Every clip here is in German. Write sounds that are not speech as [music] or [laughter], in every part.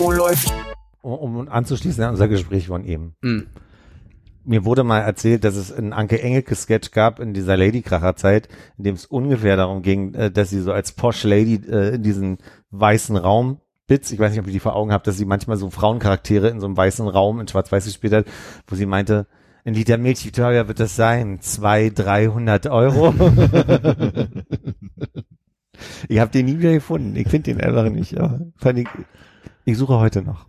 Oh, läuft. Um, um anzuschließen an unser Gespräch von eben. Mhm. Mir wurde mal erzählt, dass es einen Anke Engelke Sketch gab in dieser Ladykracher Zeit, in dem es ungefähr darum ging, äh, dass sie so als Posh Lady äh, in diesen weißen Raum Bits, ich weiß nicht, ob ihr die vor Augen habt, dass sie manchmal so Frauencharaktere in so einem weißen Raum in Schwarz-Weiß gespielt hat, wo sie meinte, ein Liter Milch, wie teuer wird das sein? Zwei, dreihundert Euro? [laughs] ich habe den nie wieder gefunden. Ich finde den einfach nicht. Aber ich, ich suche heute noch.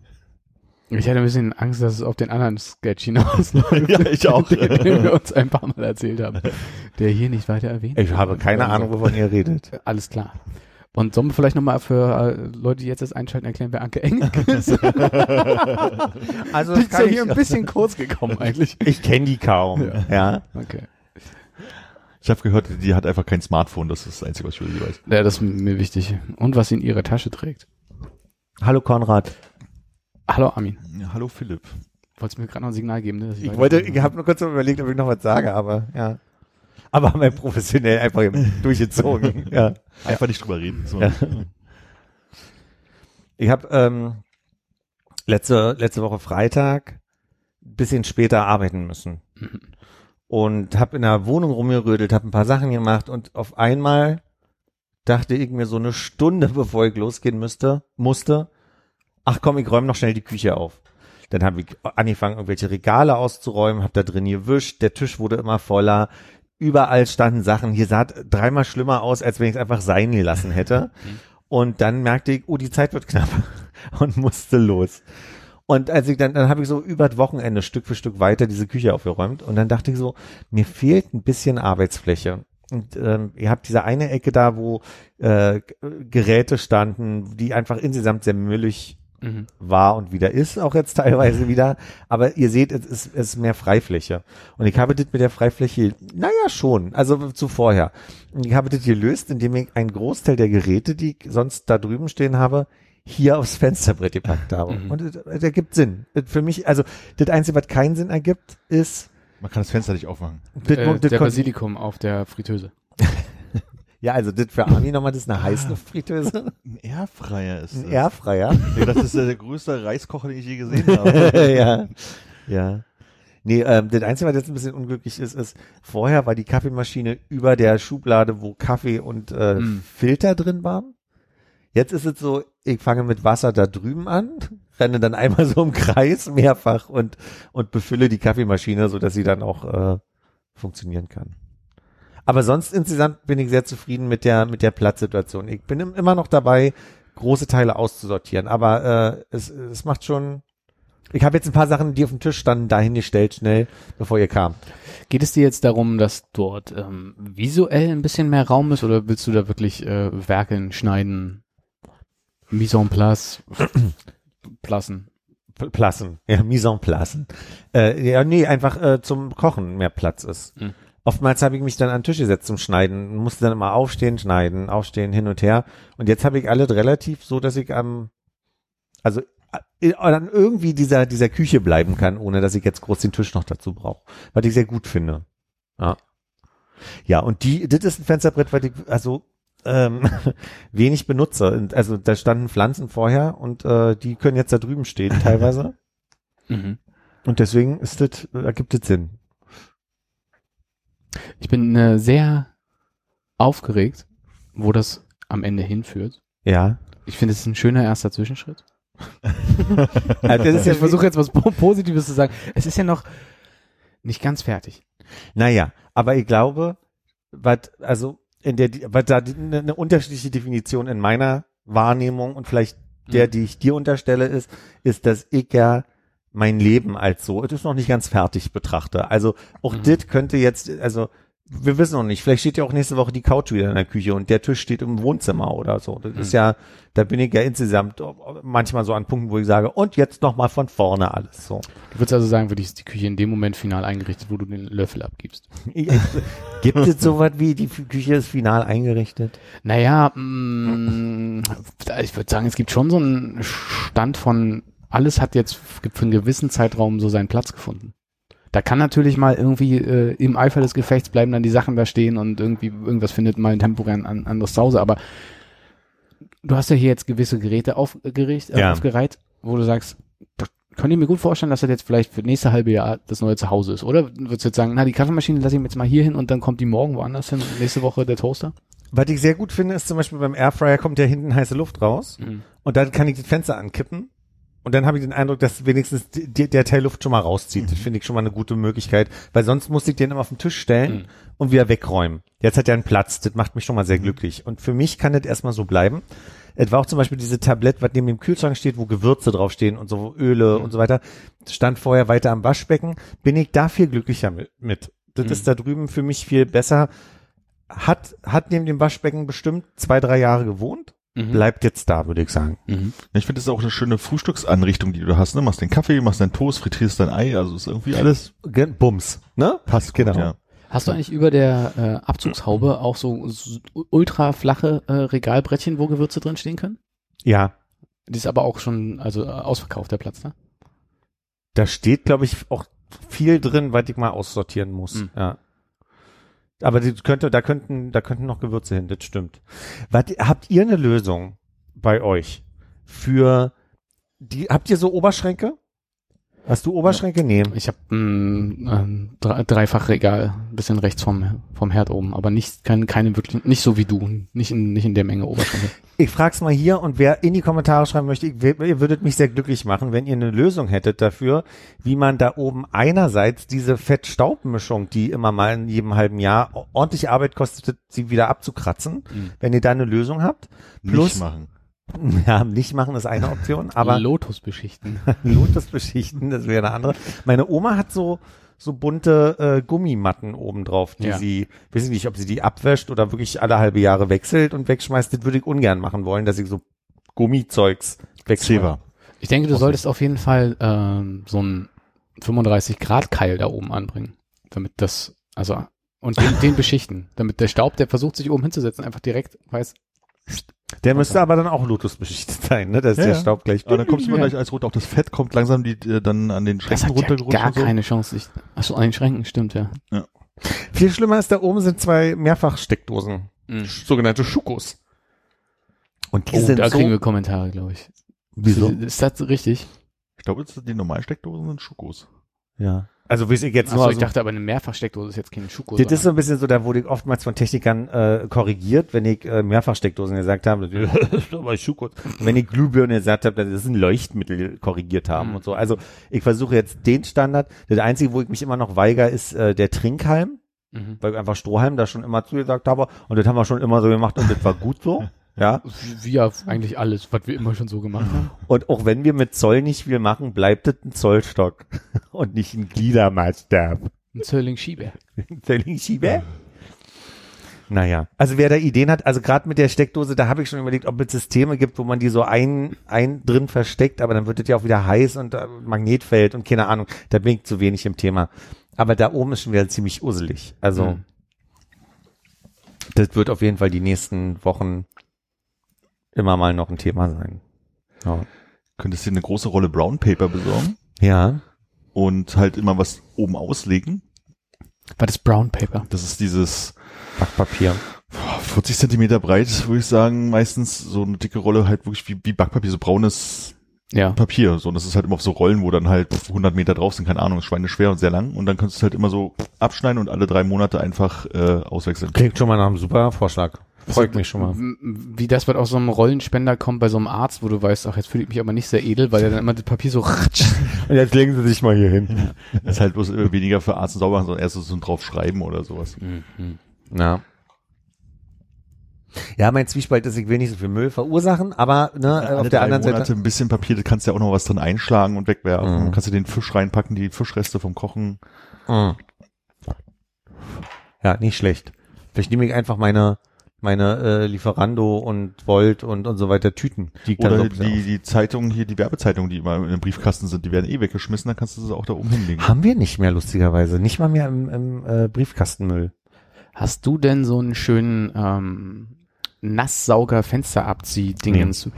Ich hatte ein bisschen Angst, dass es auf den anderen Sketch hinausläuft. [laughs] Ja, ich auch. Den, [laughs] den wir uns ein paar Mal erzählt haben. Der hier nicht weiter erwähnt Ich habe keine Also, Ahnung, wovon ihr redet. [laughs] Alles klar. Und sollen wir vielleicht nochmal für äh, Leute, die jetzt das einschalten, erklären, wer Anke Engelke ist? Also Die ist ja hier ein bisschen kurz gekommen eigentlich. Ich kenne die kaum. Ja. Ja. Okay. Ich habe gehört, die hat einfach kein Smartphone. Das ist das Einzige, was ich über sie weiß. Ja, das ist mir wichtig. Und was sie in ihrer Tasche trägt. Hallo Konrad. Hallo Armin. Ja, hallo Philipp. Wolltest du mir gerade noch ein Signal geben? Ne, dass Ich weiter- wollte, ich habe nur kurz überlegt, ob ich noch was sage, aber ja. Aber haben wir professionell einfach [laughs] durchgezogen. ja. Einfach nicht drüber reden. So. Ja. Ich habe ähm, letzte letzte Woche Freitag ein bisschen später arbeiten müssen und habe in der Wohnung rumgerödelt, habe ein paar Sachen gemacht und auf einmal dachte ich mir so eine Stunde [laughs] bevor ich losgehen müsste, musste, ach komm, ich räume noch schnell die Küche auf. Dann habe ich angefangen, irgendwelche Regale auszuräumen, habe da drin gewischt, der Tisch wurde immer voller, überall standen Sachen, hier sah dreimal schlimmer aus, als wenn ich es einfach sein gelassen hätte. [laughs] Und dann merkte ich, oh, die Zeit wird knapp [laughs] und musste los. Und als ich dann, dann habe ich so über das Wochenende Stück für Stück weiter diese Küche aufgeräumt und dann dachte ich so, mir fehlt ein bisschen Arbeitsfläche. Und ähm, ihr habt diese eine Ecke da, wo äh, Geräte standen, die einfach insgesamt sehr müllig Mhm. war und wieder ist, auch jetzt teilweise wieder. Aber ihr seht, es ist, es ist mehr Freifläche. Und ich habe das mit der Freifläche, naja, schon, also zu vorher. Und ich habe das gelöst, indem ich einen Großteil der Geräte, die ich sonst da drüben stehen habe, hier aufs Fensterbrett gepackt habe. Mhm. Und das, das ergibt Sinn. Das für mich, also das Einzige, was keinen Sinn ergibt, ist, Man kann das Fenster nicht aufmachen. das, Äh, das der Basilikum auf der Fritteuse. [laughs] ja, also das für Armin nochmal, das ist eine Heißluftfritteuse, Ein Airfryer ist ein das. Airfryer. Ja, das ist der größte Reiskocher, den ich je gesehen habe. [laughs] ja, ja. Nee, ähm, das Einzige, was jetzt ein bisschen unglücklich ist, ist, vorher war die Kaffeemaschine über der Schublade, wo Kaffee und äh, Mm. Filter drin waren. Jetzt ist es so, ich fange mit Wasser da drüben an, [laughs] renne dann einmal so im Kreis mehrfach und, und befülle die Kaffeemaschine, so dass sie dann auch äh, funktionieren kann. Aber sonst insgesamt bin ich sehr zufrieden mit der, mit der Platzsituation. Ich bin im- immer noch dabei, große Teile auszusortieren, aber äh, es, es macht schon, ich habe jetzt ein paar Sachen, die auf dem Tisch standen, dahingestellt schnell, bevor ihr kam. Geht es dir jetzt darum, dass dort ähm, visuell ein bisschen mehr Raum ist oder willst du da wirklich äh, werkeln, schneiden, mise en place, [clears throat] plassen? Plassen, ja, mise en placen. Äh, ja, nee, einfach äh, zum Kochen mehr Platz ist. Hm. Oftmals habe ich mich dann an den Tisch gesetzt zum Schneiden, musste dann immer aufstehen, schneiden, aufstehen, hin und her. Und jetzt habe ich alles relativ so, dass ich am, also äh, dann irgendwie dieser, dieser Küche bleiben kann, ohne dass ich jetzt groß den Tisch noch dazu brauche. Was ich sehr gut finde. Ja. Ja, und die, das ist ein Fensterbrett, weil ich, also ähm, [laughs] wenig benutze. Also da standen Pflanzen vorher und äh, die können jetzt da drüben stehen [laughs] teilweise. Mhm. Und deswegen ist das, ergibt es Sinn. Ich bin äh, sehr aufgeregt, wo das am Ende hinführt. Ja. Ich finde, es ist ein schöner erster Zwischenschritt. [laughs] Also das ist ja ich versuche jetzt was Po- Positives zu sagen. Es ist ja noch nicht ganz fertig. Naja, aber ich glaube, was, also in der, was da eine, eine unterschiedliche Definition in meiner Wahrnehmung und vielleicht der, Mhm. die ich dir unterstelle, ist, ist, dass ich ja mein Leben als so, es ist noch nicht ganz fertig betrachte. Also auch Mhm. das könnte jetzt, also wir wissen noch nicht, vielleicht steht ja auch nächste Woche die Couch wieder in der Küche und der Tisch steht im Wohnzimmer oder so. Das ist ja, da bin ich ja insgesamt manchmal so an Punkten, wo ich sage, und jetzt nochmal von vorne alles so. Du würdest also sagen, wirklich ist die Küche in dem Moment final eingerichtet, wo du den Löffel abgibst. [laughs] Gibt es sowas wie, die Küche ist final eingerichtet? Naja, mh, ich würde sagen, es gibt schon so einen Stand von, alles hat jetzt für einen gewissen Zeitraum so seinen Platz gefunden. Da kann natürlich mal irgendwie äh, im Eifer des Gefechts bleiben dann die Sachen da stehen und irgendwie irgendwas findet mal ein temporär ein anderes Zuhause, aber du hast ja hier jetzt gewisse Geräte aufgeregt, äh, Ja. aufgereiht, wo du sagst, da könnt ihr mir gut vorstellen, dass das jetzt vielleicht für das nächste halbe Jahr das neue Zuhause ist, oder? Würdest du jetzt sagen, na, die Kaffeemaschine lasse ich mir jetzt mal hier hin und dann kommt die morgen woanders hin, nächste Woche der Toaster? Was ich sehr gut finde, ist zum Beispiel beim Airfryer kommt ja hinten heiße Luft raus Mhm. und dann kann ich das Fenster ankippen und dann habe ich den Eindruck, dass wenigstens die, der Teil Luft schon mal rauszieht. Das finde ich schon mal eine gute Möglichkeit, weil sonst muss ich den immer auf den Tisch stellen Mhm. und wieder wegräumen. Jetzt hat er einen Platz, das macht mich schon mal sehr glücklich. Und für mich kann das erstmal so bleiben. Es war auch zum Beispiel diese Tablett, was neben dem Kühlschrank steht, wo Gewürze draufstehen und so Öle und so weiter, stand vorher weiter am Waschbecken. Bin ich da viel glücklicher mit. mit. Das Mhm. ist da drüben für mich viel besser. Hat, hat neben dem Waschbecken bestimmt zwei, drei Jahre gewohnt. Mhm. Bleibt jetzt da, würde ich sagen. Mhm. Ich finde, das ist auch eine schöne Frühstücksanrichtung, die du hast. Ne? Machst den Kaffee, machst deinen Toast, frittierst dein Ei, also ist irgendwie alles Gen- Bums, ne? passt Genau. Gut, ja. Hast du eigentlich über der äh, Abzugshaube auch so, so ultra flache äh, Regalbrettchen, wo Gewürze drin stehen können? Ja, Die ist aber auch schon, also äh, ausverkauft, der Platz, ne? da steht, glaube ich, auch viel drin, was ich mal aussortieren muss. Hm. Ja. Aber die könnte, da könnten, da könnten noch Gewürze hin, das stimmt. Was, habt ihr eine Lösung bei euch für die, habt ihr so Oberschränke? Hast du Oberschränke? Nee. Ich habe ein, ein Dre- Dreifachregal, ein bisschen rechts vom, vom Herd oben, aber nicht, kein, keine wirklich, nicht so wie du, nicht in, nicht in der Menge Oberschränke. [laughs] Ich frag's mal hier und wer in die Kommentare schreiben möchte, ich, ihr würdet mich sehr glücklich machen, wenn ihr eine Lösung hättet dafür, wie man da oben einerseits diese Fett-Staub-Mischung, die immer mal in jedem halben Jahr ordentlich Arbeit kostet, sie wieder abzukratzen, Mhm. wenn ihr da eine Lösung habt. Plus, Nicht machen. [laughs] ja, nicht machen ist eine Option, aber Lotus beschichten. Lotus [laughs] beschichten, das wäre eine andere. Meine Oma hat so so bunte äh, Gummimatten oben drauf, die Ja. sie, weiß ich nicht, ob sie die abwäscht oder wirklich alle halbe Jahre wechselt und wegschmeißt. Das würde ich ungern machen wollen, dass ich so Gummizeugs wegschmeiße. Ich denke, du solltest auf jeden Fall ähm, so ein 35 Grad Keil da oben anbringen, damit das, also und den, den beschichten, damit der Staub, der versucht sich oben hinzusetzen, einfach direkt weiß. Der müsste aber dann auch Lotus beschichtet sein, ne? Da ist Ja, der ja. Staub gleich. Aber dann kommst du Ja. gleich als rot, auch das Fett kommt langsam die, äh, dann an den Das Schränken hat ja runtergerutscht gar so. keine Chance. Ich, achso, an den Schränken, stimmt, ja. Viel schlimmer ist, da oben sind zwei Mehrfachsteckdosen, Mhm. sogenannte Schukos. Und die Oh, sind da so, kriegen wir Kommentare, glaube ich. wieso? Ist das richtig? Ich glaube, die normalen Steckdosen sind Schokos. Ja. Also, wie ich jetzt nur Achso, aus ich dachte aber eine Mehrfachsteckdose ist jetzt kein Schuko. Das ist so ein bisschen so, da wurde ich oftmals von Technikern äh, korrigiert, wenn ich äh, Mehrfachsteckdosen gesagt habe, [laughs] das ist aber Schuhkurs. Und wenn ich Glühbirne gesagt habe, das ist ein Leuchtmittel korrigiert haben Mhm. und so. Also ich versuche jetzt den Standard. Das Einzige, wo ich mich immer noch weigere, ist äh, der Trinkhalm, mhm. weil ich einfach Strohhalm da schon immer zugesagt habe. Und das haben wir schon immer so gemacht und das war gut so. [laughs] Ja. Wie, ja eigentlich alles, was wir immer schon so gemacht haben. Und auch wenn wir mit Zoll nicht viel machen, bleibt es ein Zollstock [laughs] und nicht ein Gliedermaßstab. Ein Zölling Schieber. Zölling-Schieber? Naja, also wer da Ideen hat, also gerade mit der Steckdose, da habe ich schon überlegt, ob es Systeme gibt, wo man die so ein, ein drin versteckt, aber dann wird es ja auch wieder heiß und äh, Magnetfeld und keine Ahnung, da bin ich zu wenig im Thema. Aber da oben ist schon wieder ziemlich uselig. Also Mhm. das wird auf jeden Fall die nächsten Wochen immer mal noch ein Thema sein. Ja. Könntest dir eine große Rolle Brown Paper besorgen ja. und halt immer was oben auslegen. Was ist Brown Paper? Das ist dieses Backpapier. boah, 40 Zentimeter breit, würde ich sagen, meistens so eine dicke Rolle halt wirklich wie, wie Backpapier, so braunes Ja. Papier. So, und das ist halt immer auf so Rollen, wo dann halt 100 Meter drauf sind, keine Ahnung, ist schweineschwer und sehr lang. Und dann kannst du es halt immer so abschneiden und alle drei Monate einfach äh, auswechseln. Klingt schon mal nach einem super Vorschlag. Freut mich schon mal. Wie das, was aus so einem Rollenspender kommt bei so einem Arzt, wo du weißt, ach, jetzt fühle ich mich aber nicht sehr edel, weil der dann immer das Papier so ratscht. [laughs] Und jetzt legen Sie sich mal hier hin. Das ist halt bloß äh, weniger für Arzt und sauber, sondern erst so drauf schreiben oder sowas. Ja. Ja, mein Zwiespalt ist, ich will nicht so viel Müll verursachen, aber ne, auf der anderen Monate Seite. ein bisschen Papier, da kannst du ja auch noch was drin einschlagen und wegwerfen. Mhm. Kannst du den Fisch reinpacken, die Fischreste vom Kochen. Mhm. Ja, nicht schlecht. Vielleicht nehme ich einfach meine meine äh, Lieferando und Volt und und so weiter Tüten. Die Oder ich die, die Zeitungen hier, die Werbezeitungen, die immer in dem Briefkasten sind, die werden eh weggeschmissen, dann kannst du sie auch da oben hinlegen. haben wir nicht mehr lustigerweise, nicht mal mehr im, im äh, Briefkastenmüll. Hast du denn so einen schönen ähm, Nasssauger Fensterabzieh-Dingens?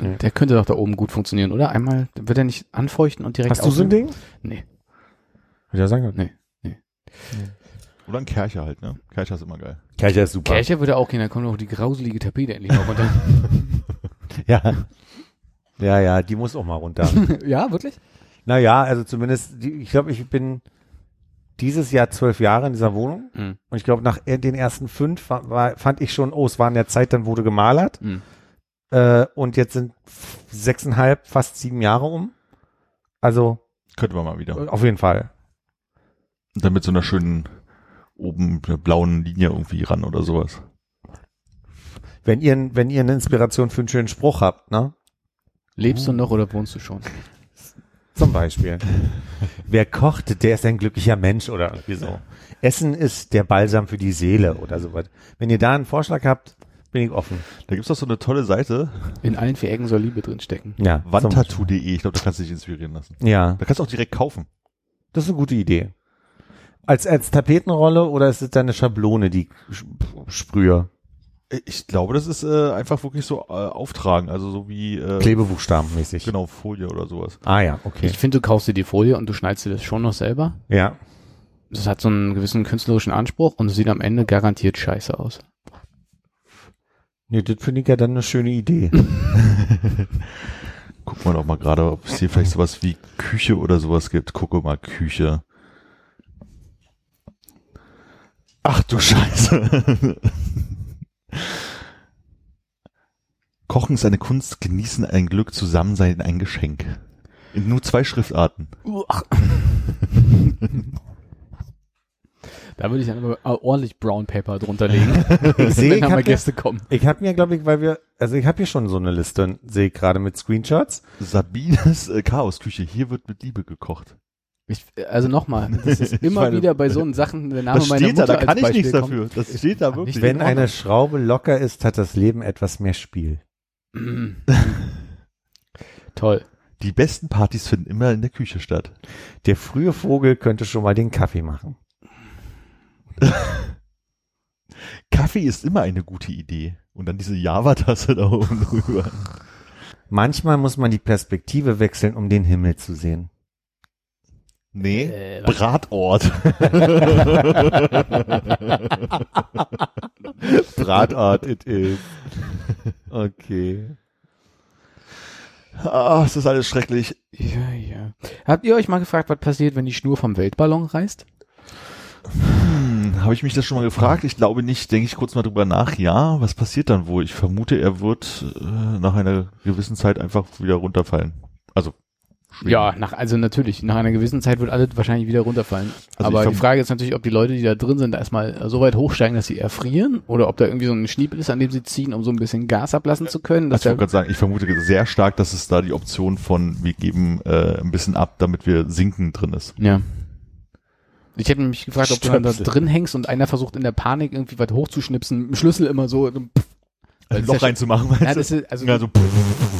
Nee. Der könnte doch da oben gut funktionieren, oder? Einmal wird er nicht anfeuchten und direkt Hast du so ein? Ding? Nee. Würde ja sagen. Nee. Oder ein Kercher halt, ne? Kercher ist immer geil. Kercher ist super. Kercher würde auch gehen, dann kommt auch die grauselige Tapete endlich mal runter. [laughs] Ja. Ja, ja, die muss auch mal runter. [laughs] ja, wirklich? naja, also zumindest, die, ich glaube, ich bin dieses Jahr zwölf Jahre in dieser Wohnung. Mhm. Und ich glaube, nach den ersten fünf war, war, fand ich schon, oh, es war in der Zeit, dann wurde gemalert. Mhm. Äh, und jetzt sind sechseinhalb, fast sieben Jahre um. Also Könnte man mal wieder. auf jeden Fall. Und dann mit so einer schönen oben einer blauen Linie irgendwie ran oder sowas. Wenn ihr, wenn ihr eine Inspiration für einen schönen Spruch habt, ne? Lebst du noch oder wohnst du schon? Zum Beispiel. Wer kocht, der ist ein glücklicher Mensch oder irgendwie so. Essen ist der Balsam für die Seele oder sowas. Wenn ihr da einen Vorschlag habt, bin ich offen. Da gibt's doch so eine tolle Seite, In allen vier Ecken soll Liebe drin stecken. Ja. wandtattoo.de. Ich glaube, da kannst du dich inspirieren lassen. Ja, Da kannst du auch direkt kaufen. das ist eine gute Idee. Als, als Tapetenrolle oder ist es dann eine Schablone, die sprühe? Ich glaube, das ist äh, einfach wirklich so äh, auftragen, also so wie äh, Klebebuchstabenmäßig. genau Folie oder sowas. Ah ja, okay. Ich finde, du kaufst dir die Folie und du schneidest dir das schon noch selber. ja. Das hat so einen gewissen künstlerischen Anspruch und sieht am Ende garantiert scheiße aus. Nee, das finde ich ja dann eine schöne Idee. [laughs] Guck mal doch mal gerade, ob es hier vielleicht sowas wie Küche oder sowas gibt. Gucke mal, Küche. Ach du Scheiße. Kochen ist eine Kunst, genießen ein Glück, Zusammensein ein Geschenk. In nur zwei Schriftarten. Da würde ich dann aber ordentlich Brown Paper drunter legen, [laughs] Ich sehe, wenn ich da mal habe mir, Gäste kommen. ich hab mir, glaube ich, weil wir, also ich habe hier schon so eine Liste, sehe ich gerade mit Screenshots. Sabines äh, Chaosküche, hier wird mit Liebe gekocht. Ich, also nochmal, das ist [laughs] immer meine, wieder bei so einen Sachen der Name Das meiner steht da, Mutter da kann als ich Beispiel nichts kommt. dafür. Das steht da wirklich. Wenn in eine Schraube locker ist, hat das Leben etwas mehr Spiel. [clears throat] Toll. Die besten Partys finden immer in der Küche statt. Der frühe Vogel könnte schon mal den Kaffee machen. [laughs] Kaffee ist immer eine gute Idee. Und dann diese Java-Tasse da oben drüber. Manchmal muss man die Perspektive wechseln, um den Himmel zu sehen. Nee, Äh, was? Bratort. [laughs] Bratart it is. Okay. Ah, es ist alles schrecklich. Ja, ja. Habt ihr euch mal gefragt, was passiert, wenn die Schnur vom Weltballon reißt? Hm, Habe ich mich das schon mal gefragt? Ich glaube nicht. Denke ich kurz mal drüber nach. Ja, was passiert dann wohl? Ich vermute, er wird äh, nach einer gewissen Zeit einfach wieder runterfallen. Also schweben. Ja, nach, also natürlich, nach einer gewissen Zeit wird alles wahrscheinlich wieder runterfallen. Also Aber die Frage ist natürlich, ob die Leute, die da drin sind, da erstmal so weit hochsteigen, dass sie erfrieren oder ob da irgendwie so ein Schniepel ist, an dem sie ziehen, um so ein bisschen Gas ablassen zu können. Dass Ich wollte gerade sagen, ich vermute sehr stark, dass es da die Option von wir geben äh, ein bisschen ab, damit wir sinken drin ist. ja. Ich hätte mich gefragt, ob du dann da Stöpsel. drin hängst und einer versucht in der Panik irgendwie was hochzuschnipsen, Schlüssel immer so. Weil Ein das Loch ist ja- reinzumachen, meinst Ja, du? das ist, also ja, so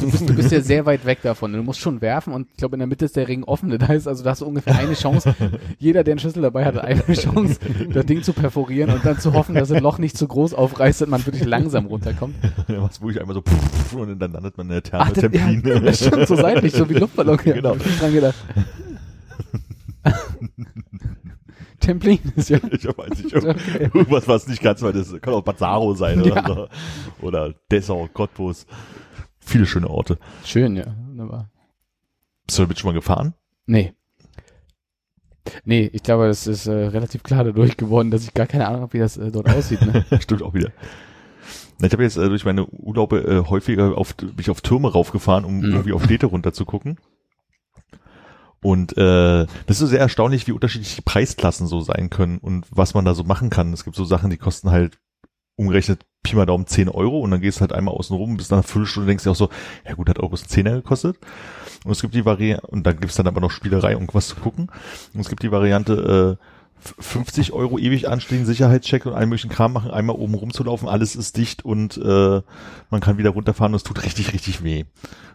du, bist, du bist ja sehr weit weg davon. Du musst schon werfen und ich glaube, in der Mitte ist der Ring offen. [laughs] Das heißt, also da hast du ungefähr eine Chance. Jeder, der einen Schlüssel dabei hat, eine [laughs] Chance, das Ding zu perforieren und dann zu hoffen, dass das Loch nicht zu groß aufreißt und man wirklich langsam runterkommt. Ja, was wo ich einmal so und dann landet man in der Ach, das, ja, das stimmt, so seitlich, so wie Luftballon. Genau. hab ich dran gedacht. Templin ist [laughs] ja. Ich weiß nicht, [laughs] irgendwas, was nicht ganz weit ist. Kann auch Bazzaro sein Ja. oder so. Oder Dessau, Cottbus. Viele schöne Orte. Schön, ja. Wunderbar. Bist du damit schon mal gefahren? Nee. Nee, ich glaube, es ist äh, relativ klar dadurch geworden, dass ich gar keine Ahnung habe, wie das äh, dort aussieht. Ne? [laughs] Stimmt auch wieder. Ich habe jetzt äh, durch meine Urlaube äh, häufiger auf, bin ich auf Türme raufgefahren, um Mhm. irgendwie auf Städte runter zu gucken. Und äh, das ist so sehr erstaunlich, wie unterschiedlich die Preisklassen so sein können und was man da so machen kann. Es gibt so Sachen, die kosten halt umgerechnet Pi mal Daumen 10 Euro und dann gehst du halt einmal außen rum, bis nach einer Viertelstunde denkst du auch so, ja gut, hat bloß 10er gekostet. Und es gibt die Variante, und dann gibt's dann aber noch Spielerei, um was zu gucken. Und es gibt die Variante, äh, 50 Euro ewig anstehen, Sicherheitscheck und allen möglichen Kram machen, einmal oben rumzulaufen, alles ist dicht und äh, man kann wieder runterfahren und es tut richtig, richtig weh.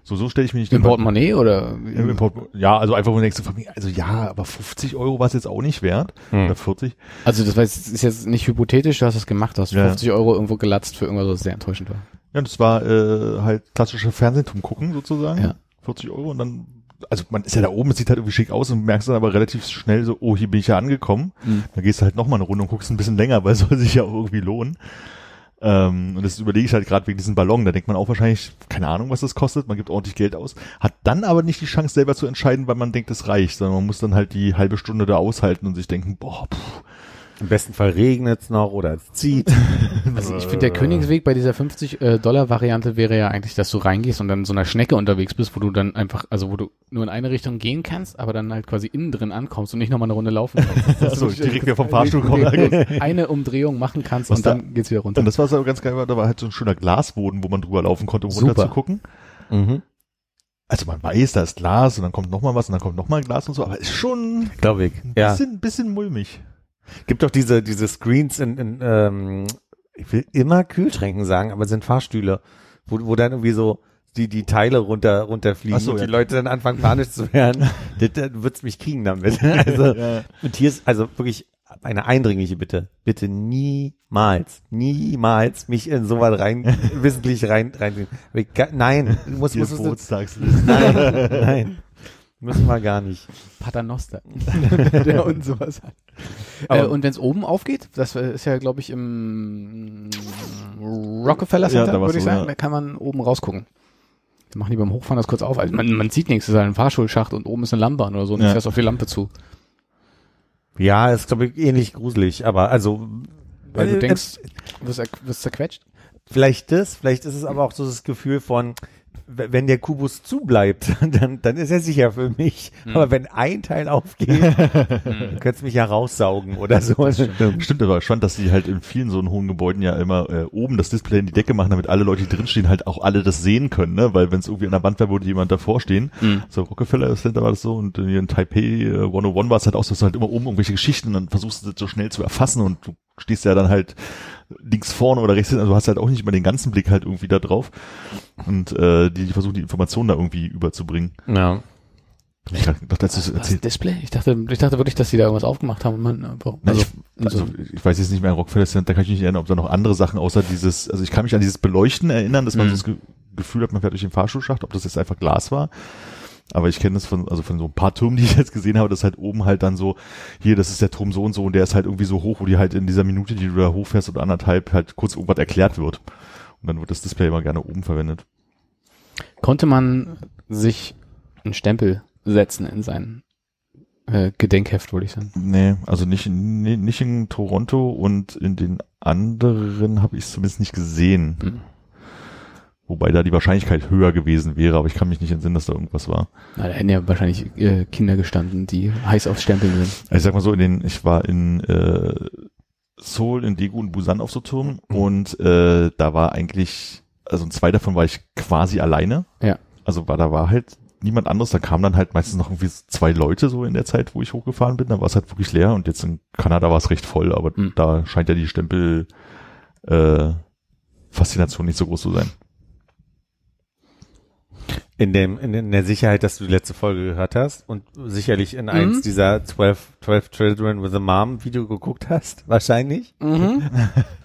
So, so stelle ich mir nicht Im Portemonnaie oder? Im, im Port ja, also einfach, wo du denkst, also ja, aber 50 Euro war es jetzt auch nicht wert. Hm. Oder 40. Also das weiß, ist jetzt nicht hypothetisch, du hast das gemacht, du hast Ja. 50 Euro irgendwo gelatzt für irgendwas, was sehr enttäuschend war. Ja, das war äh, halt klassische Fernsehen zum Gucken sozusagen. Ja. 40 Euro und dann, also man ist ja da oben, es sieht halt irgendwie schick aus und merkst dann aber relativ schnell so, oh, hier bin ich ja angekommen. Mhm. Dann gehst du halt nochmal eine Runde und guckst ein bisschen länger, weil es [laughs] soll sich ja auch irgendwie lohnen. Ähm, und das überlege ich halt gerade wegen diesem Ballon. Da denkt man auch wahrscheinlich, keine Ahnung, was das kostet. Man gibt ordentlich Geld aus. Hat dann aber nicht die Chance selber zu entscheiden, weil man denkt, es reicht, sondern man muss dann halt die halbe Stunde da aushalten und sich denken, boah, pff, Im besten Fall regnet es noch oder es zieht. [laughs] Also ich finde, der Königsweg bei dieser 50 äh, Dollar Variante wäre ja eigentlich, dass du reingehst und dann so einer Schnecke unterwegs bist, wo du dann einfach, also wo du nur in eine Richtung gehen kannst, aber dann halt quasi innen drin ankommst und nicht nochmal eine Runde laufen [laughs] kannst. Dass so, du direkt wieder vom Fahrstuhl kommen. [laughs] eine Umdrehung machen kannst Was und da- dann geht's wieder runter. Und das war so ganz geil, weil da war halt so ein schöner Glasboden, wo man drüber laufen konnte, um Super. runter zu gucken. mhm. Also man weiß, da ist Glas und dann kommt noch mal was und dann kommt noch mal Glas und so, aber ist schon Glaube ich. ein Ja. bisschen, bisschen mulmig. Gibt doch diese, diese Screens in, in ähm, ich will immer Kühlschränken sagen, aber es sind Fahrstühle, wo, wo dann irgendwie so die, die Teile runter, runterfliegen Ach so, und die ja. Leute dann anfangen panisch zu werden. [laughs] das, das wird's mich kriegen damit. [laughs] Also, Ja. und hier ist also wirklich eine eindringliche Bitte. Bitte niemals, niemals mich in sowas rein, [laughs] wissentlich rein, rein, nein, muss, muss, muss, nein, nein. Müssen wir gar nicht. Paternoster. [laughs] der und sowas hat. Äh, und wenn es oben aufgeht, das ist ja, glaube ich, im Rockefeller Ja, Center, da war's würde ich so, sagen, ja. da kann man oben rausgucken. Da machen die beim Hochfahren das kurz auf. Also man, man sieht nichts, es ist halt ein Fahrschulschacht und oben ist eine Lampe an oder so und Ja. du fährst auf die Lampe zu. Ja, ist glaube ich ähnlich gruselig, aber also Weil du äh, denkst, wirst, er- wirst zerquetscht. Vielleicht das, vielleicht ist es aber auch so das Gefühl von, wenn der Kubus zubleibt, [laughs] dann, dann ist er sicher für mich. Hm. Aber wenn ein Teil aufgeht, [laughs] dann könntest du mich ja raussaugen oder so. [laughs] Stimmt aber schon, dass sie halt in vielen so hohen Gebäuden ja immer äh, oben das Display in die Decke machen, damit alle Leute, die drinstehen, halt auch alle das sehen können, ne? Weil wenn es irgendwie an der Wand wäre, würde jemand davor stehen. Mhm. So Rockefeller Center war das so und hier in Taipei äh, 101 war es halt auch so, dass du halt immer oben irgendwelche Geschichten und dann versuchst du das so schnell zu erfassen und du stehst ja dann halt links vorne oder rechts hinten, also du hast halt auch nicht immer den ganzen Blick halt irgendwie da drauf und äh, die, die versuchen die Informationen da irgendwie überzubringen. Ja. Ich dachte, das ist Was, erzählt. Display? Ich dachte, ich dachte wirklich, dass die da irgendwas aufgemacht haben und man einfach, Na, also, ich, also, ich weiß jetzt nicht mehr, Rockefeller Center, da kann ich mich nicht erinnern, ob da noch andere Sachen außer dieses, also ich kann mich an dieses Beleuchten erinnern, dass man Mhm. so das Ge Gefühl hat, man fährt durch den Fahrstuhlschacht, ob das jetzt einfach Glas war. Aber ich kenne das von, also von so ein paar Türmen, [laughs] die ich jetzt gesehen habe, dass halt oben halt dann so, hier, das ist der Turm so und so und der ist halt irgendwie so hoch, wo die halt in dieser Minute, die du da hochfährst oder anderthalb, halt kurz irgendwas erklärt wird. Und dann wird das Display immer gerne oben verwendet. konnte man sich einen Stempel setzen in sein äh, Gedenkheft, wollte ich sagen. Nee, also nicht, in- nee, nicht in Toronto und in den anderen habe ich es zumindest nicht gesehen. Hm. Wobei da die Wahrscheinlichkeit höher gewesen wäre, aber ich kann mich nicht entsinnen, dass da irgendwas war. Na, da hätten ja wahrscheinlich äh, Kinder gestanden, die heiß aufs Stempeln sind. Also ich sag mal so, in den, ich war in äh, Seoul, in Daegu und Busan auf so Turm Mhm. und äh, da war eigentlich, also in zwei davon war ich quasi alleine. Ja. Also war, da war halt niemand anderes, da kamen dann halt meistens noch irgendwie zwei Leute so in der Zeit, wo ich hochgefahren bin, da war es halt wirklich leer und jetzt in Kanada war es recht voll, aber Mhm. da scheint ja die Stempel äh, Faszination nicht so groß zu sein. In dem, in, in der Sicherheit, dass du die letzte Folge gehört hast und sicherlich in eins Mhm. dieser 12, 12 Children with a Mom Video geguckt hast, wahrscheinlich. Mhm. [laughs]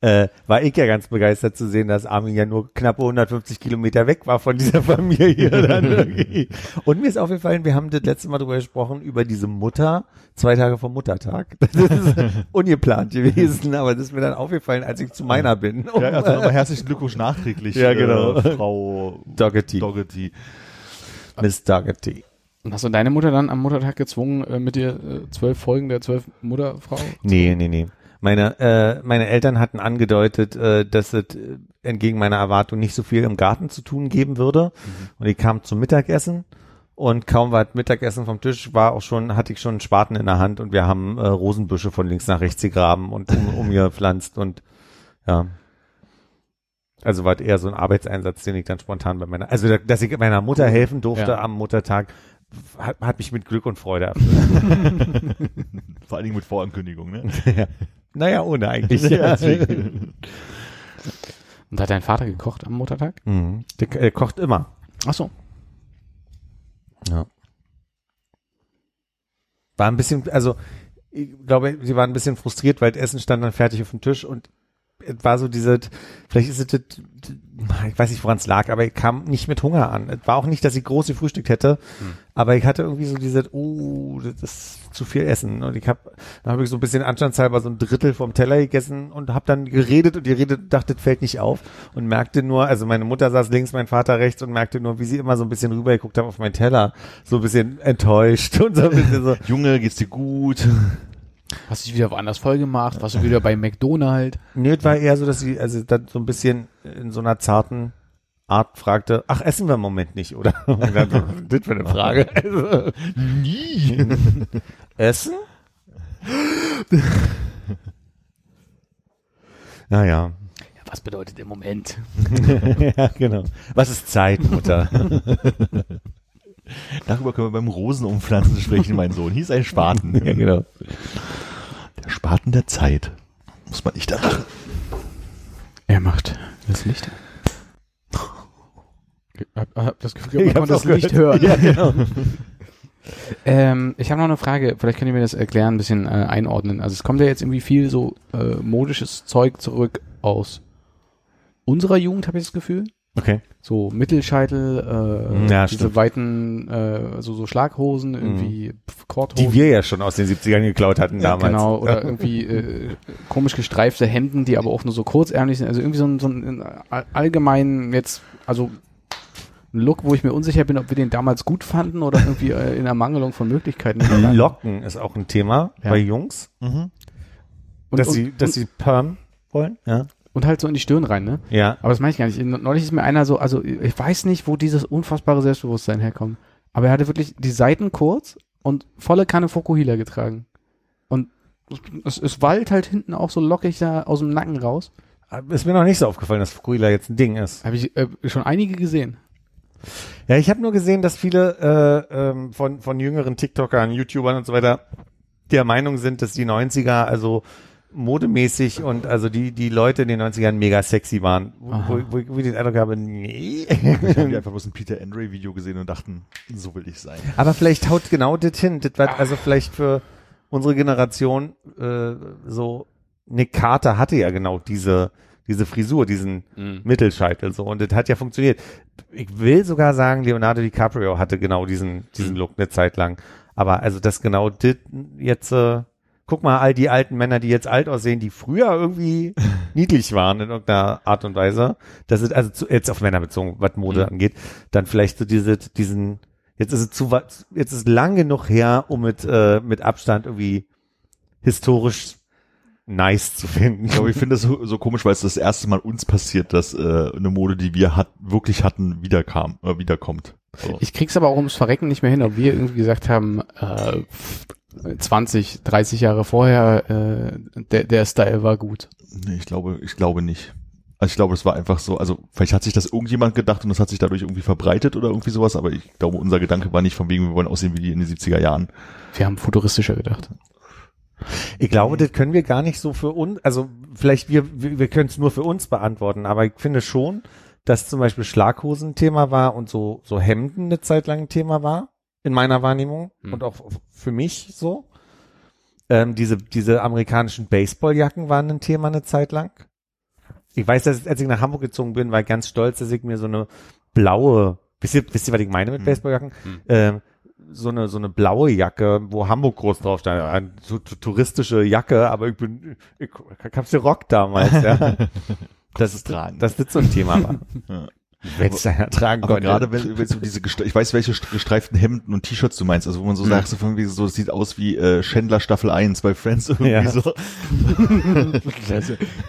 äh, war ich ja ganz begeistert zu sehen, dass Armin ja nur knappe 150 Kilometer weg war von dieser [laughs] Familie. Und mir ist aufgefallen, wir haben das letzte Mal darüber gesprochen, über diese Mutter, zwei Tage vor Muttertag. Das ist [laughs] ungeplant gewesen, aber das ist mir dann aufgefallen, als ich zu meiner bin. Ja, also nochmal herzlichen Glückwunsch nachträglich, Ja, genau. äh, Frau Doggety. Doggety. Miss Doggety. Und hast du deine Mutter dann am Muttertag gezwungen, äh, mit dir äh, zwölf Folgen der zwölf Mutterfrau? Nee, nee, nee. Meine, äh, meine Eltern hatten angedeutet, äh, dass es äh, entgegen meiner Erwartung nicht so viel im Garten zu tun geben würde. Und ich kam zum Mittagessen und kaum war das Mittagessen vom Tisch, war auch schon, hatte ich schon einen Spaten in der Hand und wir haben äh, Rosenbüsche von links nach rechts gegraben und um, [laughs] umgepflanzt und ja. Also war es eher so ein Arbeitseinsatz, den ich dann spontan bei meiner, also dass ich meiner Mutter helfen durfte Ja. am Muttertag, hat, hat mich mit Glück und Freude erfüllt. [laughs] [laughs] Vor allen Dingen mit Vorankündigung, ne? Naja, ohne eigentlich. Ja. [laughs] Und hat dein Vater gekocht am Muttertag? Mhm. Der, der kocht immer. Ach so. Ja. War ein bisschen, also ich glaube, sie waren ein bisschen frustriert, weil das Essen stand dann fertig auf dem Tisch und war so diese, vielleicht ist es, ich weiß nicht, woran es lag, aber ich kam nicht mit Hunger an. Es war auch nicht, dass ich groß gefrühstückt hätte, aber ich hatte irgendwie so diese, oh, das ist zu viel Essen. Und ich habe, dann habe ich so ein bisschen anstandshalber so ein Drittel vom Teller gegessen und habe dann geredet und geredet, dachte, das fällt nicht auf und merkte nur, also meine Mutter saß links, mein Vater rechts und merkte nur, wie sie immer so ein bisschen rübergeguckt haben auf meinen Teller, so ein bisschen enttäuscht [laughs] und so ein bisschen so, Junge, geht's dir gut? Hast dich wieder woanders voll gemacht? Warst du wieder bei McDonald's? [laughs] Nö, es war eher so, dass sie also dann so ein bisschen in so einer zarten Art fragte, ach, essen wir im Moment nicht, oder? [laughs] Und dann so, das für eine Frage. Also, [laughs] Nie. essen? naja. Was bedeutet im Moment? ja, genau. Was ist Zeit, Mutter? Darüber können wir beim Rosenumpflanzen sprechen, mein Sohn. Hieß ein Spaten. ja, genau. Der Spaten der Zeit. Muss man nicht da machen. Er macht das Licht. Hab, hab das Gefühl, Ich man kann das auch Licht gehört. hören. Ja, [laughs] genau. Ähm, ich habe noch eine Frage, vielleicht könnt ihr mir das erklären, ein bisschen äh, einordnen. Also es kommt ja jetzt irgendwie viel so äh, modisches Zeug zurück aus unserer Jugend, habe ich das Gefühl. Okay. So Mittelscheitel, äh, Ja, diese stimmt. weiten, äh, so, so Schlaghosen, irgendwie pf, Korthosen. Die wir ja schon aus den 70ern geklaut hatten ja, damals. Genau, oder [laughs] irgendwie äh, komisch gestreifte Hemden, die aber auch nur so kurzärmlich sind. Also irgendwie so ein, so ein all- allgemein jetzt, also ein Look, wo ich mir unsicher bin, ob wir den damals gut fanden oder irgendwie äh, in Ermangelung von Möglichkeiten. Locken ist auch ein Thema Ja. bei Jungs, Mhm. Und, dass und, sie, dass und, sie Perm wollen. Ja. Und halt so in die Stirn rein, ne? Ja. Aber das meine ich gar nicht. Neulich ist mir einer so, also ich weiß nicht, wo dieses unfassbare Selbstbewusstsein herkommt. Aber er hatte wirklich die Seiten kurz und volle Kanne Fokuhila getragen. Und es, es wallt halt hinten auch so lockig da aus dem Nacken raus. Ist mir noch nicht so aufgefallen, dass Fukuhila jetzt ein Ding ist. Habe ich äh, schon einige gesehen. Ja, ich habe nur gesehen, dass viele äh, ähm, von, von jüngeren TikTokern, YouTubern und so weiter der Meinung sind, dass die 90er also modemäßig und also die die Leute in den 90ern mega sexy waren. Wo, Aha. wo, wo, wo ich den Eindruck habe, nee. Ich habe [laughs] einfach bloß ein Peter Andre Video gesehen und dachten, so will ich sein. Aber vielleicht haut genau das hin. Das war also vielleicht für unsere Generation äh, so Nick Carter hatte ja genau diese diese Frisur, diesen Mittelscheitel so und das hat ja funktioniert. Ich will sogar sagen, Leonardo DiCaprio hatte genau diesen diesen Look eine Zeit lang. Aber also das genau das jetzt äh, guck mal all die alten Männer, die jetzt alt aussehen, die früher irgendwie [laughs] niedlich waren in irgendeiner Art und Weise. Das ist also zu, jetzt auf Männer bezogen, was Mode angeht, dann vielleicht so diese diesen jetzt ist es zu jetzt ist es lang genug her, um mit äh, mit Abstand irgendwie historisch nice zu finden. Ich glaube, ich finde das so, so komisch, weil es das erste Mal uns passiert, dass äh, eine Mode, die wir hat, wirklich hatten, wiederkam, äh, wiederkommt. So. Ich krieg's aber auch ums Verrecken nicht mehr hin, ob wir irgendwie gesagt haben, äh, 20, 30 Jahre vorher, äh, der, der Style war gut. Nee, ich glaube, ich glaube nicht. Also ich glaube, es war einfach so, also vielleicht hat sich das irgendjemand gedacht und das hat sich dadurch irgendwie verbreitet oder irgendwie sowas, aber ich glaube, unser Gedanke war nicht von wegen, wir wollen aussehen wie die in den 70er Jahren. Wir haben futuristischer gedacht. Ich glaube, das können wir gar nicht so für uns, also vielleicht wir, wir, wir können es nur für uns beantworten, aber ich finde schon, dass zum Beispiel Schlaghosen ein Thema war und so, so Hemden eine Zeit lang ein Thema war, in meiner Wahrnehmung Hm. und auch für mich so. Ähm, diese, diese amerikanischen Baseballjacken waren ein Thema eine Zeit lang. Ich weiß, dass als ich nach Hamburg gezogen bin, war ich ganz stolz, dass ich mir so eine blaue, wisst ihr, wisst ihr, was ich meine mit Hm. Baseballjacken? Hm. Ähm, so eine so eine blaue Jacke, wo Hamburg groß drauf stand, eine so, touristische Jacke, aber ich bin ich, ich hab's gerockt damals, ja. [laughs] Das ist dass das so ein Thema war. [laughs] Ja. Wenn es einer tragen Aber konnte. gerade wenn, wenn so diese, ich weiß, welche st- gestreiften Hemden und T-Shirts du meinst, also wo man so sagt, so von wegen so, das sieht aus wie äh, Schändler Staffel 1 bei Friends irgendwie Ja. so. [laughs]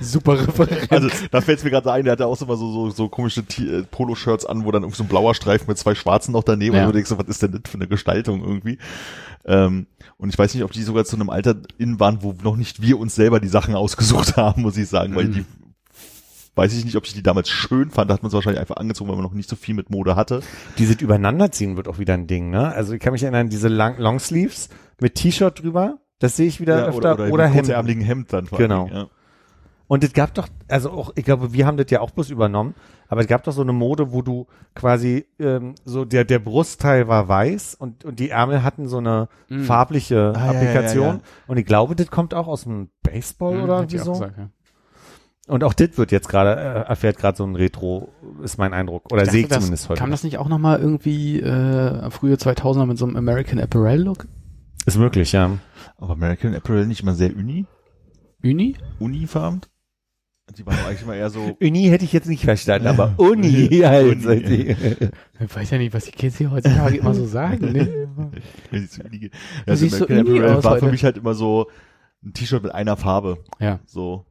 Super Referenz. Also da fällt es mir gerade ein, der hatte auch so mal so, so, so komische T- äh, Poloshirts an, wo dann irgendwie so ein blauer Streifen mit zwei schwarzen noch daneben Ja. und du denkst so, was ist denn das für eine Gestaltung irgendwie? Ähm, und ich weiß nicht, ob die sogar zu einem Alter in waren, wo noch nicht wir uns selber die Sachen ausgesucht haben, muss ich sagen, weil Mhm. die weiß ich nicht, ob ich die damals schön fand. Da hat man es wahrscheinlich einfach angezogen, weil man noch nicht so viel mit Mode hatte. Dieses Übereinanderziehen wird auch wieder ein Ding, ne? Also ich kann mich erinnern, diese Lang Longsleeves mit T-Shirt drüber, das sehe ich wieder Ja, öfter. Oder, oder, oder Hemd. kurzärmeligen Hemd dann vor Genau. Dingen, ja. Und es gab doch, also auch, ich glaube, wir haben das ja auch bloß übernommen, aber es gab doch so eine Mode, wo du quasi ähm, so der der Brustteil war weiß und und die Ärmel hatten so eine Mm. farbliche Ah, ja, ja, Applikation ja, ja. und ich glaube, das kommt auch aus dem Baseball Hm, oder irgendwie auch so. gesagt, ja. Und auch das wird jetzt gerade äh, erfährt gerade so ein Retro, ist mein Eindruck oder sehe ich das- zumindest heute. Kam das nicht auch nochmal irgendwie äh, frühe 2000er mit so einem American Apparel Look? ist möglich, ja. Aber American Apparel nicht immer sehr uni, Uni? unifarben. Die waren eigentlich immer eher so. [laughs] Uni hätte ich jetzt nicht verstanden, aber Uni [laughs] halt. Uni. Ich weiß ja nicht, was die Kids hier heutzutage immer so sagen. Ne? [laughs] wenn die zu Uni gehen. Du Ja, siehst so American Uni Apparel aus war heute. für mich halt immer so ein T-Shirt mit einer Farbe. Ja. So.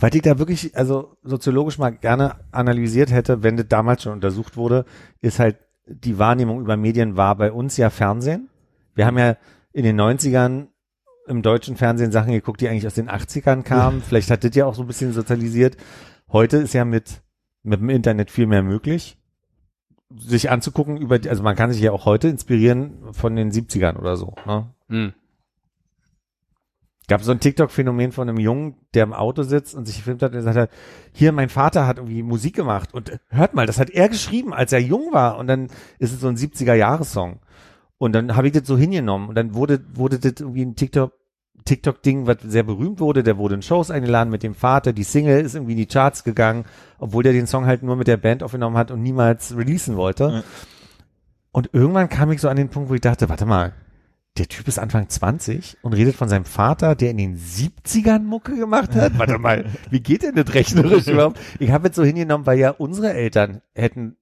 Was ich da wirklich, also soziologisch mal gerne analysiert hätte, wenn das damals schon untersucht wurde, ist halt die Wahrnehmung über Medien war bei uns ja Fernsehen. Wir haben ja in den 90ern im deutschen Fernsehen Sachen geguckt, die eigentlich aus den 80ern kamen. Vielleicht hat das ja auch so ein bisschen sozialisiert. Heute ist ja mit, mit dem Internet viel mehr möglich, sich anzugucken über, die, also man kann sich ja auch heute inspirieren von den 70ern oder so. Ne? Hm. Gab so ein TikTok-Phänomen von einem Jungen, der im Auto sitzt und sich gefilmt hat und gesagt hat, hier, mein Vater hat irgendwie Musik gemacht und hört mal, das hat er geschrieben, als er jung war und dann ist es so ein 70er-Jahres-Song. Und dann habe ich das so hingenommen und dann wurde, wurde das irgendwie ein TikTok, TikTok-Ding, was sehr berühmt wurde, der wurde in Shows eingeladen mit dem Vater, die Single ist irgendwie in die Charts gegangen, obwohl der den Song halt nur mit der Band aufgenommen hat und niemals releasen wollte. Ja. Und irgendwann kam ich so an den Punkt, wo ich dachte, warte mal, der Typ ist Anfang 20 und redet von seinem Vater, der in den 70ern Mucke gemacht hat. [laughs] Warte mal, wie geht denn das rechnerisch überhaupt? Ich habe jetzt so hingenommen, weil ja unsere Eltern hätten,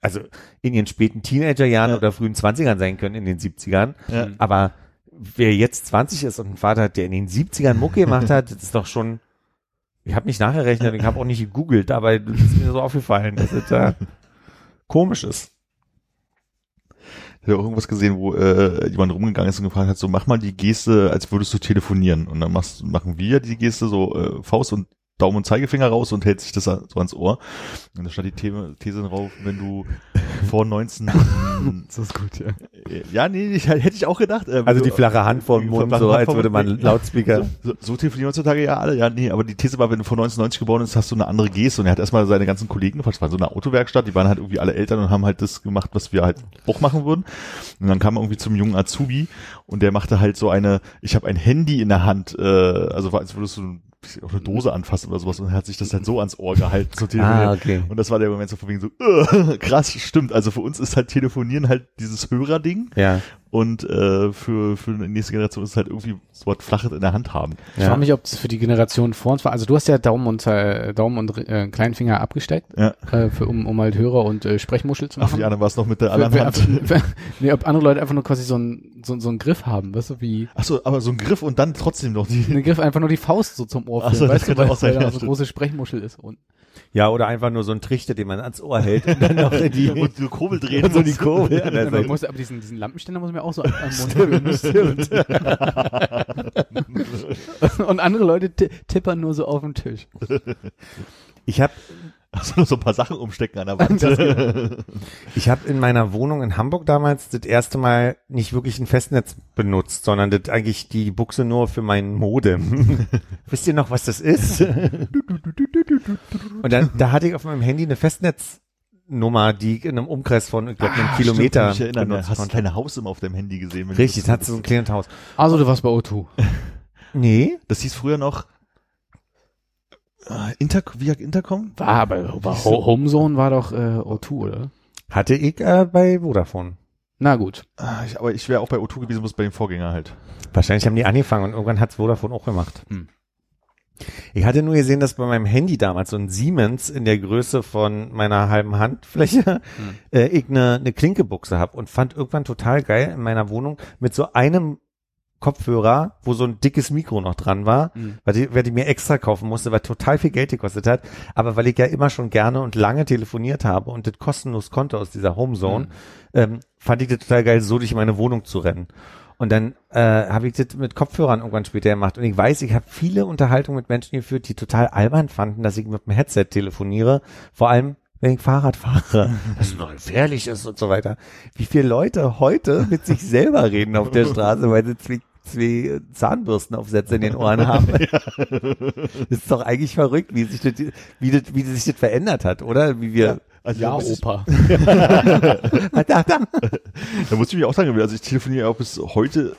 also in ihren späten Teenagerjahren Ja. oder frühen 20ern sein können in den 70ern. Ja. Aber wer jetzt 20 ist und einen Vater hat, der in den 70ern Mucke gemacht hat, das ist doch schon, ich habe nicht nachgerechnet, ich habe auch nicht gegoogelt, aber das ist mir so aufgefallen, dass es da komisch ist. Habe irgendwas gesehen, wo äh, jemand rumgegangen ist und gefragt hat, so mach mal die Geste, als würdest du telefonieren. Und dann machst, machen wir die Geste so äh, Faust und Daumen und Zeigefinger raus und hält sich das so ans Ohr. Und da stand die These, These drauf, wenn du [laughs] vor 19... Das ist gut, ja. ja, nee, ich, hätte ich auch gedacht. Äh, Also die flache Hand vor dem Mund, so als würde man. Lautspeaker. So, so telefonieren heutzutage ja alle. Ja, nee, aber die These war, wenn du vor 1990 geboren bist, hast du eine andere Geste. Und er hat erstmal seine ganzen Kollegen gefragt, es war so eine Autowerkstatt, die waren halt irgendwie alle Eltern und haben halt das gemacht, was wir halt auch machen würden. Und dann kam er irgendwie zum jungen Azubi und der machte halt so eine, ich habe ein Handy in der Hand, äh, also als würdest du ein auf eine Dose anfassen oder sowas und hat sich das halt so ans Ohr gehalten zu telefonieren. Ah, okay. Und das war der Moment so von wegen so, [laughs] krass, stimmt. Also für uns ist halt Telefonieren halt dieses Hörerding Ja, und äh, für, für die nächste Generation ist es halt irgendwie so was Flaches in der Hand haben. Ich ja. frage mich, ob das für die Generation vor uns war. Also du hast ja Daumen und äh, Daumen und äh, Kleinfinger abgesteckt, Ja. äh, für, um, um halt Hörer und äh, Sprechmuschel zu Ach, machen. die anderen war es noch mit der Für- anderen für- Hand. für- [laughs] nee, ob andere Leute einfach nur quasi so einen so, so einen Griff haben, weißt du, wie Ach so, aber so ein Griff und dann trotzdem noch die. einen Griff einfach nur die Faust so zum Ohr Ach so, führen, das weißt du, könnte weil, auch sein, weil da ja, so eine große Sprechmuschel ist. Und ja, oder einfach nur so ein Trichter, den man ans Ohr hält und dann noch [laughs] die, und die Kurbel drehen. und so die Kurbel [laughs] an der man Seite. muss, aber diesen, diesen Lampenständer muss man auch so am [laughs] Mund führen. [laughs] Und andere Leute ti- tippern nur so auf den Tisch. Ich habe Also [laughs] so ein paar Sachen umstecken an der Wand. ich hab in meiner Wohnung in Hamburg damals das erste Mal nicht wirklich ein Festnetz benutzt, sondern das eigentlich die Buchse nur für mein Modem. Wisst ihr noch, was das ist? und dann da hatte ich auf meinem Handy eine Festnetznummer, die in einem Umkreis von ich glaub, einem Stimmt, Kilometer ich erinnere, benutzen hast du kleine Haus immer auf deinem Handy gesehen. wenn du Richtig, das- hat so ein kleines Haus. Also du warst bei O2. [laughs] Nee, Das hieß früher noch äh, Inter via Intercom? War aber war Ho Homezone war doch äh, O2, oder? hatte ich äh, bei Vodafone. Na gut. Ah, ich, aber ich wäre auch bei O2 gewesen, bloß bei dem Vorgänger halt. Wahrscheinlich haben die angefangen und irgendwann hat's Vodafone auch gemacht. Hm. Ich hatte nur gesehen, dass bei meinem Handy damals so ein Siemens in der Größe von meiner halben Handfläche [laughs] äh, ich eine, eine Klinkebuchse hab und fand irgendwann total geil in meiner Wohnung mit so einem Kopfhörer, wo so ein dickes Mikro noch dran war, Mhm. weil ich, weil ich mir extra kaufen musste, weil total viel Geld gekostet hat. Aber weil ich ja immer schon gerne und lange telefoniert habe und das kostenlos konnte aus dieser Homezone, Mhm. ähm, fand ich das total geil, so durch meine Wohnung zu rennen. Und dann äh, habe ich das mit Kopfhörern irgendwann später gemacht. Und ich weiß, ich habe viele Unterhaltungen mit Menschen geführt, die total albern fanden, dass ich mit dem Headset telefoniere. Vor allem, wenn ich Fahrrad fahre, [laughs] das noch gefährlich ist und so weiter. Wie viele Leute heute mit sich selber reden auf der Straße, weil sie zwei, zwei Zahnbürstenaufsätze in den Ohren haben. [laughs] Das ist doch eigentlich verrückt, wie sich das, wie das, wie sich das verändert hat, oder? Wie wir, Also Ja, Opa. [laughs] da, da. Da muss ich mich auch sagen, also ich telefoniere auch bis heute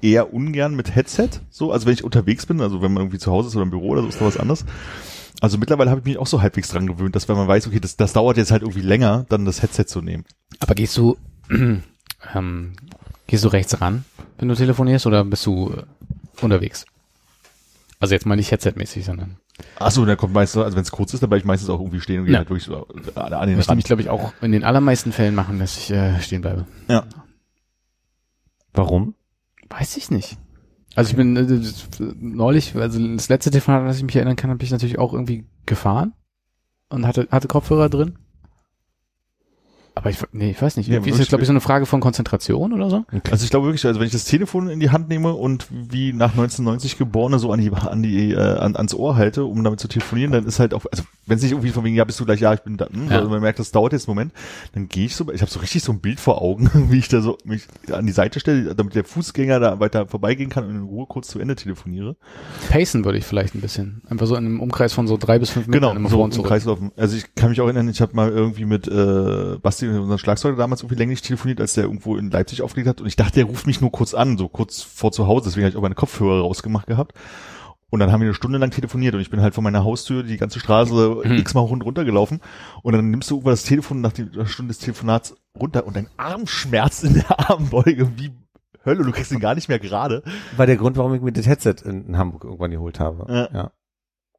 eher ungern mit Headset, so, also wenn ich unterwegs bin, also wenn man irgendwie zu Hause ist oder im Büro oder so, ist da was anderes. Also mittlerweile habe ich mich auch so halbwegs dran gewöhnt, dass wenn man weiß, okay, das, das dauert jetzt halt irgendwie länger, dann das Headset zu nehmen. Aber gehst du, [clears throat] ähm, gehst du rechts ran, wenn du telefonierst, oder bist du äh, unterwegs? Also jetzt mal nicht Headset-mäßig, sondern. Achso, dann kommt meistens, also wenn es kurz ist, dann bleibe ich meistens auch irgendwie stehen und gehe Ja. halt wirklich so an, den Möchte mich, Rand. glaube ich, auch in den allermeisten Fällen machen, dass ich äh, stehen bleibe. Ja. Warum? Weiß ich nicht. Also ich bin äh, das- neulich, also das letzte Telefonat, an das ich mich erinnern kann, habe ich natürlich auch irgendwie gefahren und hatte, hatte Kopfhörer drin. Aber ich, nee, ich weiß nicht. Ja, Irgendwie ist wirklich- das, glaube ich, so eine Frage von Konzentration oder so. Also ich glaube wirklich, also wenn ich das Telefon in die Hand nehme und wie nach 1990 Geborene so an die, an die, äh, an, ans Ohr halte, um damit zu telefonieren, dann ist halt auch, also wenn es nicht irgendwie von wegen, ja, bist du gleich, ja, ich bin da, hm, Ja. also man merkt, das dauert jetzt einen Moment, dann gehe ich so, ich habe so richtig so ein Bild vor Augen, [laughs] wie ich da so mich an die Seite stelle, damit der Fußgänger da weiter vorbeigehen kann und in Ruhe kurz zu Ende telefoniere. Pacen würde ich vielleicht ein bisschen. Einfach so in einem Umkreis von so drei bis fünf Metern Genau, so im. Kreislaufen. Also ich kann mich auch erinnern, ich habe mal irgendwie mit äh, Basti, unserem Schlagzeuger, damals irgendwie länglich telefoniert, als der irgendwo in Leipzig aufgelegt hat und ich dachte, der ruft mich nur kurz an, so kurz vor zu Hause, deswegen habe ich auch meine Kopfhörer rausgemacht gehabt. Und dann haben wir eine Stunde lang telefoniert und ich bin halt von meiner Haustür die ganze Straße Mhm. x-mal rund runtergelaufen und dann nimmst du irgendwann das Telefon nach der Stunde des Telefonats runter und dein Arm schmerzt in der Armbeuge wie Hölle, du kriegst ihn gar nicht mehr gerade. War der Grund, warum ich mir das Headset in, in Hamburg irgendwann geholt habe. Ja. ja.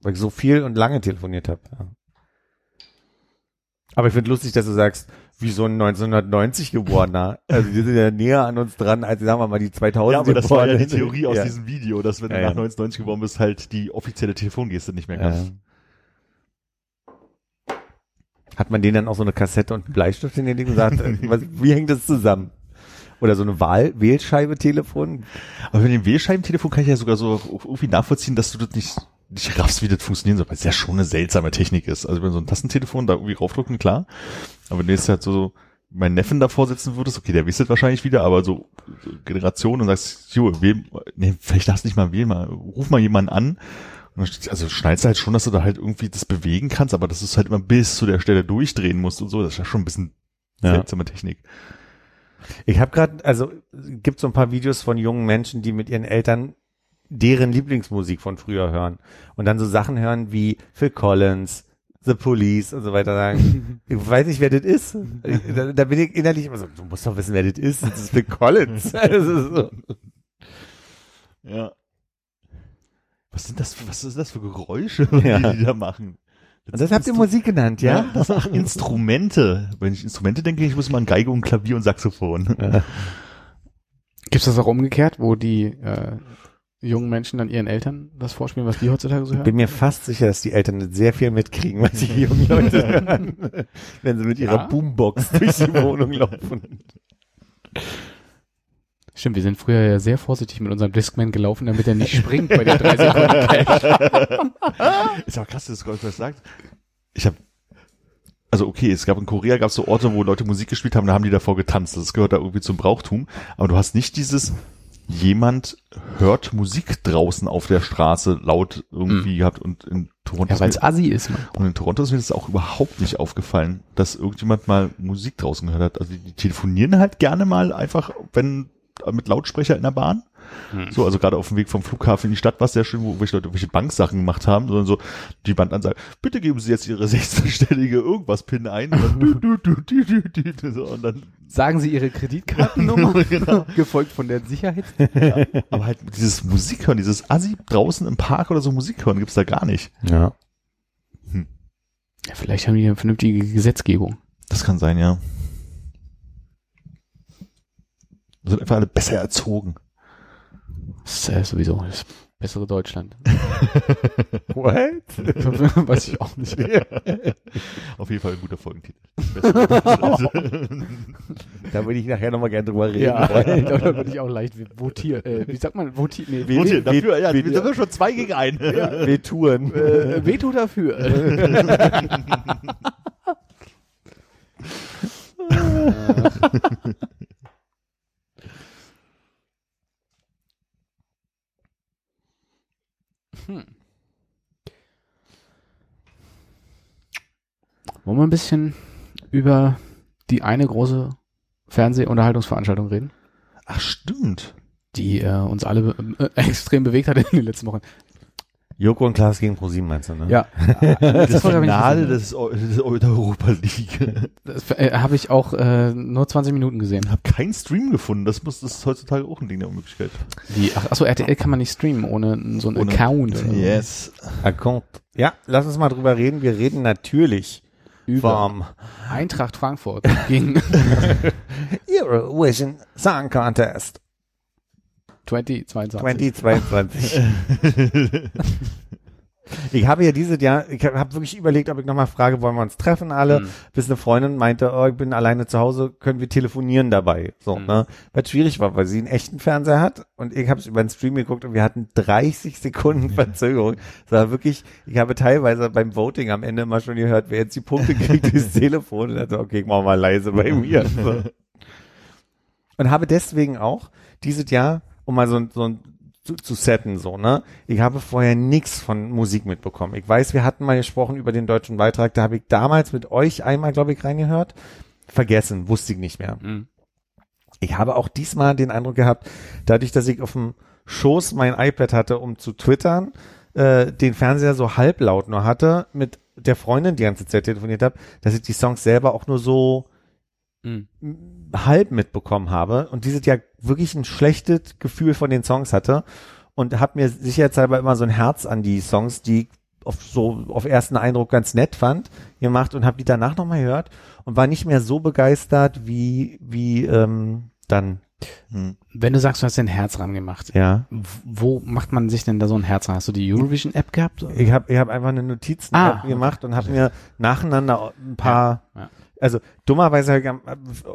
Weil ich so viel und lange telefoniert habe. Ja. Aber ich finde lustig, dass du sagst, wie so ein 1990 geborener. Also die sind ja näher an uns dran, als sagen wir mal die 2000 Ja, aber das war ja die. Theorie aus ja. diesem Video, dass wenn Ja, du ja. nach 1990 geboren bist, halt die offizielle Telefongeste nicht mehr kannst. Hat man denen dann auch so eine Kassette und einen Bleistift in den Ding und sagt, äh, [laughs] was, wie hängt das zusammen? Oder so eine Wahl Wählscheibe-Telefon? Aber mit dem Wählscheibentelefon kann ich ja sogar so irgendwie nachvollziehen, dass du das nicht, nicht raffst, wie das funktionieren soll, weil es ja schon eine seltsame Technik ist. Also wenn so ein Tastentelefon da irgendwie raufdrücken, klar. Aber wenn du jetzt halt so meinen Neffen davor sitzen würdest, okay, der wisst das wahrscheinlich wieder, aber so, so Generation und sagst, jo, wähl, nee, vielleicht darfst du nicht mal wählen, mal, ruf mal jemanden an. Und also schnallst du halt schon, dass du da halt irgendwie das bewegen kannst, aber dass du es halt immer bis zu der Stelle durchdrehen musst und so, das ist ja schon ein bisschen Ja. seltsame Technik. Ich habe gerade, also gibt so ein paar Videos von jungen Menschen, die mit ihren Eltern deren Lieblingsmusik von früher hören und dann so Sachen hören wie Phil Collins, The Police und so weiter sagen. [laughs] ich weiß nicht, wer das ist. [laughs] Da, da bin ich innerlich immer so, du musst doch wissen, wer das ist. Das ist Phil Collins. [laughs] Das ist so. Ja. Was sind das, für- was ist das für Geräusche, Ja. die die da machen? Und das habt ihr Musik genannt, ja? Ja, das ach, Instrumente. Wenn ich Instrumente denke, ich muss mal an Geige und Klavier und Saxophon. Gibt's das auch umgekehrt, wo die äh, jungen Menschen dann ihren Eltern das vorspielen, was die heutzutage so Ich hören? bin mir fast sicher, dass die Eltern sehr viel mitkriegen, was die jungen Leute [laughs] hören, wenn sie mit ihrer Ja. Boombox durch die Wohnung laufen. Stimmt, wir sind früher ja sehr vorsichtig mit unserem Discman gelaufen, damit er nicht springt bei den drei Sekunden Cash. Ist aber krass, dass du das sagt. Ich habe also okay, es gab in Korea gab es so Orte, wo Leute Musik gespielt haben, da haben die davor getanzt. Das gehört da irgendwie zum Brauchtum. Aber du hast nicht dieses jemand hört Musik draußen auf der Straße laut irgendwie gehabt und in Toronto Ja, weil es assi ist, man. Und in Toronto ist mir das auch überhaupt nicht aufgefallen, dass irgendjemand mal Musik draußen gehört hat. Also die, die telefonieren halt gerne mal einfach, wenn mit Lautsprecher in der Bahn. Hm. So, also gerade auf dem Weg vom Flughafen in die Stadt war es sehr schön, wo welche Leute welche Banksachen gemacht haben, sondern so die Bandansage, bitte geben Sie jetzt Ihre [laughs] 16-stellige irgendwas PIN ein und dann, so, und dann Sagen Sie Ihre Kreditkartennummer, [laughs] Genau. gefolgt von der Sicherheits... [laughs] aber halt dieses Musik hören, dieses Assi draußen im Park oder so Musik hören gibt's da gar nicht. Ja. Ja, vielleicht haben die eine vernünftige Gesetzgebung. Das kann sein, ja. Wir sind einfach alle besser erzogen. Das ist sowieso. Das Bessere Deutschland. [laughs] What? [laughs] Weiß ich auch nicht. [laughs] Auf jeden Fall ein guter Folgentitel. Da würde ich nachher nochmal gerne drüber reden. Ja, wollen. ich glaube, da würde ich auch leicht votieren. Äh, wie sagt man? Votieren? Nee, Votieren dafür, ja, wir sind schon zwei gegen einen. Wir touren. äh, Veto dafür. Hm. Wollen wir ein bisschen über die eine große Fernsehunterhaltungsveranstaltung reden, Ach, stimmt. die äh, uns alle äh, [laughs] extrem bewegt hat in den letzten Wochen. Joko und Klaas gegen ProSieben meinst du, ne? Ja, [laughs] Das, nicht Finale gesehen. des, des Europa League. das äh, habe ich auch äh, nur 20 Minuten gesehen. Ich habe keinen Stream gefunden. Das, muss, das ist heutzutage auch ein Ding der Möglichkeit. Die, ach, achso, RTL kann man nicht streamen ohne so einen Ohne- Account. so. Yes. Account. Ja, lass uns mal drüber reden. Wir reden natürlich Über vom Eintracht Frankfurt gegen [laughs] Eurovision Song Contest 2022. 2022. [laughs] ich habe ja dieses Jahr, ich habe wirklich überlegt, ob ich nochmal frage, wollen wir uns treffen alle? Mhm. Bis eine Freundin meinte, oh, ich bin alleine zu Hause, können wir telefonieren dabei? So, Mhm. ne? Was schwierig war, weil sie einen echten Fernseher hat und ich habe es über den Stream geguckt und wir hatten 30 Sekunden Verzögerung. Das war wirklich, ich habe teilweise beim Voting am Ende immer schon gehört, wer jetzt die Punkte kriegt [laughs] durchs Telefon. Und dachte, okay, ich mach mal leise bei mir. So. [laughs] Und habe deswegen auch dieses Jahr, um mal so, ein- so ein zu, zu setten, so, ne? Ich habe vorher nichts von Musik mitbekommen. Ich weiß, wir hatten mal gesprochen über den deutschen Beitrag, da habe ich damals mit euch einmal, glaube ich, reingehört. Vergessen, wusste ich nicht mehr. Mhm. Ich habe auch diesmal den Eindruck gehabt, dadurch, dass ich auf dem Schoß mein iPad hatte, um zu twittern, äh, den Fernseher so halblaut nur hatte, mit der Freundin die ganze Zeit telefoniert habe, dass ich die Songs selber auch nur so Mhm. halb mitbekommen habe und dieses Jahr wirklich ein schlechtes Gefühl von den Songs hatte und habe mir sicherheitshalber immer so ein Herz an die Songs, die ich auf so auf ersten Eindruck ganz nett fand, gemacht und habe die danach nochmal gehört und war nicht mehr so begeistert wie wie ähm, dann Hm. Wenn du sagst, du hast dein Herz ran gemacht, ja wo macht man sich denn da so ein Herz ran? Hast du die Eurovision App gehabt? ich habe ich hab einfach eine Notizen Ah, gemacht und habe mir nacheinander ein paar Ja, ja. Also dummerweise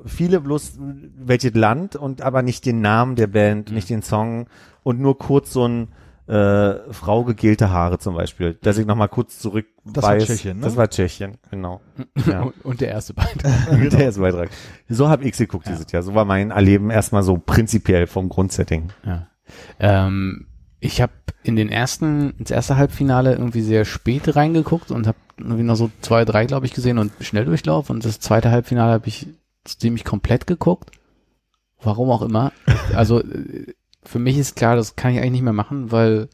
viele bloß welches Land und aber nicht den Namen der Band, Mhm. nicht den Song und nur kurz so ein äh, Frau gegelte Haare zum Beispiel, dass ich noch mal kurz zurück Das war weiß. Tschechien, ne? Das war Tschechien, genau. [laughs] Ja. Und, und der erste Beitrag. [laughs] Der ist Beitrag. So habe ich geguckt Ja. dieses Jahr. So war mein Erleben erstmal so prinzipiell vom Grundsetting. Ja. Ähm, ich habe in den ersten, ins erste Halbfinale irgendwie sehr spät reingeguckt und habe irgendwie noch so zwei, drei, glaube ich, gesehen und Schnelldurchlauf. Und das zweite Halbfinale habe ich ziemlich komplett geguckt. Warum auch immer. Also äh, für mich ist klar, das kann ich eigentlich nicht mehr machen, weil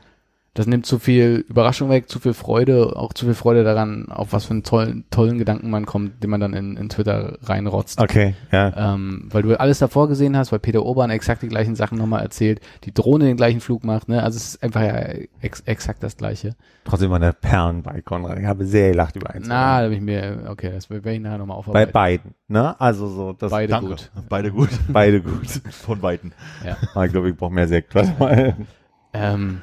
das nimmt zu viel Überraschung weg, zu viel Freude, auch zu viel Freude daran, auf was für einen tollen, tollen Gedanken man kommt, den man dann in, in Twitter reinrotzt. Okay, ja. Ähm, weil du alles davor gesehen hast, weil Peter Obern exakt die gleichen Sachen nochmal erzählt, die Drohne den gleichen Flug macht, ne? Also es ist einfach ja ex exakt das gleiche. Trotzdem war eine Perlen bei Konrad. Ich habe sehr gelacht über eins. Na, da bin ich mir, okay, das werde ich nachher nochmal bei aufarbeiten. beiden, ne? Also so, das Beide Danke. gut. Beide gut. beide gut. Von Weitem. Ja. Ah, ich glaube, ich brauche mehr Sekt. Warte mal. Ähm,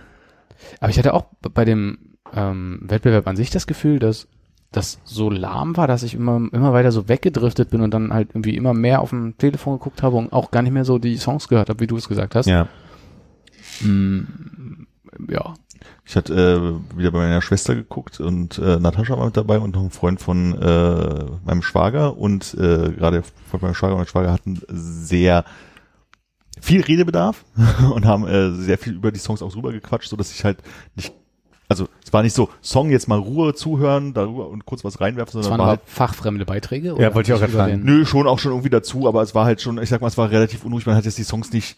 aber ich hatte auch bei dem ähm, Wettbewerb an sich das Gefühl, dass das so lahm war, dass ich immer, immer weiter so weggedriftet bin und dann halt irgendwie immer mehr auf dem Telefon geguckt habe und auch gar nicht mehr so die Songs gehört habe, wie du es gesagt hast. Ja. Mm, ja. Ich hatte äh, wieder bei meiner Schwester geguckt und äh, Natascha war mit dabei und noch ein Freund von äh, meinem Schwager und äh, gerade von meinem Schwager und meinem Schwager hatten sehr viel Redebedarf [laughs] und haben äh, sehr viel über die Songs auch rüber gequatscht, so dass ich halt nicht also es war nicht so Song jetzt mal Ruhe zuhören, darüber und kurz was reinwerfen, sondern waren war halt fachfremde Beiträge? Ja, wollte ich auch fragen. den- Nö, schon auch schon irgendwie dazu, aber es war halt schon, ich sag mal, es war relativ unruhig, man hat jetzt die Songs nicht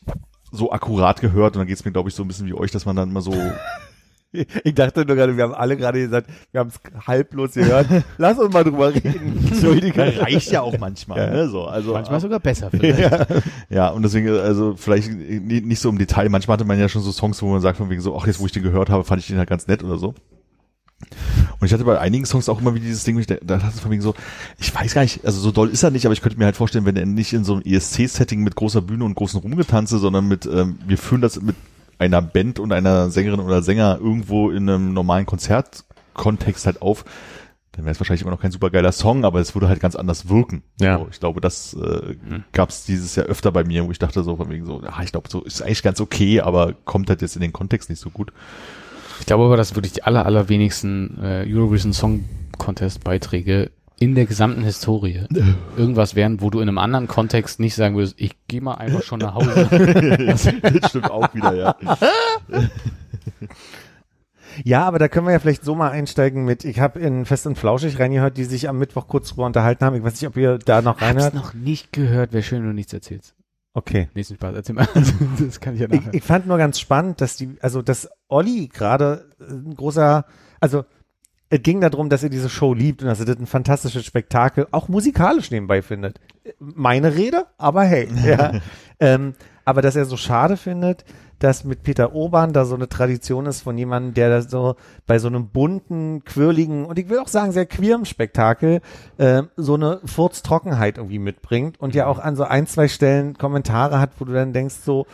so akkurat gehört und dann geht's mir, glaube ich, so ein bisschen wie euch, dass man dann immer so [laughs] Ich dachte nur gerade, wir haben alle gerade gesagt, wir haben es halblos gehört. [laughs] Lass uns mal drüber reden. Entschuldige. reicht ja auch manchmal, Ja. ne? So, also Manchmal sogar besser vielleicht. ja, und deswegen, also vielleicht nicht so im Detail. Manchmal hatte man ja schon so Songs, wo man sagt von wegen so, ach, jetzt wo ich den gehört habe, fand ich den halt ganz nett oder so. Und ich hatte bei einigen Songs auch immer wie dieses Ding, ich da, da dachte von wegen so, ich weiß gar nicht, also so doll ist er nicht, aber ich könnte mir halt vorstellen, wenn er nicht in so einem ESC-Setting mit großer Bühne und großen Rumgetanze, sondern mit, ähm, wir führen das mit einer Band und einer Sängerin oder Sänger irgendwo in einem normalen Konzertkontext halt auf, dann wäre es wahrscheinlich immer noch kein supergeiler Song, aber es würde halt ganz anders wirken. Ja. So, ich glaube, das äh, gab es dieses Jahr öfter bei mir, wo ich dachte so von wegen so, ja, ich glaube, so ist eigentlich ganz okay, aber kommt halt jetzt in den Kontext nicht so gut. Ich glaube aber, dass wirklich die aller, allerwenigsten äh, Eurovision Song Contest Beiträge in der gesamten Historie [laughs] irgendwas wären, wo du in einem anderen Kontext nicht sagen würdest, ich gehe mal einfach schon nach Hause. [laughs] das stimmt auch wieder, ja. [laughs] Ja, aber da können wir ja vielleicht so mal einsteigen mit, ich habe in Fest und Flauschig reingehört, die sich am Mittwoch kurz drüber unterhalten haben. Ich weiß nicht, ob ihr da noch Hab's reinhört. noch nicht gehört, wäre schön, wenn du nichts erzählst. Okay. Nächsten Spaß, erzähl mal. das kann ich ja Ich, nachher. ich fand nur ganz spannend, dass die, also dass Olli gerade ein großer, also es ging darum, dass er diese Show liebt und dass er das ein fantastisches Spektakel auch musikalisch nebenbei findet. Meine Rede, aber hey, [laughs] ja. ähm, aber dass er so schade findet, dass mit Peter Urban da so eine Tradition ist von jemandem, der da so bei so einem bunten, quirligen und ich will auch sagen sehr queerem Spektakel äh, so eine Furztrockenheit irgendwie mitbringt und ja auch an so ein, zwei Stellen Kommentare hat, wo du dann denkst so,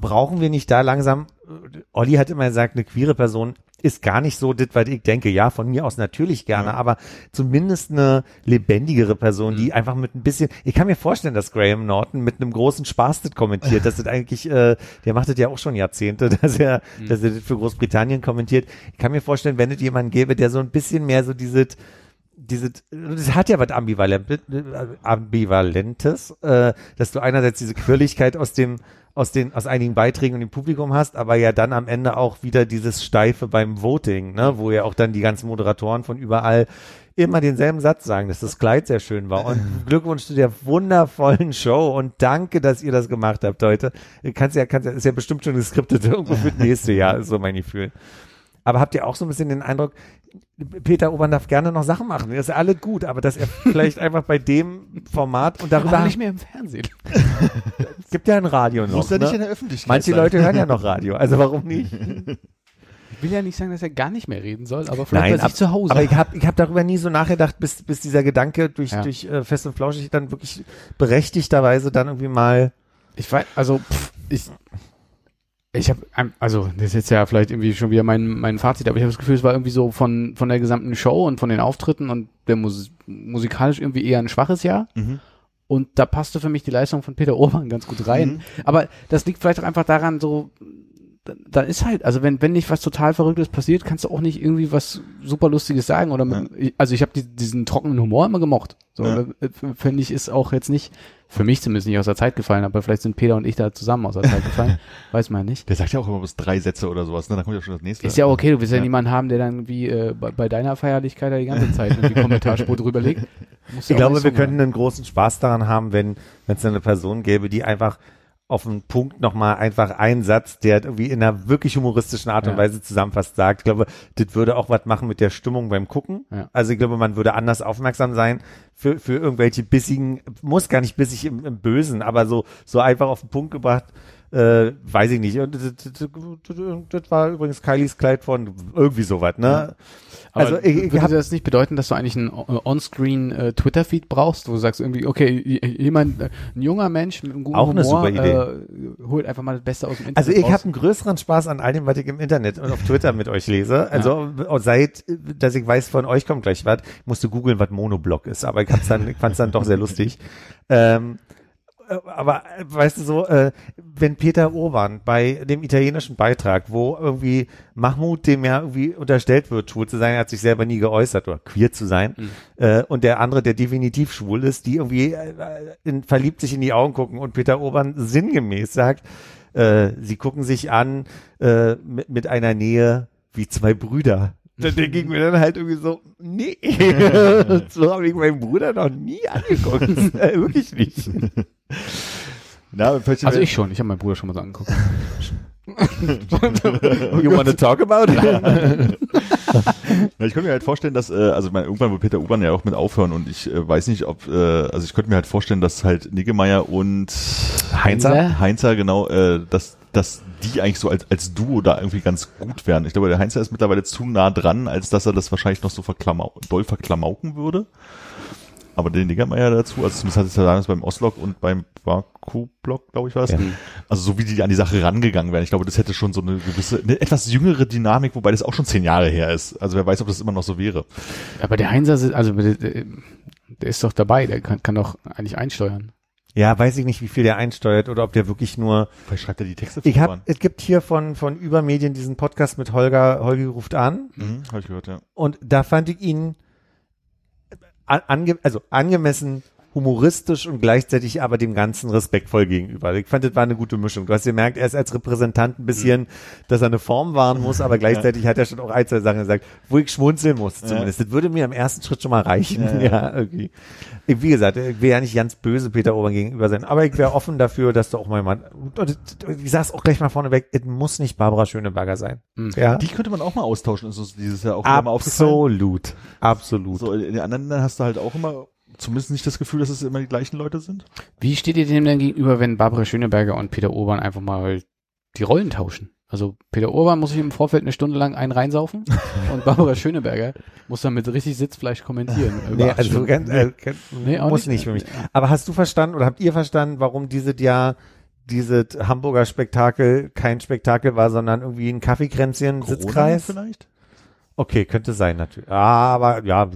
brauchen wir nicht da langsam, Olli hat immer gesagt, eine queere Person ist gar nicht so das, was ich denke. Ja, von mir aus natürlich gerne, aber zumindest eine lebendigere Person, die einfach mit ein bisschen, ich kann mir vorstellen, dass Graham Norton mit einem großen Spaß das kommentiert, dass das eigentlich, äh, der macht das ja auch schon Jahrzehnte, [laughs] dass er, dass er das für Großbritannien kommentiert. Ich kann mir vorstellen, wenn es jemanden gäbe, der so ein bisschen mehr so dieses, diese, das hat ja was Ambivalent, Ambivalentes, äh, dass du einerseits diese Quirligkeit aus dem, aus den, aus einigen Beiträgen und dem Publikum hast, aber ja dann am Ende auch wieder dieses Steife beim Voting, ne, wo ja auch dann die ganzen Moderatoren von überall immer denselben Satz sagen, dass das Kleid sehr schön war. Und [laughs] Glückwunsch zu der wundervollen Show und danke, dass ihr das gemacht habt heute. Kannst ja, kannst ja, ist ja bestimmt schon geskriptet [laughs] irgendwo für das nächste Jahr, ist so mein Gefühl. Aber habt ihr auch so ein bisschen den Eindruck, Peter Obern darf gerne noch Sachen machen. Das ist alles gut, aber dass er [laughs] vielleicht einfach bei dem Format und darüber Aber nicht mehr im Fernsehen. [laughs] gibt ja ein Radio noch. Muss ja ne? nicht in der Öffentlichkeit Manche sein. Leute hören ja noch Radio, also [laughs] warum nicht? Ich will ja nicht sagen, dass er gar nicht mehr reden soll, aber vielleicht Nein, bei sich zu Hause. Aber ich habe ich hab darüber nie so nachgedacht, bis, bis dieser Gedanke durch, Ja. durch äh, Fest und Flauschig dann wirklich berechtigterweise dann irgendwie mal Ich weiß, also pff, ich, ich habe, also das ist jetzt ja vielleicht irgendwie schon wieder mein, mein Fazit, aber ich habe das Gefühl, es war irgendwie so von, von der gesamten Show und von den Auftritten und der Mus musikalisch irgendwie eher ein schwaches Jahr. Mhm. Und da passte für mich die Leistung von Peter Urban ganz gut rein. Mhm. Aber das liegt vielleicht auch einfach daran, so, da, ist halt, also wenn, wenn nicht was total Verrücktes passiert, kannst du auch nicht irgendwie was super Lustiges sagen. Oder mit, ich- also ich habe die, diesen trockenen Humor immer gemocht. So, Ja. äh, finde ich, ist auch jetzt nicht, für mich zumindest nicht aus der Zeit gefallen, aber vielleicht sind Peter und ich da zusammen aus der Zeit gefallen. [laughs] Weiß man nicht. Der sagt ja auch immer bis drei Sätze oder sowas, ne? Dann kommt ja schon das nächste. Ist ja okay, du willst ja, Ja. niemanden haben, der dann wie äh, bei, bei deiner Feierlichkeit da die ganze Zeit in die [laughs] Kommentarspur drüber legt. Muss ja Ich glaube, wir so könnten einen großen Spaß daran haben, wenn wenn es eine Person gäbe, die einfach auf einen Punkt nochmal einfach einen Satz, der irgendwie in einer wirklich humoristischen Art und Ja. Weise zusammenfasst sagt. Ich glaube, das würde auch was machen mit der Stimmung beim Gucken. Ja. Also ich glaube, man würde anders aufmerksam sein für, für irgendwelche bissigen, muss gar nicht bissig im, im Bösen, aber so, so einfach auf den Punkt gebracht, äh, weiß ich nicht. Und das, war übrigens Kylies Kleid von irgendwie sowas, ne? Aber Also ich, ich würde das nicht bedeuten, dass du eigentlich einen On-Screen äh, Twitter-Feed brauchst, wo du sagst irgendwie, okay, jemand, ein junger Mensch mit einem guten Auch eine Humor, super Idee. Äh, holt einfach mal das Beste aus dem Internet Also ich habe einen größeren Spaß an all dem, was ich im Internet und auf Twitter mit euch lese. Also seit, dass ich weiß, von euch kommt gleich was, ich musste googeln, was Monoblock ist, aber ich, dann, ich fand es dann doch sehr lustig. [laughs] Ähm, äh, aber äh, weißt du so, äh, wenn Peter Urban bei dem italienischen Beitrag, wo irgendwie Mahmoud, dem ja irgendwie unterstellt wird, schwul zu sein, er hat sich selber nie geäußert oder queer zu sein, äh, und der andere, der definitiv schwul ist, die irgendwie äh, in, verliebt sich in die Augen gucken und Peter Urban sinngemäß sagt, äh, sie gucken sich an äh, mit, mit einer Nähe wie zwei Brüder. Da denke ich mir dann halt irgendwie so, nee, [laughs] so habe ich meinen Bruder noch nie angeguckt. [laughs] [laughs] Wirklich nicht. Na, also ich schon, ich habe meinen Bruder schon mal so angeguckt. You wanna talk about it? Na, ich könnte mir halt vorstellen, dass, äh, also ich meine, irgendwann wird Peter Urban ja auch mit aufhören und ich äh, weiß nicht, ob, äh, also ich könnte mir halt vorstellen, dass halt Niggemeier und Heinzer? Heinzer, genau, äh, dass, dass die eigentlich so als, als Duo da irgendwie ganz gut wären. Ich glaube, der Heinzer ist mittlerweile zu nah dran, als dass er das wahrscheinlich noch so verklamau doll verklamauken würde. Aber den Niggemeier dazu, also zumindest hat es ja damals beim Oslog und beim Baku-Block, glaube ich, war es, Also so wie die an die Sache rangegangen wären. Ich glaube, das hätte schon so eine gewisse, eine etwas jüngere Dynamik, wobei das auch schon zehn Jahre her ist. Also wer weiß, ob das immer noch so wäre. Aber der Heinzer, ist- also der, der der ist doch dabei, der kann, kann doch eigentlich einsteuern. Ja, weiß ich nicht, wie viel der einsteuert oder ob der wirklich nur. Vielleicht schreibt er die Texte Ich hab, es gibt hier von von Übermedien diesen Podcast mit Holger. Holger ruft an Mhm, hab ich gehört, ja. und da fand ich ihn an, ange, also angemessen humoristisch und gleichzeitig aber dem Ganzen respektvoll gegenüber. Ich fand, das war eine gute Mischung. Du hast gemerkt, er ist als Repräsentant ein bisschen, dass er eine Form wahren muss, aber [laughs] gleichzeitig hat er schon auch ein, zwei Sachen gesagt, wo ich schmunzeln muss zumindest. Das würde mir im ersten Schritt schon mal reichen. Ja, [laughs] Ja, ja. irgendwie. Ich, wie gesagt, ich will ja nicht ganz böse Peter Obern gegenüber sein, aber ich wäre offen dafür, dass du auch mal jemand, ich sag's auch gleich mal vorneweg, es muss nicht Barbara Schöneberger sein. Mhm. Ja. Die könnte man auch mal austauschen. Ist uns dieses Jahr auch wieder mal aufgefallen. Absolut. Absolut. So, in den anderen hast du halt auch immer zumindest nicht das Gefühl, dass es immer die gleichen Leute sind. Wie steht ihr dem denn gegenüber, wenn Barbara Schöneberger und Peter Urban einfach mal die Rollen tauschen? Also Peter Urban muss sich im Vorfeld eine Stunde lang einen reinsaufen [laughs] und Barbara Schöneberger muss dann mit richtig Sitzfleisch kommentieren. [laughs] Nee, also ganz, äh, ganz, Nee, muss nicht. nicht für mich. Aber hast du verstanden oder habt ihr verstanden, warum dieses Jahr dieses Hamburger Spektakel kein Spektakel war, sondern irgendwie ein Kaffeekränzchen, Sitzkreis? vielleicht? Okay, könnte sein natürlich. Aber ja,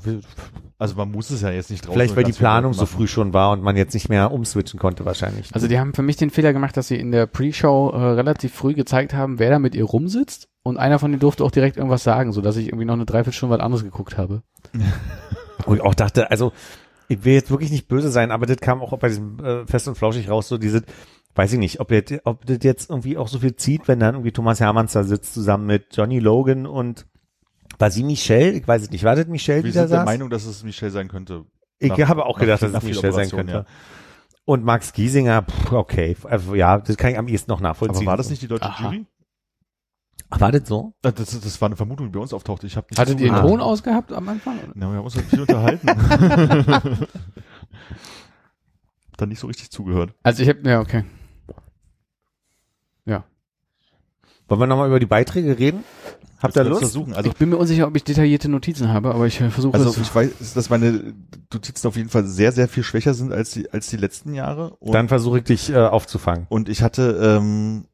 Also man muss es ja jetzt nicht draußen. vielleicht weil die Planung so früh schon war und man jetzt nicht mehr umswitchen konnte wahrscheinlich. Also die haben für mich den Fehler gemacht, dass sie in der Pre-Show äh, relativ früh gezeigt haben, wer da mit ihr rumsitzt und einer von denen durfte auch direkt irgendwas sagen, sodass ich irgendwie noch eine Dreiviertelstunde was anderes geguckt habe. [laughs] Wo ich auch dachte, also ich will jetzt wirklich nicht böse sein, aber das kam auch bei diesem äh, Fest und Flauschig raus, so diese, weiß ich nicht, ob, jetzt, ob das jetzt irgendwie auch so viel zieht, wenn dann irgendwie Thomas Hermanns da sitzt zusammen mit Johnny Logan und war sie Michelle? Ich weiß es nicht. War das Michelle, Wir die da sind der saß? Meinung, dass es Michelle sein könnte. ich nach- habe auch nach gedacht, dass es Michelle sein Operation, könnte. Und Max Giesinger, pff, okay, also, ja, das kann ich am ehesten noch nachvollziehen. Aber war das nicht die deutsche Aha. Jury? Ach, war das so? Äh, Das, das war eine Vermutung, die bei uns auftauchte. Ich habe nicht Hattet ihr den Ah. zugehört. Ton ausgehabt am Anfang? Ja, wir haben uns halt viel unterhalten. [laughs] Dann nicht so richtig zugehört. Also ich habe, ja, okay. Wollen wir nochmal über die Beiträge reden? Habt ihr Das Lust? Versuchen. Also, ich bin mir unsicher, ob ich detaillierte Notizen habe, aber ich äh, versuche also es. ich weiß, dass meine Notizen auf jeden Fall sehr, sehr viel schwächer sind als die, als die letzten Jahre. Und, Dann versuche ich dich äh, aufzufangen. und ich hatte, ähm,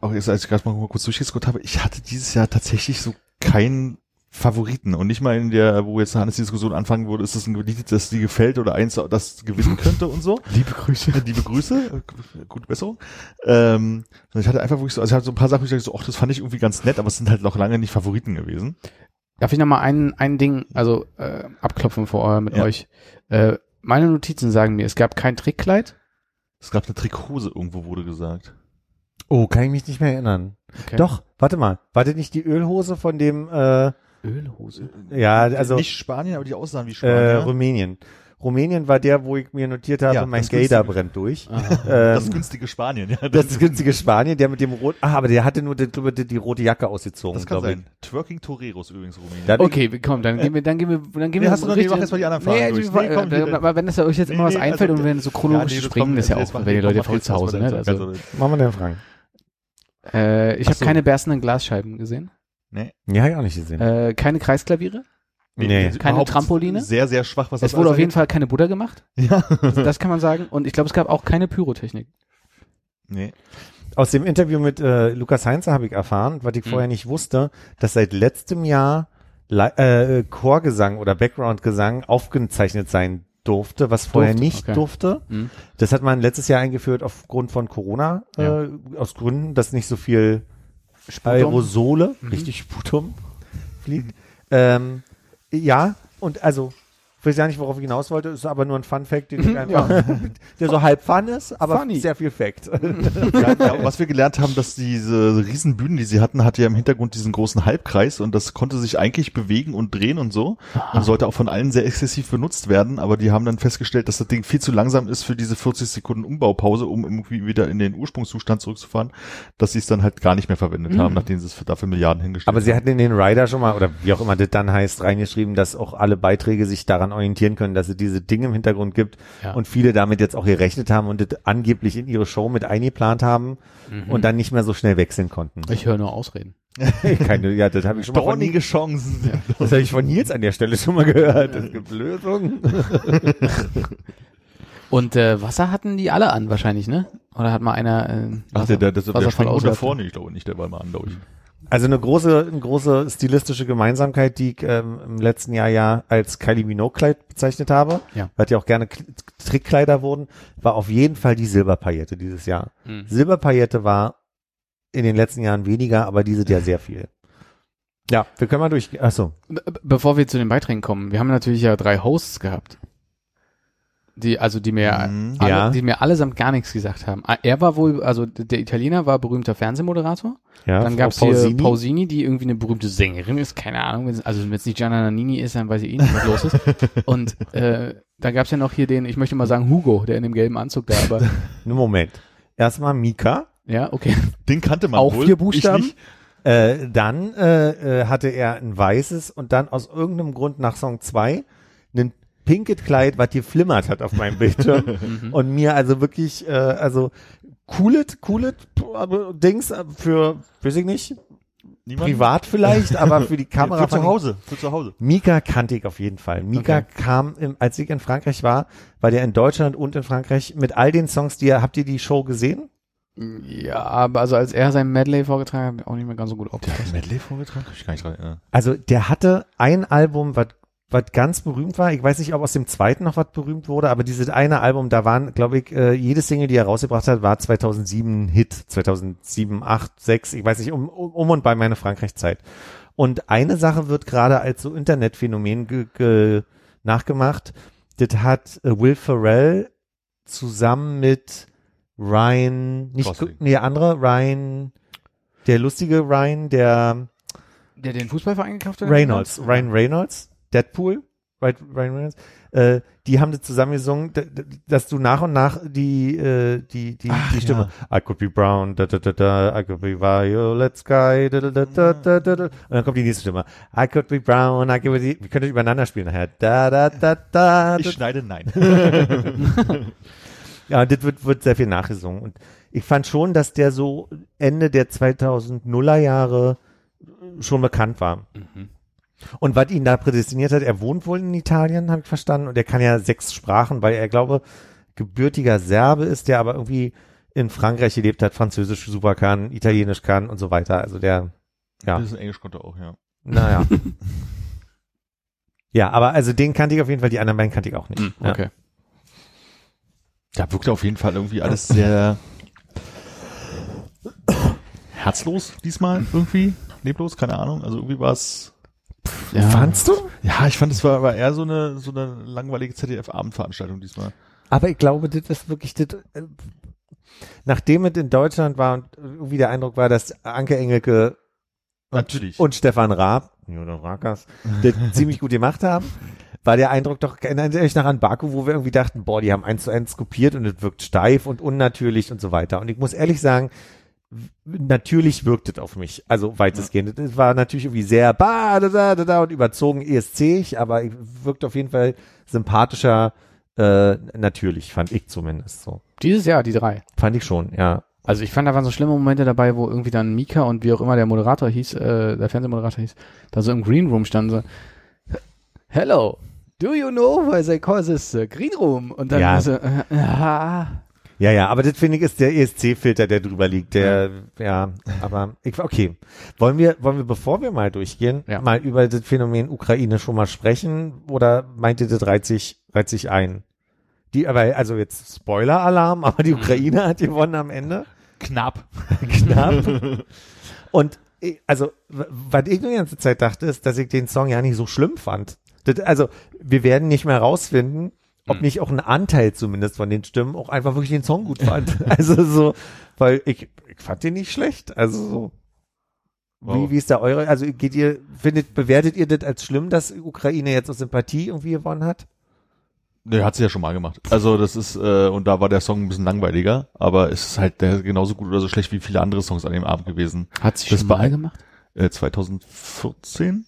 auch jetzt, als ich gerade mal kurz durchgescrollt habe, ich hatte dieses Jahr tatsächlich so keinen Favoriten und nicht mal in der, wo jetzt Hannes die Diskussion anfangen würde, ist es ein Lied, das dir gefällt oder eins, das gewinnen [laughs] könnte und so. Liebe Grüße. [laughs] Liebe Grüße, gute Besserung. Ähm, ich hatte einfach wirklich so, also ich hatte so ein paar Sachen, wo ich dachte so, ach, das fand ich irgendwie ganz nett, aber es sind halt noch lange nicht Favoriten gewesen. Darf ich noch mal ein, ein Ding, also äh, abklopfen vor äh, mit Ja. euch? Äh, meine Notizen sagen mir, es gab kein Trickkleid. Es gab eine Trikose irgendwo, wurde gesagt. Oh, kann ich mich nicht mehr erinnern. Okay. Doch, warte mal. War das nicht die Ölhose von dem, äh, Ölhose. ja, also Nicht Spanien, aber die aussahen wie äh, Spanier. Rumänien. Rumänien war der, wo ich mir notiert habe, Ja, mein das günstige- brennt durch. Aha. das Ähm, günstige Spanien, ja. das ist günstige Spanien, der mit dem rot, ah, aber der hatte nur die, die, die rote Jacke ausgezogen, das kann glaube ich. sein. Twerking Toreros übrigens Rumänien. Da- Okay, komm, dann gehen wir, dann gehen wir, dann gehen Nee, wir. hast du noch nicht, mach erst mal die anderen Fragen Nee, durch. Nee, komm, äh, hier- aber wenn das euch jetzt immer Nee, was nee, einfällt also- und wenn so chronologisch Ja, nee, das springen, kommt- ist ja auch, wenn die komm, Leute jetzt zu Hause, ne? Also, Machen wir den Fragen. äh, ich habe keine berstenden Glasscheiben gesehen. Nee. Ja, hab ich auch nicht gesehen. Äh, keine Kreisklaviere. Nee. Keine Trampoline? Sehr, sehr schwach, was Es das wurde auf jeden Fall keine Butter gemacht. [laughs] Ja. Das, das kann man sagen. Und ich glaube, es gab auch keine Pyrotechnik. Nee. Aus dem Interview mit äh, Lukas Heinze habe ich erfahren, was ich Hm. vorher nicht wusste, dass seit letztem Jahr Li- äh, Chorgesang oder Backgroundgesang aufgezeichnet sein durfte, was vorher Durfte, nicht okay. durfte. Hm. Das hat man letztes Jahr eingeführt aufgrund von Corona, Ja. äh, aus Gründen, dass nicht so viel Sputum. Aerosole, Mhm. richtig Sputum fliegt. Ähm, ja, und also, ich weiß ja nicht, worauf ich hinaus wollte, ist aber nur ein Fun-Fact, den ich einfach, [laughs] der so halb Fun ist, aber Funny. sehr viel Fact. [laughs] Ja, was wir gelernt haben, dass diese riesen Bühnen, die sie hatten, hatte ja im Hintergrund diesen großen Halbkreis und das konnte sich eigentlich bewegen und drehen und so und sollte auch von allen sehr exzessiv benutzt werden, aber die haben dann festgestellt, dass das Ding viel zu langsam ist für diese 40 Sekunden Umbaupause, um irgendwie wieder in den Ursprungszustand zurückzufahren, dass sie es dann halt gar nicht mehr verwendet haben, nachdem sie es für dafür Milliarden hingestellt Aber sie haben. hatten in den Rider schon mal, oder wie auch immer das dann heißt, reingeschrieben, dass auch alle Beiträge sich daran orientieren können, dass es diese Dinge im Hintergrund gibt Ja. und viele damit jetzt auch gerechnet haben und das angeblich in ihre Show mit eingeplant haben und dann nicht mehr so schnell wechseln konnten. Ich höre nur Ausreden. [laughs] Keine, ja, das habe ich schon mal von, Dornige Chancen. das habe ich von Nils an der Stelle schon mal gehört. Es gibt Lösungen. [laughs] Und äh, Wasser hatten die alle an wahrscheinlich, ne? Oder hat mal einer äh, Ach, der, der, der, der Wasserfall unter ausläuft? vorne, ich glaube nicht, der war mal an, glaube ich. Also eine große, eine große stilistische Gemeinsamkeit, die ich ähm, im letzten Jahr ja als Kylie Minogue-Kleid bezeichnet habe, Ja. weil die auch gerne K- Trickkleider wurden, war auf jeden Fall die Silberpaillette dieses Jahr. Mhm. Silberpaillette war in den letzten Jahren weniger, aber dieses Jahr sehr viel. Ja, wir können mal durch. Achso, Be be- bevor wir zu den Beiträgen kommen, wir haben natürlich ja drei Hosts gehabt. Die, also die mir, Mhm. alle, Ja. die mir allesamt gar nichts gesagt haben. Ah, Er war wohl, also der Italiener war berühmter Fernsehmoderator. ja. Dann gab's hier Pausini. Pausini, die irgendwie eine berühmte Sängerin ist, keine Ahnung. Also wenn es nicht Gianna Nannini ist, dann weiß ich eh nicht, was los ist. [laughs] Und äh, da gab's ja noch hier den, ich möchte mal sagen, Hugo, der in dem gelben Anzug da, aber Einen [laughs] Moment. Erstmal Mika, ja, okay. Den kannte man Auch wohl. vier Buchstaben? Äh, dann äh, äh, hatte er ein weißes und dann aus irgendeinem Grund nach Song 2 ein pinkes Kleid, was geflimmert hat auf meinem Bildschirm [laughs] Mhm. und mir also wirklich, äh, also coolet, coolet Dings äh, für, weiß ich nicht, Niemand? privat vielleicht, aber für die [laughs] Kamera. Für zu Hause. Für zu Hause. Mika kannte ich auf jeden Fall. Mika Okay. kam, im, als ich in Frankreich war, war der in Deutschland und in Frankreich mit all den Songs, die er, habt ihr die Show gesehen? Ja, aber also als er sein Medley vorgetragen hat, auch nicht mehr ganz so gut aufgepasst. Medley vorgetragen? Ich gar nicht dran erinnern. Also der hatte ein Album, was was ganz berühmt war. Ich weiß nicht, ob aus dem zweiten noch was berühmt wurde, aber dieses eine Album, da waren, glaube ich, äh, jede Single, die er rausgebracht hat, war 2007 ein Hit. 2007, 8, 6, ich weiß nicht, um, um, um und bei meine Frankreich-Zeit. Und eine Sache wird gerade als so Internetphänomen ge, ge, nachgemacht. Das hat äh, Will Ferrell zusammen mit Ryan, nicht, Gosling. nee, der andere, Ryan, der lustige Ryan, der Der den Fußballverein gekauft hat? Reynolds, Ryan Reynolds, Deadpool, Ryan Reynolds, äh, die haben das zusammen gesungen, d- d- dass du nach und nach die, äh, die, die, Ach, die Stimme, I could be brown, da, da, da, da, I could be violet sky, da, da, da, da, da, da, da. und dann kommt die nächste Stimme, I could be brown, I could be, wir können das übereinander spielen nachher, da, da, da, da, Ich da. schneide nein. [laughs] Ja, das wird, wird sehr viel nachgesungen. Und ich fand schon, dass der so Ende der 2000er Jahre schon bekannt war. Mhm. Und was ihn da prädestiniert hat, er wohnt wohl in Italien, habe ich verstanden, und er kann ja sechs Sprachen, weil er, glaube, gebürtiger Serbe ist, der aber irgendwie in Frankreich gelebt hat, Französisch super kann, Italienisch kann und so weiter. Also der, ja, Das ist Englisch konnte auch, ja. naja. [laughs] ja, aber also den kannte ich auf jeden Fall, die anderen beiden kannte ich auch nicht. Ja. okay. Da wirkte auf jeden Fall irgendwie alles sehr herzlos diesmal irgendwie. Leblos, keine Ahnung. Also irgendwie war es. Ja. Fandst du? Ja, ich fand, es war, war eher so eine, so eine langweilige ZDF-Abendveranstaltung diesmal. Aber ich glaube, das ist wirklich das, äh, nachdem es in Deutschland war und irgendwie der Eindruck war, dass Anke Engelke Natürlich. und Stefan Raab, oder Rakas, [laughs] das ziemlich gut gemacht haben, war der Eindruck doch, erinnert ihr euch noch an Baku, wo wir irgendwie dachten, boah, die haben eins zu eins kopiert und es wirkt steif und unnatürlich und so weiter. Und ich muss ehrlich sagen, natürlich wirkt es auf mich, also weitestgehend. Es war natürlich irgendwie sehr ba, da, da, da, da und überzogen ESC, aber ich- wirkt auf jeden Fall sympathischer, äh, natürlich, fand ich zumindest so. Dieses Jahr, die drei. Fand ich schon, ja. Also ich fand, da waren so schlimme Momente dabei, wo irgendwie dann Mika und wie auch immer der Moderator hieß, äh, der Fernsehmoderator hieß, da so im Green Room standen so, Hello, do you know why they call this uh, Green Room? Und dann Ja. so, äh, ja, Ja, ja, aber das finde ich ist der ESC-Filter, der drüber liegt, der, ja, aber ich, okay. Wollen wir, wollen wir, bevor wir mal durchgehen, Ja. mal über das Phänomen Ukraine schon mal sprechen oder meint ihr, das reiht sich, reiht sich ein? Die, aber, also jetzt Spoiler-Alarm, [laughs] aber die Ukraine hat gewonnen am Ende. Knapp. [laughs] Knapp. Und, ich- also, was ich die ganze Zeit dachte, ist, dass ich den Song ja nicht so schlimm fand. Das, also, wir werden nicht mehr rausfinden, ob Hm. nicht auch ein Anteil zumindest von den Stimmen auch einfach wirklich den Song gut fand. [laughs] also so, weil ich, ich fand den nicht schlecht. Also so. Wie, Wow. wie ist da eure, also geht ihr, findet, bewertet ihr das als schlimm, dass Ukraine jetzt aus Sympathie irgendwie gewonnen hat? Nee, hat sie ja schon mal gemacht. Also das ist, äh, und da war der Song ein bisschen langweiliger, aber es ist halt der genauso gut oder so schlecht wie viele andere Songs an dem Abend gewesen. hat sich Das schon mal gemacht? Äh, 2014?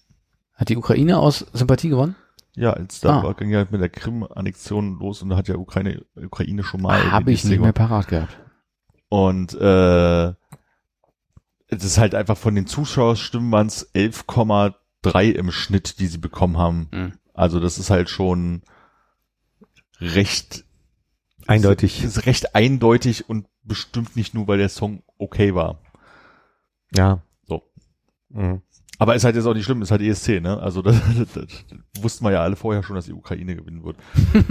Hat die Ukraine aus Sympathie gewonnen? Ja, als da Ah. war, ging ja mit der Krim-Annexion los und da hat ja Ukraine, Ukraine schon mal. Habe ich nicht mehr parat gehabt. Und äh, es ist halt einfach von den Zuschauerstimmen waren es 11,3 im Schnitt, die sie bekommen haben. Mhm. Also das ist halt schon recht Eindeutig. Ist, ist recht eindeutig und bestimmt nicht nur, weil der Song okay war. Ja. So. Mhm. Aber ist halt jetzt auch nicht schlimm, ist halt ESC, ne? Also das, [laughs] das, das wussten wir ja alle vorher schon, dass die Ukraine gewinnen wird.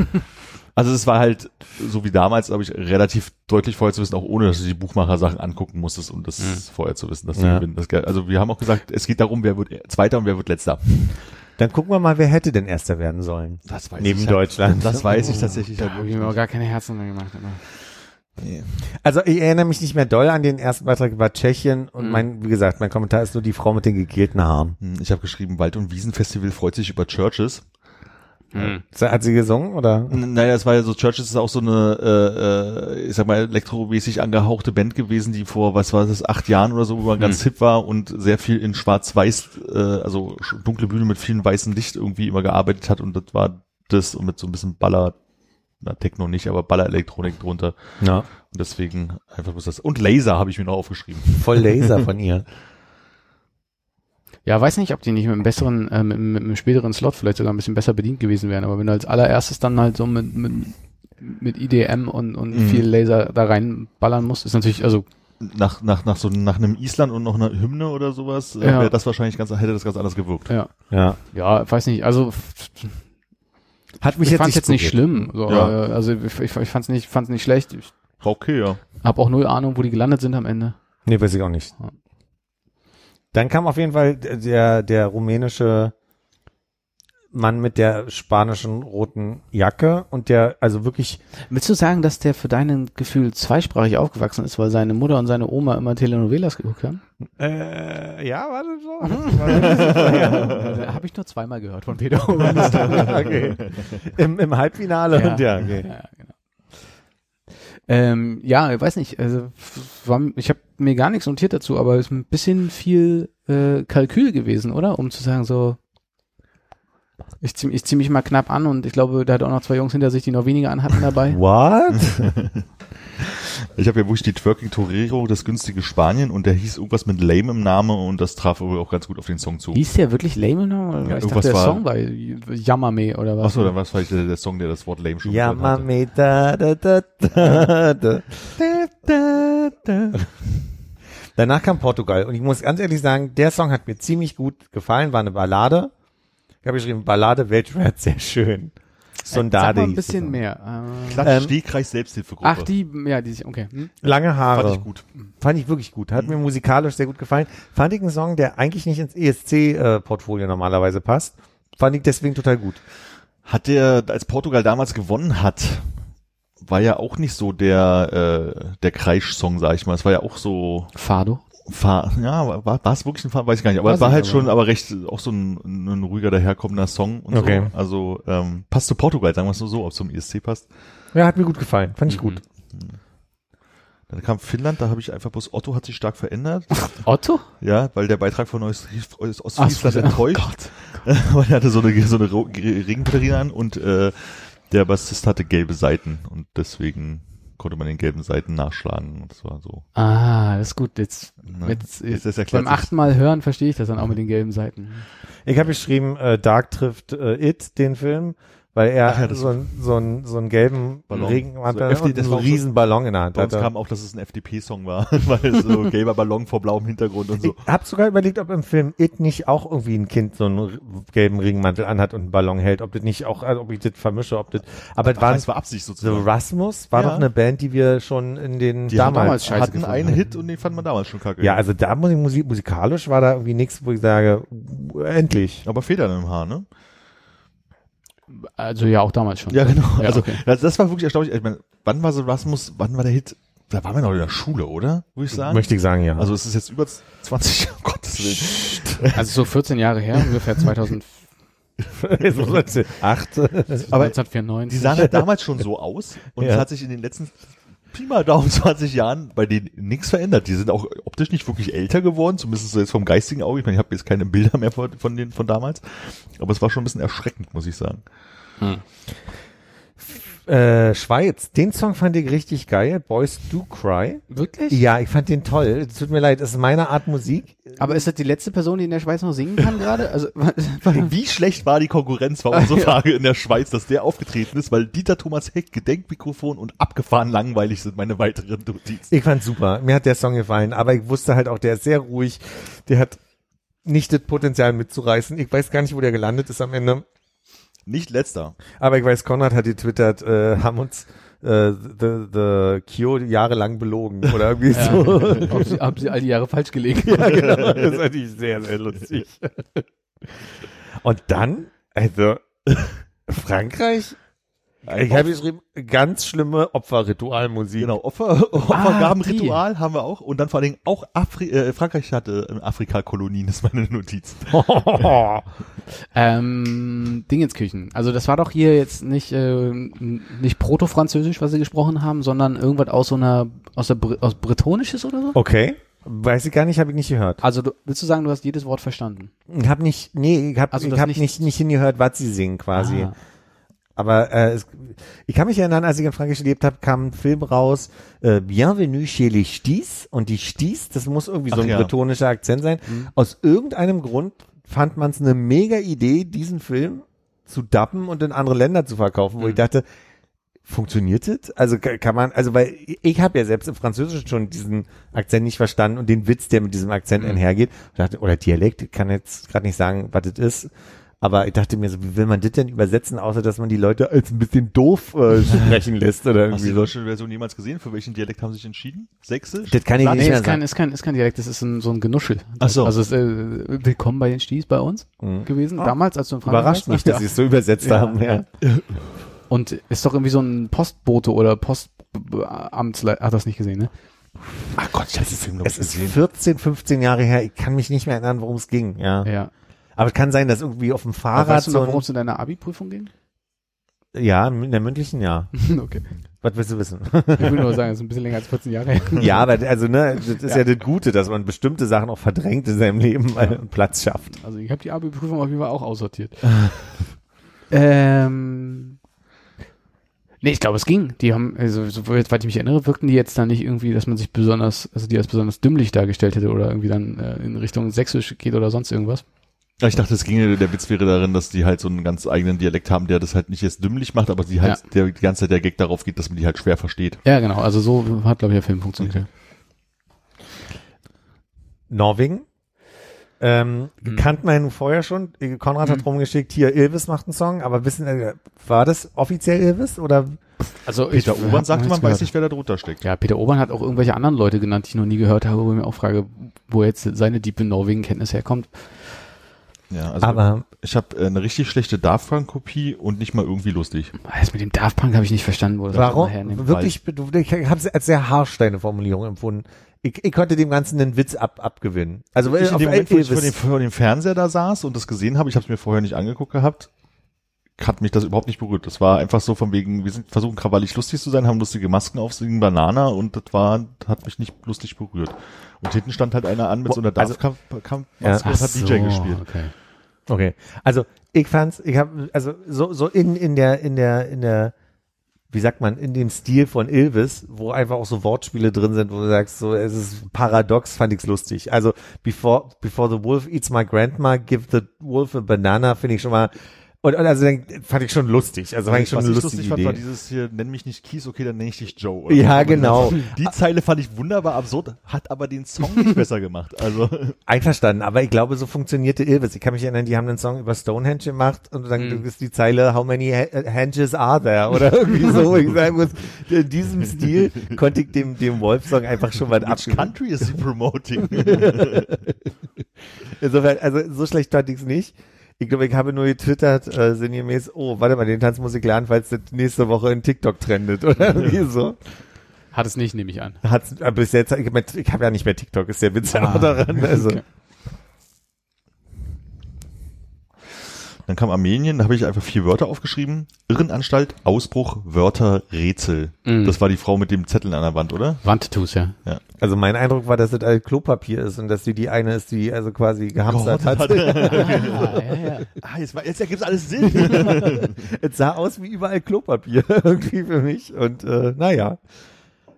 [laughs] also es war halt, so wie damals, glaube ich, relativ deutlich vorher zu wissen, auch ohne, dass du die Buchmacher-Sachen angucken musstest, um das Mhm. vorher zu wissen, dass die Ja. gewinnen. Das, also wir haben auch gesagt, es geht darum, wer wird Zweiter und wer wird Letzter. Dann gucken wir mal, wer hätte denn Erster werden sollen. Das weiß Neben ich Deutschland. Halt, das weiß ich tatsächlich Da halt habe ich mir auch gar keine Herzen mehr gemacht. Immer. Nee. Also ich erinnere mich nicht mehr doll an den ersten Beitrag über Tschechien und Mhm. mein, wie gesagt, mein Kommentar ist nur die Frau mit den gegelten Haaren. Hm, Ich habe geschrieben, Wald- und Wiesenfestival freut sich über Churches. Hm. Hat sie gesungen oder? Naja, es war ja so, Churches ist auch so eine, äh, äh, ich sag mal, elektromäßig angehauchte Band gewesen, die vor, was war das, acht Jahren oder so, wo man ganz hip war und sehr viel in schwarz-weiß, äh, also dunkle Bühne mit vielen weißen Licht irgendwie immer gearbeitet hat und das war das und mit so ein bisschen Baller, na, Techno nicht, aber Baller-Elektronik drunter. Ja. Und deswegen einfach bloß das. Und Laser habe ich mir noch aufgeschrieben. Voll Laser von ihr. Ja, weiß nicht, ob die nicht mit einem besseren, äh, mit, mit einem späteren Slot vielleicht sogar ein bisschen besser bedient gewesen wären. Aber wenn du als allererstes dann halt so mit, mit, mit IDM und, und Mhm. viel Laser da reinballern musst, ist natürlich, also Nach, nach, nach so, nach einem Island und noch einer Hymne oder sowas, äh, Ja. wäre das wahrscheinlich ganz, hätte das ganz anders gewirkt. ja, Ja. ja, weiß nicht, also Hat mich ich jetzt fand nicht jetzt nicht schlimm. So, Ja. also ich, ich, fand's nicht, fand's nicht schlecht. Ich okay, ja. habe auch null Ahnung, wo die gelandet sind am Ende. Nee, weiß ich auch nicht. Dann kam auf jeden Fall der, der rumänische Mann mit der spanischen roten Jacke und der, also wirklich, Willst du sagen, dass der für dein Gefühl zweisprachig aufgewachsen ist, weil seine Mutter und seine Oma immer Telenovelas geguckt haben? äh, ja, warte so. [laughs] Habe ich nur zweimal gehört von Peter Obermeister. [laughs] okay. Im, Im Halbfinale Ja. und ja, okay. Ja, genau. Ähm, ja, ich weiß nicht. Also war, ich habe mir gar nichts notiert dazu, aber es ist ein bisschen viel äh, Kalkül gewesen, oder? Um zu sagen so, ich zieh, ich zieh mich mal knapp an und ich glaube, da hat auch noch zwei Jungs hinter sich, die noch weniger anhatten dabei. [laughs] What? [laughs] Ich habe ja wirklich die Twerking Torero, das günstige Spanien und der hieß irgendwas mit Lame im Namen und das traf wohl auch ganz gut auf den Song zu. Hieß der wirklich Lame noch? Oder Ja, ich irgendwas dachte, der war- Song war Yamame oder was? Achso, dann war es vielleicht der, der Song, der das Wort Lame schon da, da, da, da, da. Da, da, da. Danach kam Portugal und ich muss ganz ehrlich sagen, der Song hat mir ziemlich gut gefallen, war eine Ballade. Ich habe geschrieben, Ballade Weltschmerz, sehr schön. Sondade Sag mal ein bisschen es. mehr. Äh, Klatsch, Ähm, Stehkreis, Selbsthilfegruppe. ach, die, ja, die, okay. Hm? Lange Haare. Fand ich gut. Fand ich wirklich gut. Hat mir musikalisch sehr gut gefallen. Fand ich einen Song, der eigentlich nicht ins ESC-Portfolio normalerweise passt. Fand ich deswegen total gut. Hat der, als Portugal damals gewonnen hat, war ja auch nicht so der, äh, der Kreisch-Song, sag ich mal. Es war ja auch so, Fado. Fahr, ja, war, war es wirklich ein Fahr, weiß ich gar nicht, aber war ich halt aber. schon, aber recht, auch so ein, ein ruhiger daherkommender Song und Okay. so. Also, ähm, passt zu Portugal, sagen wir es nur so, ob es zum ESC passt. Ja, hat mir gut gefallen. Fand ich gut. Dann kam Finnland, da habe ich einfach bloß, Otto hat sich stark verändert. [laughs] Otto? ja, weil der Beitrag von Ost- Ost- Ostfriesland so, enttäuscht. [laughs] weil er hatte so eine, so eine Regenbatterie an und äh, der Bassist hatte gelbe Seiten und deswegen konnte man den gelben Seiten nachschlagen und das war so. Ah, das ist gut. Jetzt, Ne? jetzt, Jetzt das erklärt beim sich. achten Mal hören verstehe ich das dann auch mit den gelben Seiten. Ich habe geschrieben, äh, Dark trifft äh, It, den Film, weil er Ach ja, das- so, ein, so, ein, so einen gelben Ballon. Regenmantel So FD und das so einen riesen Ballon in der Hand hatte. kam auch, dass es ein FDP-Song war, [laughs] weil so [laughs] gelber Ballon vor blauem Hintergrund und so. Ich habe sogar überlegt, ob im Film It nicht auch irgendwie ein Kind so einen gelben Regenmantel anhat und einen Ballon hält, ob das nicht auch, also ob ich das vermische, ob das, aber Ach, war, das war Absicht The sozusagen. Rasmus war Ja. doch eine Band, die wir schon in den Die damals damals, scheiße hatten einen haben. Hit und den fand man damals schon kacke. ja, also da Musik, musikalisch war da irgendwie nichts, wo ich sage, endlich. Aber Federn im Haar, ne? Also ja, auch damals schon. Ja, genau. Ja, also okay. das, das war wirklich erstaunlich. Ich meine, wann war so Rasmus, wann war der Hit? Da waren wir noch in der Schule, oder? Würde ich sagen. Möchte ich sagen, ja. Also es ist jetzt über 20, [laughs] um Gottes Willen. Also so 14 Jahre her, ungefähr 2000, [laughs] acht. Aber 1994. Die sahen halt damals schon so aus und Ja. es hat sich in den letzten Pi mal Daumen [laughs] 20 Jahren bei denen nichts verändert. Die sind auch optisch nicht wirklich älter geworden, zumindest so jetzt vom geistigen Auge. Ich meine, ich habe jetzt keine Bilder mehr von, von denen von damals, aber es war schon ein bisschen erschreckend, muss ich sagen. Äh, Schweiz, den Song fand ich richtig geil. Boys Do Cry. Wirklich? Ja, ich fand den toll. Es tut mir leid, es ist meine Art Musik. Aber ist das die letzte Person, die in der Schweiz noch singen kann gerade? Also, [laughs] Wie schlecht war die Konkurrenz, war unsere Frage in der Schweiz, dass der aufgetreten ist, weil Dieter Thomas Heck, Gedenkmikrofon und abgefahren langweilig sind meine weiteren Notizen. Ich fand's super. Mir hat der Song gefallen, aber ich wusste halt auch, der ist sehr ruhig. Der hat nicht das Potenzial mitzureißen. Ich weiß gar nicht, wo der gelandet ist am Ende. Nicht letzter. Aber ich weiß, Konrad hat getwittert, äh, haben uns äh, the, the Cure jahrelang belogen oder irgendwie so. [laughs] haben, sie, haben sie all die Jahre falsch gelegen? ja, genau. [laughs] Das fand ich sehr, sehr lustig. Und dann, also, Frankreich, ich habe geschrieben, ganz schlimme Opferritualmusik. Genau, Opfer, [laughs] Opfergabenritual haben wir auch. Und dann vor allen Dingen auch Afri äh, Frankreich hatte äh, Afrika-Kolonien, ist meine Notiz. [laughs] [laughs] Ähm, Dingensküchen. Also das war doch hier jetzt nicht äh, nicht Proto-Französisch, was sie gesprochen haben, sondern irgendwas aus so einer aus der Br aus Bretonisches oder so. Okay. Weiß ich gar nicht, habe ich nicht gehört. Also du, willst du sagen, du hast jedes Wort verstanden? Ich habe nicht, nee, ich habe Also ich hab nicht- nicht, nicht hingehört, was sie singen quasi. Ah. Aber äh, es, ich kann mich erinnern, als ich in Frankreich gelebt habe, kam ein Film raus, äh, Bienvenue chez les Sties. Und die Sties, das muss irgendwie so Ach ein ja. bretonischer Akzent sein. Aus irgendeinem Grund fand man es eine mega Idee, diesen Film zu dappen und in andere Länder zu verkaufen, wo ich dachte, funktioniert das? Also ka- kann man, also weil ich habe ja selbst im Französischen schon diesen Akzent nicht verstanden und den Witz, der mit diesem Akzent einhergeht. Ich dachte, oder Dialekt, ich kann jetzt gerade nicht sagen, was das ist. Aber ich dachte mir so, wie will man das denn übersetzen, außer dass man die Leute als ein bisschen doof äh, sprechen lässt oder Hast du irgendwie die so. deutsche Version jemals gesehen? Für welchen Dialekt haben sie sich entschieden? Sächsisch? Das kann ich Nee, nicht mehr ist kein, sagen. ist kein, ist kein Dialekt, das ist ein, so ein Genuschel. Ach so. Also es, äh, willkommen bei den Sties bei uns gewesen, damals, als du in Frankreich Mhm. Überrascht warst. mich, dass sie es so übersetzt haben. Ja. [laughs] Und ist doch irgendwie so ein Postbote oder Postamtsleiter, hat das nicht gesehen, ne? Ach Gott, ich habe den Film noch Es ist 14, 15 Jahre her. Ich kann mich nicht mehr erinnern, worum es ging. Ja. Ja. Aber es kann sein, dass irgendwie auf dem Aber Fahrrad weißt du noch, worum es in deiner Abi-Prüfung ging? ja, in der mündlichen, ja. [laughs] okay. Was willst du wissen? Ich will nur sagen, es ist ein bisschen länger als 14 Jahre her. ja, aber also ne, das [laughs] ist ja. das Gute, dass man bestimmte Sachen auch verdrängt in seinem Leben weil einen Platz schafft. Also ich habe die Abi-Prüfung auf jeden Fall auch aussortiert. [laughs] ähm, nee, ich glaube, es ging. Die haben, also soweit ich mich erinnere, wirkten die jetzt da nicht irgendwie, dass man sich besonders, also die als besonders dümmlich dargestellt hätte oder irgendwie dann äh, in Richtung Sächsisch geht oder sonst irgendwas. Ja, Ich dachte, es ginge, der Witz wäre darin, dass die halt so einen ganz eigenen Dialekt haben, der das halt nicht jetzt dümmlich macht, aber die halt, der, die ganze Zeit der Gag darauf geht, dass man die halt schwer versteht. Ja, genau. Also so hat, glaube ich, der Film funktioniert. Norwegen. Ähm, Mhm. Kannte man vorher schon. Konrad hat rumgeschickt, hier Ilvis macht einen Song, aber wissen, äh, war das offiziell Ilvis oder? Also Peter ich Obern noch man nichts weiß gehört. nicht, wer da drunter steckt. Ja, Peter Obern hat auch irgendwelche anderen Leute genannt, die ich noch nie gehört habe, wo ich mir auch frage, wo jetzt seine diepe Norwegen-Kenntnis herkommt. Ja, also aber ich habe äh, eine richtig schlechte Daft Punk Kopie und nicht mal irgendwie lustig. Das mit dem Daft Punk habe ich nicht verstanden, wo das warum? Wirklich, du, ich habe es als sehr harsch deine Formulierung empfunden. Ich, ich konnte dem Ganzen einen Witz ab, abgewinnen. Also Ich in auf dem Moment, wo ich vor dem, vor dem Fernseher da saß und das gesehen habe, ich habe es mir vorher nicht angeguckt gehabt, hat mich das überhaupt nicht berührt. Das war einfach so von wegen, wir sind versuchen krawallig lustig zu sein, haben lustige Masken auf, singen Banana und das war, hat mich nicht lustig berührt. Und hinten stand halt einer an mit so einer Also- Punk Ja. Und hat DJ gespielt. Okay. Okay. Also ich fand's, ich habe also so so in in der in der in der wie sagt man in dem Stil von Ilvis, wo einfach auch so Wortspiele drin sind, wo du sagst, so es ist paradox, fand ich's lustig. Also before before the wolf eats my grandma, give the wolf a banana, finde ich schon mal und, und also dann fand ich schon lustig. Also fand ich schon Was eine ich lustige lustig fand, Idee. war dieses hier, nenn mich nicht Kies, okay, dann nenne ich dich Joe. oder Ja, so. genau. [laughs] Die Zeile fand ich wunderbar absurd, hat aber den Song nicht besser gemacht. Also, [laughs] Einverstanden, aber ich glaube, so funktionierte Ilvis. Ich kann mich erinnern, die haben einen Song über Stonehenge gemacht und dann Mhm. ist die Zeile How many Henges are there? Oder irgendwie so, ich sagen muss, in diesem Stil konnte ich dem, dem Wolf-Song einfach schon mal abgewinnen. country is he promoting? [laughs] Insofern, also so schlecht fand ich's nicht. Ich glaube, ich habe nur getwittert, äh, sinngemäß, oh, warte mal, den Tanz muss ich lernen, falls das nächste Woche in TikTok trendet oder irgendwie so. Hat es nicht, nehme ich an. Hat's, äh, bis jetzt, ich, mein, ich habe ja nicht mehr TikTok, ist der Witz ja Ah, auch daran. Also. okay. Dann kam Armenien, da habe ich einfach vier Wörter aufgeschrieben. Irrenanstalt, Ausbruch, Wörter, Rätsel. Mhm. Das war die Frau mit dem Zettel an der Wand, oder? Wandtattoos, ja. Ja. Also mein Eindruck war, dass das alt Klopapier ist und dass sie die eine ist, die also quasi gehamstert hat. [laughs] [laughs] Ah, ja, ja. Ah, jetzt, jetzt ergibt alles Sinn. [laughs] es sah aus wie überall Klopapier irgendwie für mich und äh, naja.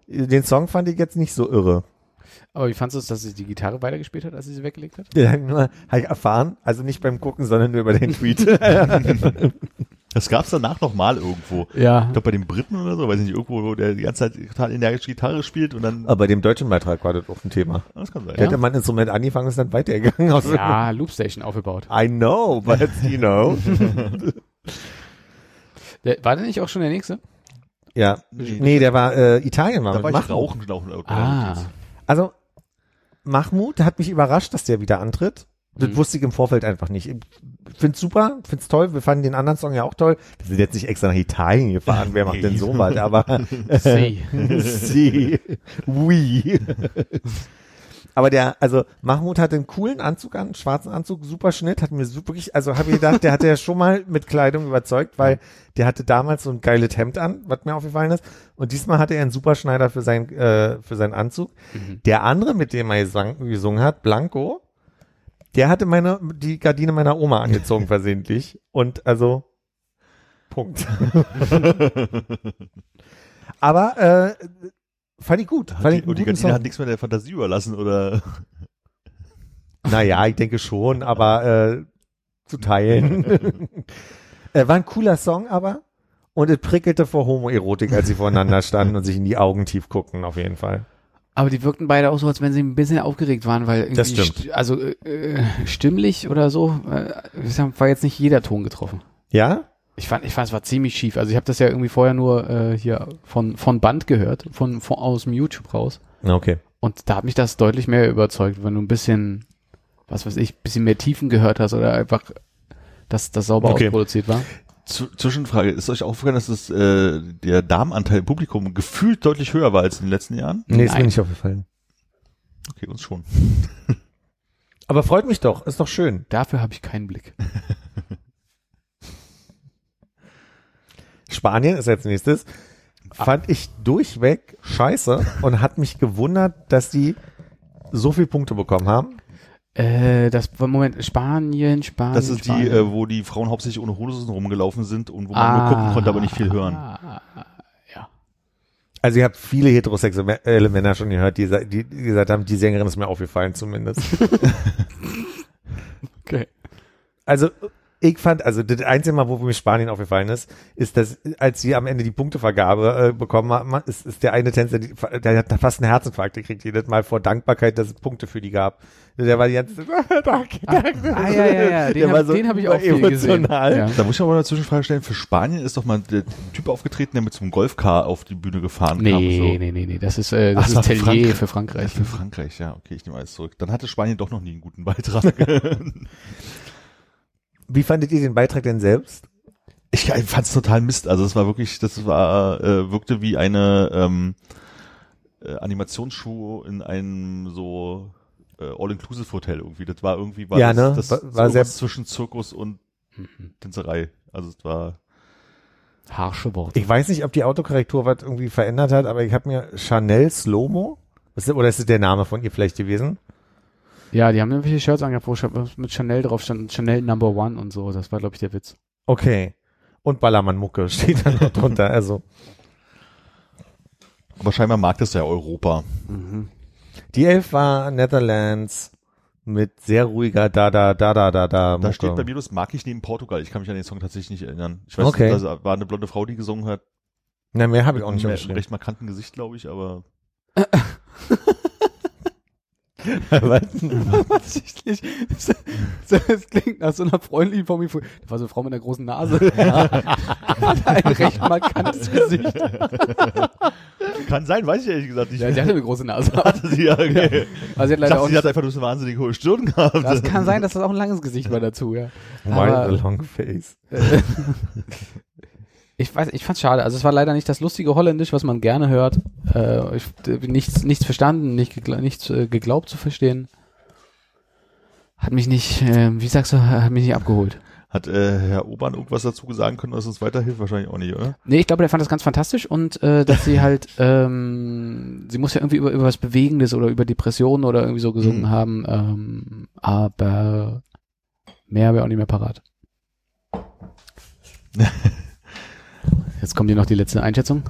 Den Song fand ich jetzt nicht so irre. Aber wie fandest du es, dass sie die Gitarre weitergespielt hat, als sie sie weggelegt hat? [laughs] Ich nur hab ich erfahren, also nicht beim Gucken, sondern nur über den Tweet. [laughs] Das gab's danach noch mal irgendwo. Ja. Ich glaube bei den Briten oder so, weiß ich nicht, irgendwo, wo der die ganze Zeit total energisch Gitarre spielt und dann. Aber bei dem deutschen Beitrag war das auch ein Thema. Das kann sein. Der hat ja mal ein Instrument angefangen ist dann weitergegangen. Aus Ja, Loopstation aufgebaut. I know, but you know. [laughs] Der, war der nicht auch schon der nächste? ja. Nee, der war äh, Italien war Da mit war ich rauchen auch laut. Ah. Also Mahmoud hat mich überrascht, dass der wieder antritt. Das Mhm. wusste ich im Vorfeld einfach nicht. Ich find's super, find's toll. Wir fanden den anderen Song ja auch toll. Wir sind jetzt nicht extra nach Italien gefahren. Wer macht denn [laughs] so was? Aber See. [laughs] [laughs] Sie. Oui. Aber der, also Mahmoud hatte einen coolen Anzug an, einen schwarzen Anzug, super Schnitt, hat mir super, wirklich- also habe ich gedacht, der hatte ja schon mal mit Kleidung überzeugt, weil der hatte damals so ein geiles Hemd an, was mir aufgefallen ist. Und diesmal hatte er einen Superschneider für sein, äh, für seinen Anzug. Mhm. Der andere, mit dem er gesang, gesungen hat, Blanco, der hatte meine, die Gardine meiner Oma angezogen [laughs] versehentlich. Und also, Punkt. [laughs] Aber, äh, fand ich gut. Fand Hat ich die, und die Gardine Song. hat nichts mehr der Fantasie überlassen, oder? [laughs] Naja, ich denke schon, aber äh, zu teilen. [laughs] äh, war ein cooler Song, aber. Und es prickelte vor Homoerotik, als sie voreinander standen und sich in die Augen tief guckten, auf jeden Fall. Aber die wirkten beide auch so, als wenn sie ein bisschen aufgeregt waren, weil irgendwie Das stimmt. st- also äh, äh, stimmlich oder so, äh, war jetzt nicht jeder Ton getroffen. Ja? Ich fand, ich fand, es war ziemlich schief. Also ich habe das ja irgendwie vorher nur äh, hier von von Band gehört, von, von aus dem YouTube raus. Okay. Und da hat mich das deutlich mehr überzeugt, wenn du ein bisschen, was weiß ich, ein bisschen mehr Tiefen gehört hast oder einfach, dass das sauber Okay. ausproduziert war. Zwischenfrage, ist euch aufgefallen, dass das, äh, der Damenanteil im Publikum gefühlt deutlich höher war als in den letzten Jahren? Nee, ist mir Nein. nicht aufgefallen. Okay, uns schon. Aber freut mich doch, ist doch schön. Dafür habe ich keinen Blick. [laughs] Spanien ist als nächstes. Fand ich durchweg scheiße und hat mich gewundert, dass die so viel Punkte bekommen haben. Äh, das Moment, Spanien, Spanien. Das ist die, Spanien. äh, wo die Frauen hauptsächlich ohne Hosen rumgelaufen sind und wo man Ah. nur gucken konnte, aber nicht viel hören. Ja. Also ich habe viele heterosexuelle Männer schon gehört, die, die, die gesagt haben, die Sängerin ist mir aufgefallen zumindest. [laughs] Okay. Also ich fand, also das einzige Mal, wo mir Spanien aufgefallen ist, ist, dass als sie am Ende die Punktevergabe äh, bekommen haben, ist, ist der eine Tänzer, die, der hat fast einen Herzinfarkt gekriegt, jedes Mal vor Dankbarkeit, dass es Punkte für die gab. Der war die ganze Zeit, [laughs] danke, danke. Ah, ja, ja, ja, den Der hab- war so den hab ich auch viel gesehen. emotional. Ja. Da muss ich aber eine Zwischenfrage stellen. Für Spanien ist doch mal der Typ aufgetreten, der mit so einem Golfcar auf die Bühne gefahren kam. Nee, So. nee, nee, nee, das ist, äh, das Ach, ist Tellier Frankreich. für Frankreich. Für Frankreich, ja, okay, ich nehme alles zurück. Dann hatte Spanien doch noch nie einen guten Beitrag. [laughs] [laughs] Wie fandet ihr den Beitrag denn selbst? ich fand es total Mist. Also es war wirklich, das war, äh, wirkte wie eine ähm, äh, Animationsshow in einem so äh, All-Inclusive-Hotel irgendwie. Das war irgendwie, war Ja, das, ne? das War- war zwischen Zirkus und Mhm. Tänzerei. Also es war Harsche Worte. Ich weiß nicht, ob die Autokorrektur was irgendwie verändert hat, aber ich habe mir Chanel Slomo, oder ist es der Name von ihr vielleicht gewesen? Ja, die haben irgendwelche Shirts angehabt, wo mit Chanel drauf stand, Chanel Number One und so. Das war, glaube ich, der Witz. Okay. Und Ballermann Mucke [laughs] steht da noch drunter. Also aber scheinbar mag das ja Europa. die Elf war Netherlands mit sehr ruhiger da da da da da da. Da steht bei mir, das mag ich neben Portugal. Ich kann mich an den Song tatsächlich nicht erinnern. Ich weiß, Okay. da war eine blonde Frau, die gesungen hat. Na mehr habe ich auch nicht Mit einem recht markanten Gesicht, glaube ich, aber [laughs] [laughs] Was? [laughs] Offensichtlich. Das, das klingt nach so einer freundlichen Form. Das war so eine Frau mit einer großen Nase. [laughs] Hat ein recht markantes Gesicht. kann sein, weiß ich ehrlich gesagt nicht. Ja, die hatte eine große Nase. hatte sie ja, okay. Also sie hat Ich leider dachte, auch sie hat einfach nur so eine wahnsinnig hohe Stirn gehabt. Das kann sein, dass das auch ein langes Gesicht war dazu, ja. The long face? Ich weiß, ich fand's schade. Also es war leider nicht das lustige Holländisch, was man gerne hört. Äh, ich, äh, nichts, nichts verstanden, nicht gegla nichts äh, geglaubt zu verstehen. Hat mich nicht, äh, wie sagst du, hat mich nicht abgeholt. Hat äh, Herr Obern irgendwas dazu sagen können, dass uns weiterhilft? Wahrscheinlich auch nicht, oder? Nee, ich glaube, der fand das ganz fantastisch und äh, dass sie halt, [laughs] ähm, sie muss ja irgendwie über, über was Bewegendes oder über Depressionen oder irgendwie so gesungen Mhm. haben, ähm, aber mehr wäre auch nicht mehr parat. [laughs] Jetzt kommt hier noch die letzte Einschätzung.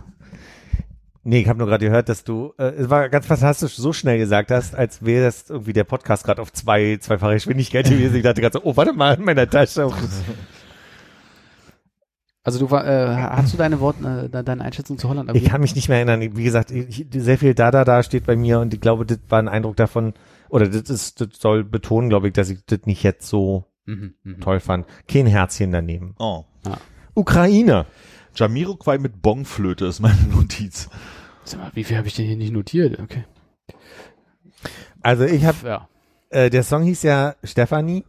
Nee, ich habe nur gerade gehört, dass du, äh, es war ganz fantastisch, so schnell gesagt hast, als wäre das irgendwie der Podcast gerade auf zwei, zweifache Geschwindigkeit gewesen. Ich dachte gerade so, oh, warte mal, in meiner Tasche. Also du war, äh, hast du deine Worte, äh, deine Einschätzung zu Holland? Ich kann mich nicht mehr erinnern. Wie gesagt, ich, sehr viel da, da, da steht bei mir und ich glaube, das war ein Eindruck davon, oder das ist, das soll betonen, glaube ich, dass ich das nicht jetzt so mhm, mhm. toll fand. Kein Herzchen daneben. Oh. Ukraine. Jamiroquai mit Bongflöte ist meine [laughs] Notiz. Sag mal, wie viel habe ich denn hier nicht notiert? Okay. Also ich habe Ja. äh, der Song hieß ja Stefanie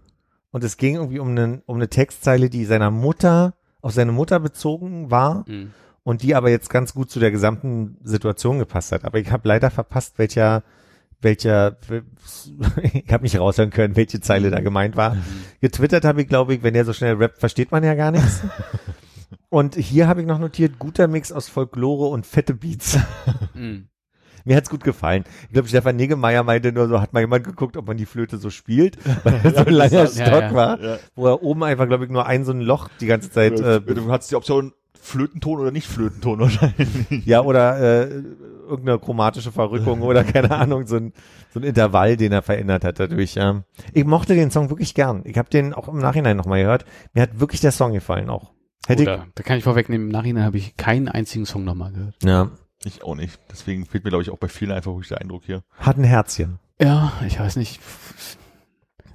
und es ging irgendwie um eine um eine Textzeile, die seiner Mutter auf seine Mutter bezogen war Mhm. und die aber jetzt ganz gut zu der gesamten Situation gepasst hat. Aber ich habe leider verpasst, welcher welcher [laughs] ich habe nicht raushören können, welche Zeile da gemeint war. Getwittert habe ich, glaube ich, wenn der so schnell rappt, versteht man ja gar nichts. [laughs] Und hier habe ich noch notiert, guter Mix aus Folklore und fette Beats. [laughs] Mhm. Mir hat's gut gefallen. Ich glaube, Stefan Negemeyer meinte nur so, hat mal jemand geguckt, ob man die Flöte so spielt, [laughs] weil das so ein langer ja, Stock ja. war, Ja. wo er oben einfach, glaube ich, nur ein so ein Loch die ganze Zeit, äh, du hast die Option Flötenton oder nicht Flötenton wahrscheinlich. ja, oder äh, irgendeine chromatische Verrückung oder keine [laughs] Ahnung, so ein, so ein Intervall, den er verändert hat dadurch. Ja. Ich mochte den Song wirklich gern. Ich habe den auch im Nachhinein nochmal gehört. Mir hat wirklich der Song gefallen auch. Hätte Oder, da kann ich vorwegnehmen, im Nachhinein habe ich keinen einzigen Song nochmal gehört. ja, Ich auch nicht. Deswegen fehlt mir, glaube ich, auch bei vielen einfach wirklich der Eindruck hier. hat ein Herzchen. Ja, ich weiß nicht.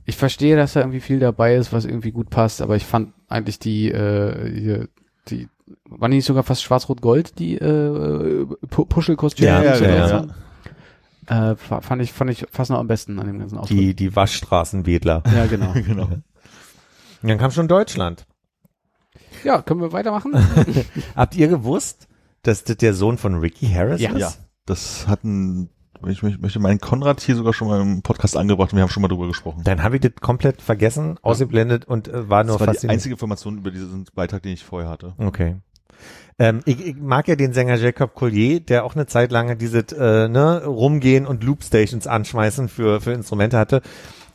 Ich verstehe, dass da irgendwie viel dabei ist, was irgendwie gut passt, aber ich fand eigentlich die, äh, hier, die, waren die nicht sogar fast schwarz-rot-gold, die äh, Pu- Puschelkostüme? Ja, ja, ja? Äh, fa- fand ich, fand ich fast noch am besten an dem ganzen Ausdruck. Die, die Waschstraßenwedler. ja, genau. [laughs] genau. Und dann kam schon Deutschland. Ja, können wir weitermachen? [laughs] Habt ihr gewusst, dass das der Sohn von Ricky Harris Ja. ist? Ja. Das hatten, ich möchte, möchte meinen Konrad hier sogar schon mal im Podcast angebracht und wir haben schon mal drüber gesprochen. Dann habe ich das komplett vergessen, ausgeblendet und äh, war nur Das war die fasziniert. einzige Information über diesen Beitrag, den ich vorher hatte. Okay. Ähm, ich, ich mag ja den Sänger Jacob Collier, der auch eine Zeit lang dieses äh, ne, rumgehen und Loopstations anschmeißen für, für Instrumente hatte.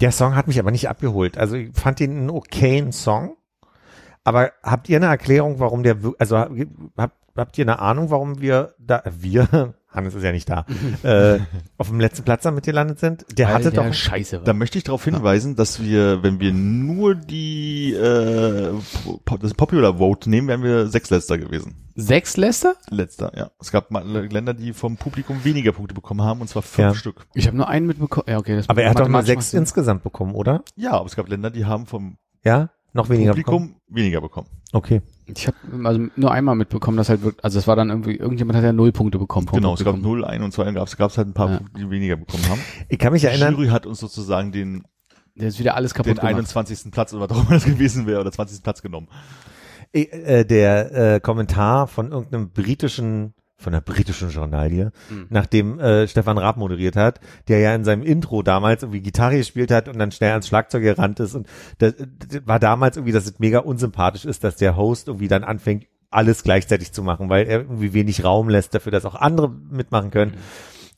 Der Song hat mich aber nicht abgeholt. Also ich fand ihn einen okayen Song. Aber habt ihr eine Erklärung, warum der, also habt, habt ihr eine Ahnung, warum wir da, wir, [laughs] Hannes ist ja nicht da, [laughs] äh, auf dem letzten Platz damit gelandet sind? Der Weil hatte der doch, Scheiße war. Da möchte ich darauf hinweisen, dass wir, wenn wir nur die äh, das Popular Vote nehmen, wären wir Sechsletzter gewesen. Sechs Leicester? Letzter, ja. Es gab mal Länder, die vom Publikum weniger Punkte bekommen haben, und zwar fünf Ja. Stück. Ich habe nur einen mitbekommen. Ja, okay. Das aber er hat doch mathematisch sechs insgesamt bekommen, oder? Ja, aber es gab Länder, die haben vom Ja? Noch weniger bekommen? Publikum weniger bekommen. Okay. Ich habe also nur einmal mitbekommen, dass halt wirklich, also es war dann irgendwie, irgendjemand hat ja null Punkte bekommen. Genau, es gab. 0, 1 und 2, dann gab es gab's halt ein paar Ja. Punkte, die weniger bekommen haben. Ich kann mich Die erinnern, Jury hat uns sozusagen den, Der ist wieder alles kaputt den gemacht. 21. Platz oder was auch immer das gewesen wäre, oder 20. Platz genommen. äh, der äh, Kommentar von irgendeinem britischen, von einer britischen Journalie, Mhm. nachdem äh, Stefan Raab moderiert hat, der ja in seinem Intro damals irgendwie Gitarre gespielt hat und dann schnell ans Schlagzeug gerannt ist und das, das war damals irgendwie, dass es mega unsympathisch ist, dass der Host irgendwie dann anfängt, alles gleichzeitig zu machen, weil er irgendwie wenig Raum lässt dafür, dass auch andere mitmachen können.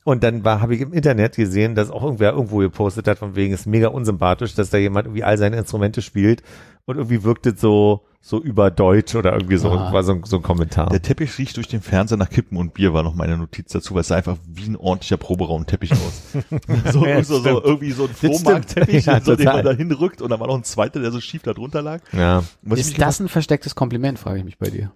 Und dann war, habe ich im Internet gesehen, dass auch irgendwer irgendwo gepostet hat, von wegen ist mega unsympathisch, dass da jemand irgendwie all seine Instrumente spielt und irgendwie wirkt es so, so überdeutsch oder irgendwie so, Ah. war so, ein- so ein Kommentar. Der Teppich riecht durch den Fernseher nach Kippen und Bier, war noch meine Notiz dazu, weil es sah einfach wie ein ordentlicher Proberaum-Teppich aus. [laughs] so, Ja, so, so irgendwie so ein. Flohmarkt-Teppich, Ja, so, den man total. da hinrückt und da war noch ein zweiter, der so schief da drunter lag. ja. Was Ist das ein verstecktes Kompliment, frage ich mich bei dir.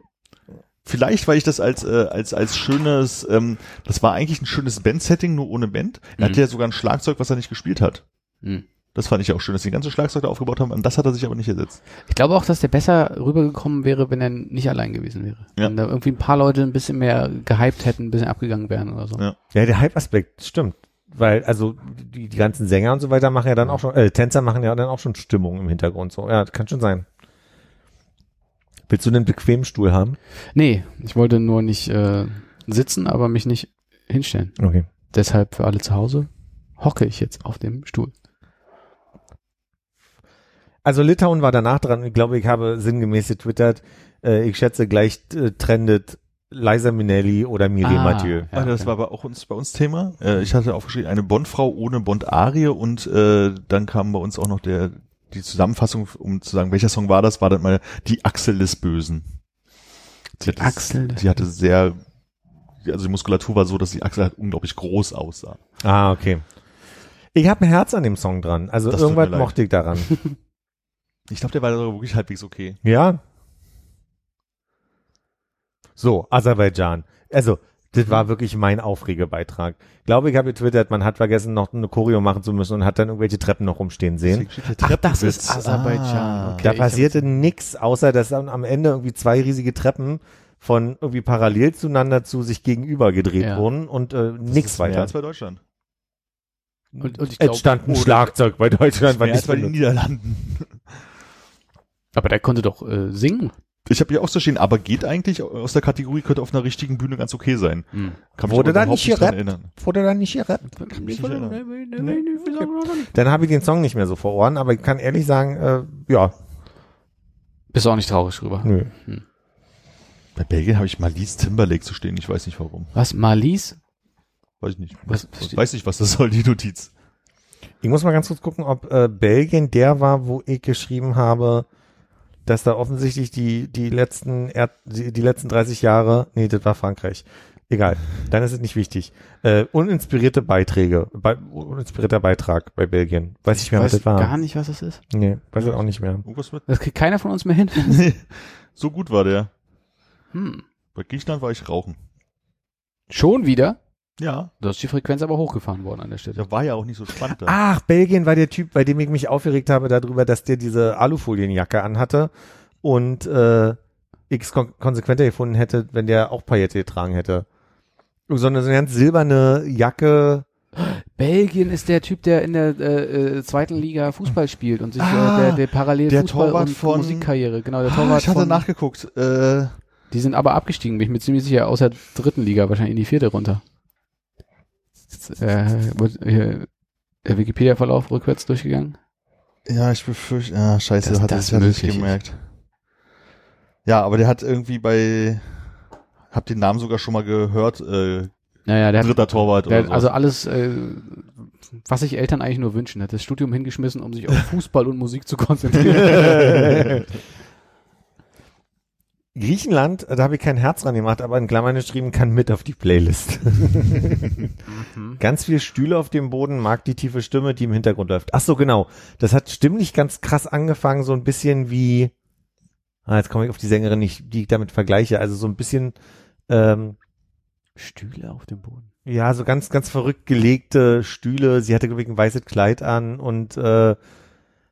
Vielleicht, weil ich das als äh, als als schönes, ähm, das war eigentlich ein schönes Band-Setting, nur ohne Band. Er Mhm. hatte ja sogar ein Schlagzeug, was er nicht gespielt hat. Hm. Das fand ich auch schön, dass die ganze Schlagzeug da aufgebaut haben. An das hat er sich aber nicht ersetzt. Ich glaube auch, dass der besser rübergekommen wäre, wenn er nicht allein gewesen wäre. Ja. Wenn da irgendwie ein paar Leute ein bisschen mehr gehypt hätten, ein bisschen abgegangen wären oder so. Ja. Ja, der Hype-Aspekt stimmt. Weil, also, die, die ganzen Sänger und so weiter machen ja dann auch schon, äh, Tänzer machen ja dann auch schon Stimmung im Hintergrund so. Ja, das kann schon sein. Willst du einen bequemen Stuhl haben? Nee, ich wollte nur nicht äh, sitzen, aber mich nicht hinstellen. Okay. Deshalb für alle zu Hause hocke ich jetzt auf dem Stuhl. Also Litauen war danach dran. Ich glaube, ich habe sinngemäß getwittert. Äh, ich schätze, gleich äh, trendet Liza Minnelli oder Miriam Ah, Mathieu. Ja, das okay. war aber auch uns, bei uns Thema. Äh, ich hatte aufgeschrieben, eine Bond-Frau ohne Bond-Arie und äh, dann kam bei uns auch noch der die Zusammenfassung, um zu sagen, welcher Song war das, war dann mal die Achsel des Bösen. Die, hatte, Achsel die hatte sehr, also die Muskulatur war so, dass die Achsel halt unglaublich groß aussah. Ah, okay. Ich habe ein Herz an dem Song dran. Also Das irgendwas mochte ich daran. [laughs] Ich glaube, der war sogar wirklich halbwegs okay. ja. So, Aserbaidschan. Also, das war wirklich mein Aufregebeitrag. Ich glaube, ich habe getwittert, man hat vergessen, noch eine Choreo machen zu müssen und hat dann irgendwelche Treppen noch rumstehen sehen. Ach, das ist. Aserbaidschan. Ah. Okay. Da passierte nix, außer dass dann am Ende irgendwie zwei riesige Treppen von irgendwie parallel zueinander zu sich gegenüber gedreht Ja. wurden und äh, Das nix ist Mehr weiter. als bei Deutschland. Und, und ich Es glaub, stand ein Schlagzeug bei Deutschland. Als nicht bei den. Niederlanden. aber der konnte doch äh, singen. Ich habe hier auch so stehen, aber geht eigentlich aus der Kategorie, könnte auf einer richtigen Bühne ganz okay sein. Hm. Kann mich Wurde da nicht gerappt? erinnern. Wurde da nicht gerappt? Kann mich nicht erinnern. Dann habe ich den Song nicht mehr so vor Ohren, aber ich kann ehrlich sagen, äh, ja, Bist auch nicht traurig drüber. nö. Bei Belgien habe ich Malise Timberlake zu stehen, ich weiß nicht warum. Was, Marlies? Weiß ich nicht. Was- Was, weiß nicht, was das soll, die Notiz. Ich muss mal ganz kurz gucken, ob äh, Belgien der war, wo ich geschrieben habe, dass da offensichtlich die die letzten Erd die, die letzten 30 Jahre, nee, das war Frankreich. Egal, dann ist es nicht wichtig. Äh, uninspirierte Beiträge, bei, uninspirierter Beitrag bei Belgien. Weiß ich mehr, was weiß das war. gar nicht, was das ist. Nee, weiß ich auch nicht mehr. Irgendwas mit. Das kriegt keiner von uns mehr hin. [laughs] so gut war der. Hm. Bei Griechenland war ich rauchen. Schon wieder? Ja. Da ist die Frequenz aber hochgefahren worden an der Stelle. Der war ja auch nicht so spannend da. Ach, Belgien war der Typ, bei dem ich mich aufgeregt habe darüber, dass der diese Alufolienjacke anhatte und äh, ich kon konsequenter gefunden hätte, wenn der auch Paillette getragen hätte. So eine, so eine ganz silberne Jacke. Belgien ist der Typ, der in der äh, äh, zweiten Liga Fußball spielt und sich Ah, äh, der, der parallel der Fußball Torwart und von- Musikkarriere, genau, der Ah, Torwart ich hatte von, nachgeguckt. Äh, die sind aber abgestiegen, bin ich mir ziemlich sicher, aus der dritten Liga, wahrscheinlich in die vierte runter. Jetzt, äh, wird hier der Wikipedia-Verlauf rückwärts durchgegangen. ja, ich befürchte, ja, scheiße, Dass hat das das möglich ist. gemerkt. Ja, aber der hat irgendwie bei, hab den Namen sogar schon mal gehört, äh, Naja, der hat, dritter Torwart der oder hat so. also alles, äh, was sich Eltern eigentlich nur wünschen, hat das Studium hingeschmissen, um sich auf [laughs] Fußball und Musik zu konzentrieren. [laughs] Griechenland, da habe ich kein Herz dran gemacht, aber in Klammern geschrieben, kann mit auf die Playlist. Mhm. [laughs] ganz viel Stühle auf dem Boden, mag die tiefe Stimme, die im Hintergrund läuft. Ach so, genau. Das hat stimmlich ganz krass angefangen, so ein bisschen wie, ah, jetzt komme ich auf die Sängerin nicht, die ich damit vergleiche, also so ein bisschen, ähm, Stühle auf dem Boden. ja, so ganz, ganz verrückt gelegte Stühle. Sie hatte, glaube ich, ein weißes Kleid an und äh,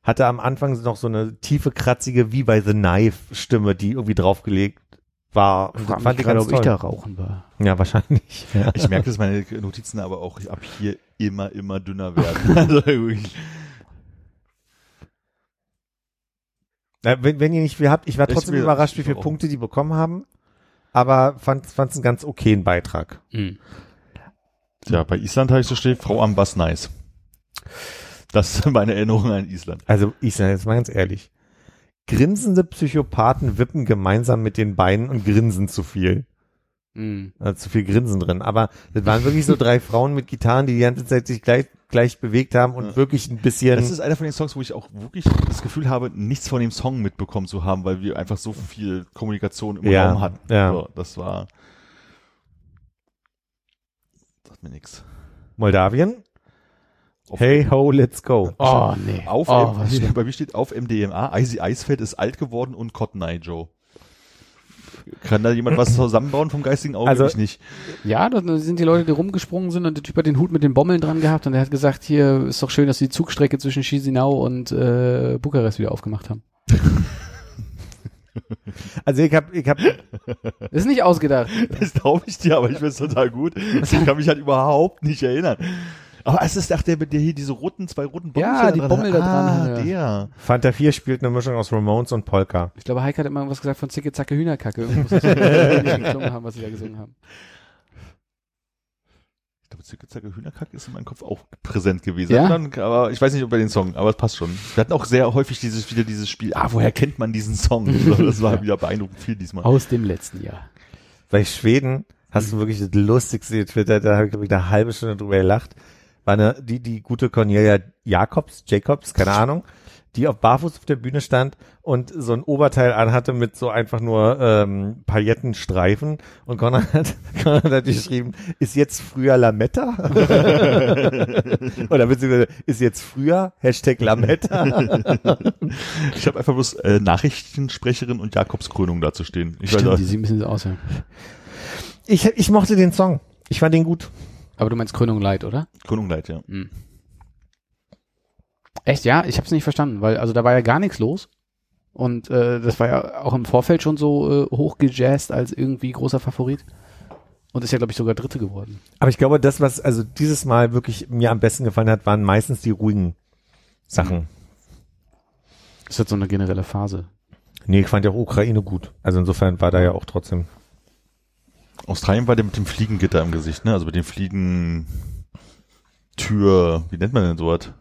hatte am Anfang noch so eine tiefe, kratzige, wie bei The Knife Stimme, die irgendwie draufgelegt war. Das fand mich ich gerade, ganz ob ich toll. da rauchen war. Ja, wahrscheinlich. Ja. Ich merke, dass meine Notizen aber auch ab hier immer, immer dünner werden. [laughs] also wirklich. Äh, wenn, wenn ihr nicht viel habt, ich war Ich trotzdem will- überrascht, wie ich viele. Punkte die bekommen haben, aber fand es einen ganz okayen Beitrag. Mhm. Ja, bei Island habe ich so stehen, Frau am Bass nice. Das ist meine Erinnerung an Island. Also ich sage jetzt mal ganz ehrlich, grinsende Psychopathen wippen gemeinsam mit den Beinen und grinsen zu viel. Mhm. Also zu viel Grinsen drin. Aber das waren wirklich so drei Frauen mit Gitarren, die die ganze Zeit sich gleich, gleich bewegt haben und Ja. wirklich ein bisschen. Das ist einer von den Songs, wo ich auch wirklich das Gefühl habe, nichts von dem Song mitbekommen zu haben, weil wir einfach so viel Kommunikation im Ja, Raum hatten. ja. So, das war. Sagt mir nix. Moldawien. Auf- Hey ho, let's go. Oh, nee. Auf, oh, M- bei mir steht auf MDMA, Icy Eisfeld ist alt geworden und Cotton Eye Joe. Kann da jemand was zusammenbauen vom geistigen Auge? Also- ich nicht. Ja, da sind die Leute, die rumgesprungen sind und der Typ hat den Hut mit den Bommeln dran gehabt und der hat gesagt, hier ist doch schön, dass sie die Zugstrecke zwischen Chisinau und äh, Bukarest wieder aufgemacht haben. [laughs] Also ich habe, ich habe, Ist nicht ausgedacht. Das glaube ich dir, aber ich finde es total gut. Ich kann mich halt überhaupt nicht erinnern. Aber es ist, ach, der mit der hier diese roten, zwei roten Bommeln. Ja, die Bommel da dran, Ah, ja. der. Fanta 4 spielt eine Mischung aus Ramones und Polka. Ich glaube, Heike hat immer was gesagt von Zicke, Zacke, Hühnerkacke. Irgendwas, was haben, was sie da gesungen haben. Ich glaube, Zickzacke Hühnerkack ist in meinem Kopf auch präsent gewesen. Ja? Dann, aber ich weiß nicht, ob bei den Song, aber es passt schon. Wir hatten auch sehr häufig dieses, wieder dieses Spiel, ah, woher kennt man diesen Song? [laughs] Das war wieder beeindruckend viel diesmal. Aus dem letzten Jahr. Bei Schweden hast du wirklich das lustigste Twitter, da habe ich, glaub ich, eine halbe Stunde drüber gelacht. War eine, die, die gute Cornelia Jacobs, Jacobs, keine Ahnung, die auf Barfuß auf der Bühne stand und so ein Oberteil anhatte mit so einfach nur ähm, Paillettenstreifen und Conrad [laughs] hat, Conrad hat geschrieben, ist jetzt früher Lametta? [laughs] Oder beziehungsweise ist jetzt früher Hashtag Lametta? [laughs] Ich habe einfach bloß äh, Nachrichtensprecherin und Jakobskrönung dazu stehen. Ich Stimmt, weiß die sieht ein bisschen so aus, ja. Ich, ich mochte den Song. Ich fand den gut. Aber du meinst Krönung Light, oder? Krönung leid, ja. Echt, ja? Ich hab's nicht verstanden, weil also da war ja gar nichts los. Und äh, das war ja auch im Vorfeld schon so äh, hochgejazzt als irgendwie großer Favorit. Und ist ja, glaube ich, sogar Dritte geworden. Aber ich glaube, das, was also dieses Mal wirklich mir am besten gefallen hat, waren meistens die ruhigen Sachen. Ist jetzt so eine generelle Phase. Nee, ich fand ja auch Ukraine gut. Also insofern war da ja auch trotzdem. Australien war der mit dem Fliegengitter im Gesicht, ne? Also mit dem Fliegentür, wie nennt man denn sowas?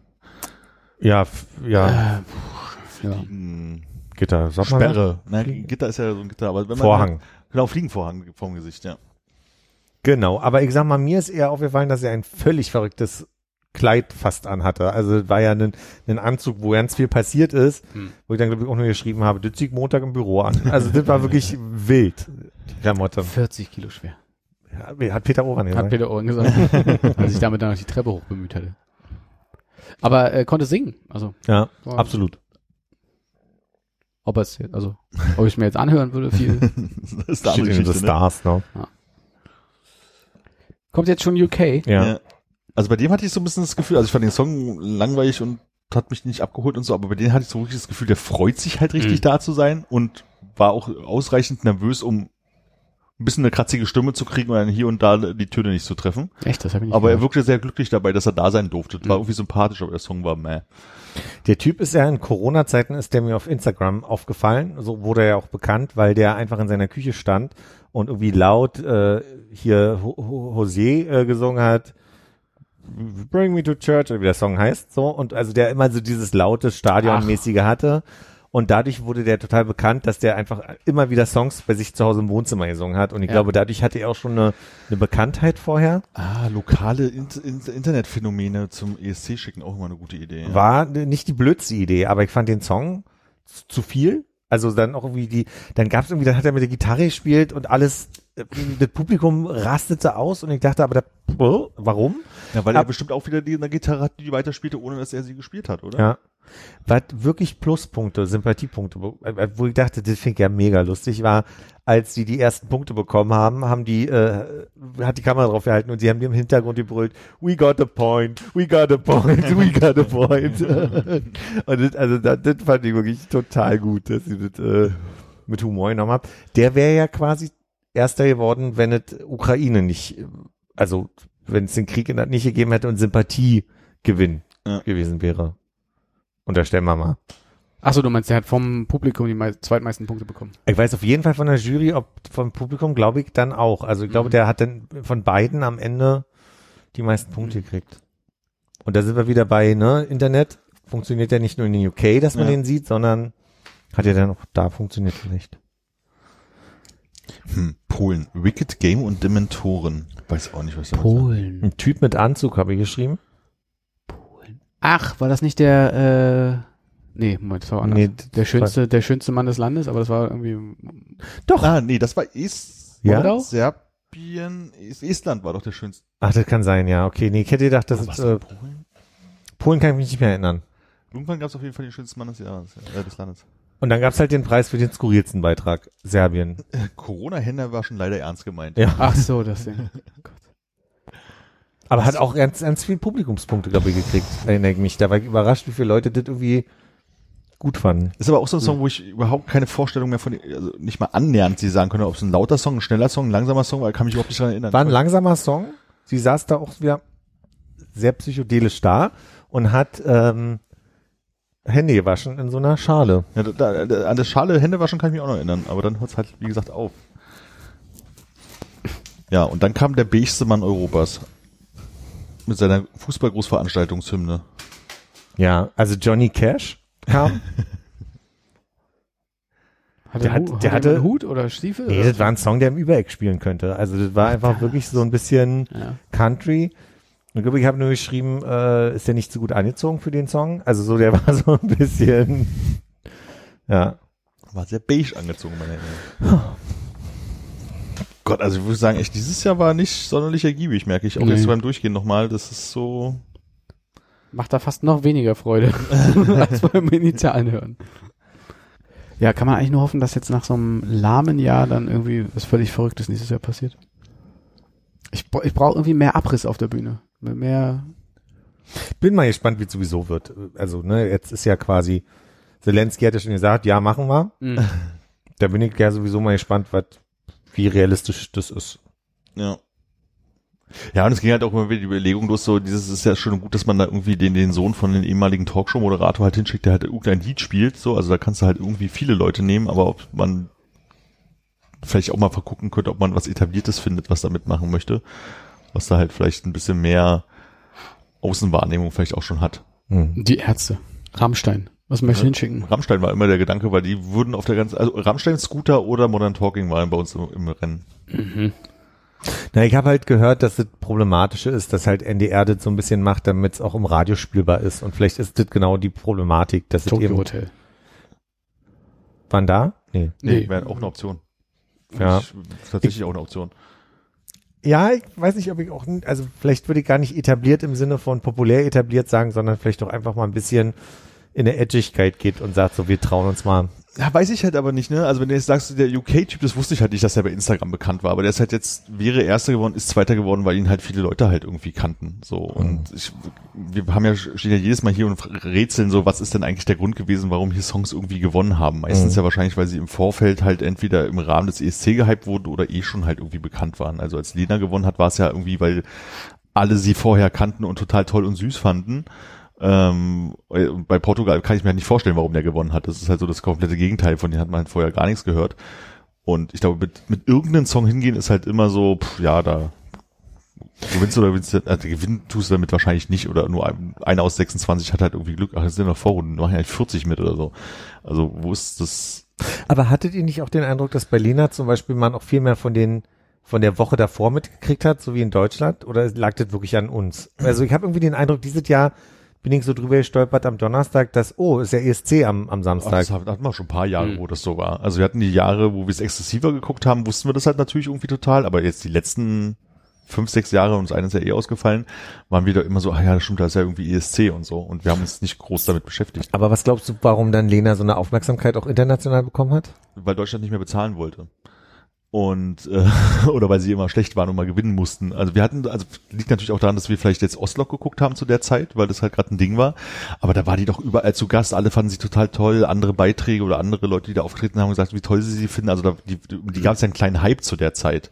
Ja, f- ja, Äh, ja. Gitter, sag mal. Sperre. Na, Gitter ist ja so ein Gitter, aber wenn man Vorhang. Genau, Fliegenvorhang vorm Gesicht, ja. Genau, aber ich sag mal, mir ist eher aufgefallen, dass er ein völlig verrücktes Kleid fast anhatte. Also war ja ein, ein Anzug, wo ganz viel passiert ist, Hm. wo ich dann glaube ich auch nur geschrieben habe, das zieht Montag im Büro an. Also das war wirklich [laughs] wild, Klamotte. 40 Kilo schwer. Ja, Hat Peter Ohren Hat gesagt. Peter Ohren gesagt, als ich damit dann noch die Treppe hoch bemüht hatte. Aber äh, konnte singen. Also, Ja, absolut. ob es jetzt, also, ob ich es mir jetzt anhören würde, viel. [laughs] Das ist in The ne? Stars, ne? Kommt jetzt schon UK? Ja. Ja. Also bei dem hatte ich so ein bisschen das Gefühl, also ich fand den Song langweilig und hat mich nicht abgeholt und so, aber bei denen hatte ich so wirklich das Gefühl, der freut sich halt richtig Mhm. da zu sein und war auch ausreichend nervös, um ein bisschen eine kratzige Stimme zu kriegen und dann hier und da die Töne nicht zu treffen. Echt, das habe ich nicht Aber er gehört. wirkte sehr glücklich dabei, dass er da sein durfte. War Mhm. irgendwie sympathisch, aber der Song war meh. Der Typ ist ja in Corona-Zeiten ist der mir auf Instagram aufgefallen. So wurde er ja auch bekannt, weil der einfach in seiner Küche stand und irgendwie laut äh, hier Ho- Ho- José äh, gesungen hat. Bring me to church, oder wie der Song heißt, so. Und also der immer so dieses laute Stadionmäßige hatte. Und dadurch wurde der total bekannt, dass der einfach immer wieder Songs bei sich zu Hause im Wohnzimmer gesungen hat. Und ich Ja. glaube, dadurch hatte er auch schon eine, eine Bekanntheit vorher. Ah, lokale Int Int Internetphänomene zum ESC schicken, auch immer eine gute Idee. Ja. War nicht die blödste Idee, aber ich fand den Song zu, viel. Also dann auch irgendwie die, dann gab's irgendwie, dann hat er mit der Gitarre gespielt und alles, äh, das Publikum rastete aus und ich dachte aber, da, warum? Ja, weil er Ab- bestimmt auch wieder die eine Gitarre hat, die weiterspielte, ohne dass er sie gespielt hat, oder? Ja. Was wirklich Pluspunkte, Sympathiepunkte, wo- äh, ich dachte, das finde ich ja mega lustig, war, als die die ersten Punkte bekommen haben, haben die, äh, hat die Kamera drauf gehalten und sie haben die im Hintergrund gebrüllt, we got a point, we got a point, we got a point. [laughs] und das, also das, das fand ich wirklich total gut, dass sie das äh, mit Humor genommen haben. Der wäre ja quasi Erster geworden, wenn es Ukraine nicht, also wenn es den Krieg in das nicht gegeben hätte und Sympathiegewinn Ja. gewesen wäre. Unterstellen wir mal. Achso, du meinst, der hat vom Publikum die mei- zweitmeisten Punkte bekommen. Ich weiß auf jeden Fall von der Jury, ob vom Publikum glaube ich dann auch. Also ich glaube, Mhm. der hat dann von beiden am Ende die meisten Punkte gekriegt. Und da sind wir wieder bei, ne, Internet funktioniert ja nicht nur in den UK, dass man Ja. den sieht, sondern hat ja dann auch da funktioniert nicht. Hm, Polen. Wicked Game und Dementoren. Weiß auch nicht, was das Polen. Ein Typ mit Anzug habe ich geschrieben. Ach, war das nicht der, äh, nee, Moment, das war anders. Nee, der schönste, der schönste Mann des Landes, aber das war irgendwie, Doch. Ah, nee, das war Est Ja? Moldau? Serbien. Est Estland war doch der schönste. Ach, das kann sein, ja. Okay, nee, ich hätte gedacht, das Aber ist, war äh, Polen? Polen kann ich mich nicht mehr erinnern. Irgendwann gab es auf jeden Fall den schönsten Mann des Jahres, äh, des Landes. Und dann gab's halt den Preis für den skurrilsten Beitrag. Serbien. Corona-Händler war schon leider ernst gemeint. Ja. ach so, das Ding. [laughs] Aber hat auch ganz, ganz viel Publikumspunkte, glaube ich, gekriegt. Erinnere ich mich. Da war ich überrascht, wie viele Leute das irgendwie gut fanden. Ist aber auch so ein Song, wo ich überhaupt keine Vorstellung mehr von, also nicht mal annähernd sie sagen können, ob es ein lauter Song, ein schneller Song, ein langsamer Song, weil kann mich überhaupt nicht daran erinnern. War ein langsamer Song. Sie saß da auch wieder sehr psychedelisch da und hat ähm, Hände gewaschen in so einer Schale. Ja, da, da, an das Schale Hände waschen kann ich mich auch noch erinnern, aber dann hört es halt, wie gesagt, auf. Ja, und dann kam der beigste Mann Europas. Mit seiner Fußballgroßveranstaltungshymne. Ja, also Johnny Cash kam. Hat Der er hat- der hat hatte- einen Hut oder Stiefel? nee, oder? das war ein Song, der im Übereck spielen könnte. Also das war einfach wirklich so ein bisschen ja. Country. Und glaube, ich habe nur geschrieben, äh, ist der nicht so gut angezogen für den Song? Also so, der [laughs] war so ein bisschen, ja. War sehr beige angezogen, meine Erinnerung. [laughs] Gott, also ich würde sagen, echt, dieses Jahr war nicht sonderlich ergiebig, merke ich. Auch Nee. jetzt beim Durchgehen nochmal, das ist so, Macht da fast noch weniger Freude, [laughs] als beim initialen Hören. Ja, kann man eigentlich nur hoffen, dass jetzt nach so einem lahmen Jahr dann irgendwie was völlig Verrücktes nächstes Jahr passiert. Ich, ich brauche irgendwie mehr Abriss auf der Bühne. Mehr, Bin mal gespannt, wie es sowieso wird. Also, ne, jetzt ist ja quasi, Zelensky hat ja schon gesagt, ja, machen wir. Mhm. Da bin ich ja sowieso mal gespannt, was, wie realistisch das ist. ja. Ja, und es ging halt auch immer wieder die Überlegung los, so dieses ist ja schon gut, dass man da irgendwie den, den Sohn von den ehemaligen Talkshow-Moderator halt hinschickt, der halt irgendein Lied spielt, so, also da kannst du halt irgendwie viele Leute nehmen, aber ob man vielleicht auch mal vergucken könnte, ob man was Etabliertes findet, was da mitmachen möchte, was da halt vielleicht ein bisschen mehr Außenwahrnehmung vielleicht auch schon hat. Die Ärzte. Rammstein. Was möchtest du hinschicken? Rammstein war immer der Gedanke, weil die würden auf der ganzen, also Rammstein, Scooter oder Modern Talking waren bei uns im, im Rennen. Mhm. Na, ich habe halt gehört, dass das Problematische ist, dass halt NDR das so ein bisschen macht, damit es auch im Radio spielbar ist. Und vielleicht ist das genau die Problematik, dass es Tokyo eben, Hotel. wann da? Nee. Nee, Nee. wäre auch eine Option. Ja. Ich, tatsächlich auch eine Option. Ja, ich weiß nicht, ob ich auch, also vielleicht würde ich gar nicht etabliert im Sinne von populär etabliert sagen, sondern vielleicht doch einfach mal ein bisschen in der Edgigkeit geht und sagt so, wir trauen uns mal. Ja, weiß ich halt aber nicht, ne? Also wenn du jetzt sagst, der UK-Typ, das wusste ich halt nicht, dass er bei Instagram bekannt war, aber der ist halt jetzt, wäre Erster geworden, ist Zweiter geworden, weil ihn halt viele Leute halt irgendwie kannten, so. Und ich, wir haben ja, stehen ja jedes Mal hier und rätseln so, was ist denn eigentlich der Grund gewesen, warum hier Songs irgendwie gewonnen haben? Meistens Mhm. ja wahrscheinlich, weil sie im Vorfeld halt entweder im Rahmen des ESC gehypt wurden oder eh schon halt irgendwie bekannt waren. Also als Lena gewonnen hat, war es ja irgendwie, weil alle sie vorher kannten und total toll und süß fanden. Ähm, bei Portugal kann ich mir halt nicht vorstellen, warum der gewonnen hat. Das ist halt so das komplette Gegenteil, von denen hat man halt vorher gar nichts gehört. Und ich glaube, mit, mit irgendeinem Song hingehen ist halt immer so, pff, ja, da gewinnst du oder gewinnst du, also gewinnen tust du damit wahrscheinlich nicht oder nur ein, einer aus 26 hat halt irgendwie Glück, ach, das sind noch Vorrunden, machen ja halt 40 mit oder so. Also wo ist das? Aber hattet ihr nicht auch den Eindruck, dass bei Lena zum Beispiel man auch viel mehr von den von der Woche davor mitgekriegt hat, so wie in Deutschland? Oder lag das wirklich an uns? Also ich habe irgendwie den Eindruck, dieses Jahr bin ich so drüber gestolpert am Donnerstag, dass, oh, ist ja ESC am, am Ach, Samstag. das hatten wir schon ein paar Jahre, Mhm. wo das so war. Also wir hatten die Jahre, wo wir es exzessiver geguckt haben, wussten wir das halt natürlich irgendwie total, aber jetzt die letzten fünf, sechs Jahre, und das eine ist ja eh ausgefallen, waren wir da immer so, ah ja, das stimmt, da ist ja irgendwie ESC und so. Und wir haben uns nicht groß damit beschäftigt, Aber was glaubst du, warum dann Lena so eine Aufmerksamkeit auch international bekommen hat? weil Deutschland nicht mehr bezahlen wollte. Und äh, [laughs] oder weil sie immer schlecht waren und mal gewinnen mussten. Also wir hatten, also liegt natürlich auch daran, dass wir vielleicht jetzt Ostlok geguckt haben zu der Zeit, weil das halt gerade ein Ding war. Aber da war die doch überall zu Gast, alle fanden sie total toll, andere Beiträge oder andere Leute, die da auftreten haben, gesagt, wie toll sie sie finden. Also da, die, die gab es ja einen kleinen Hype zu der Zeit.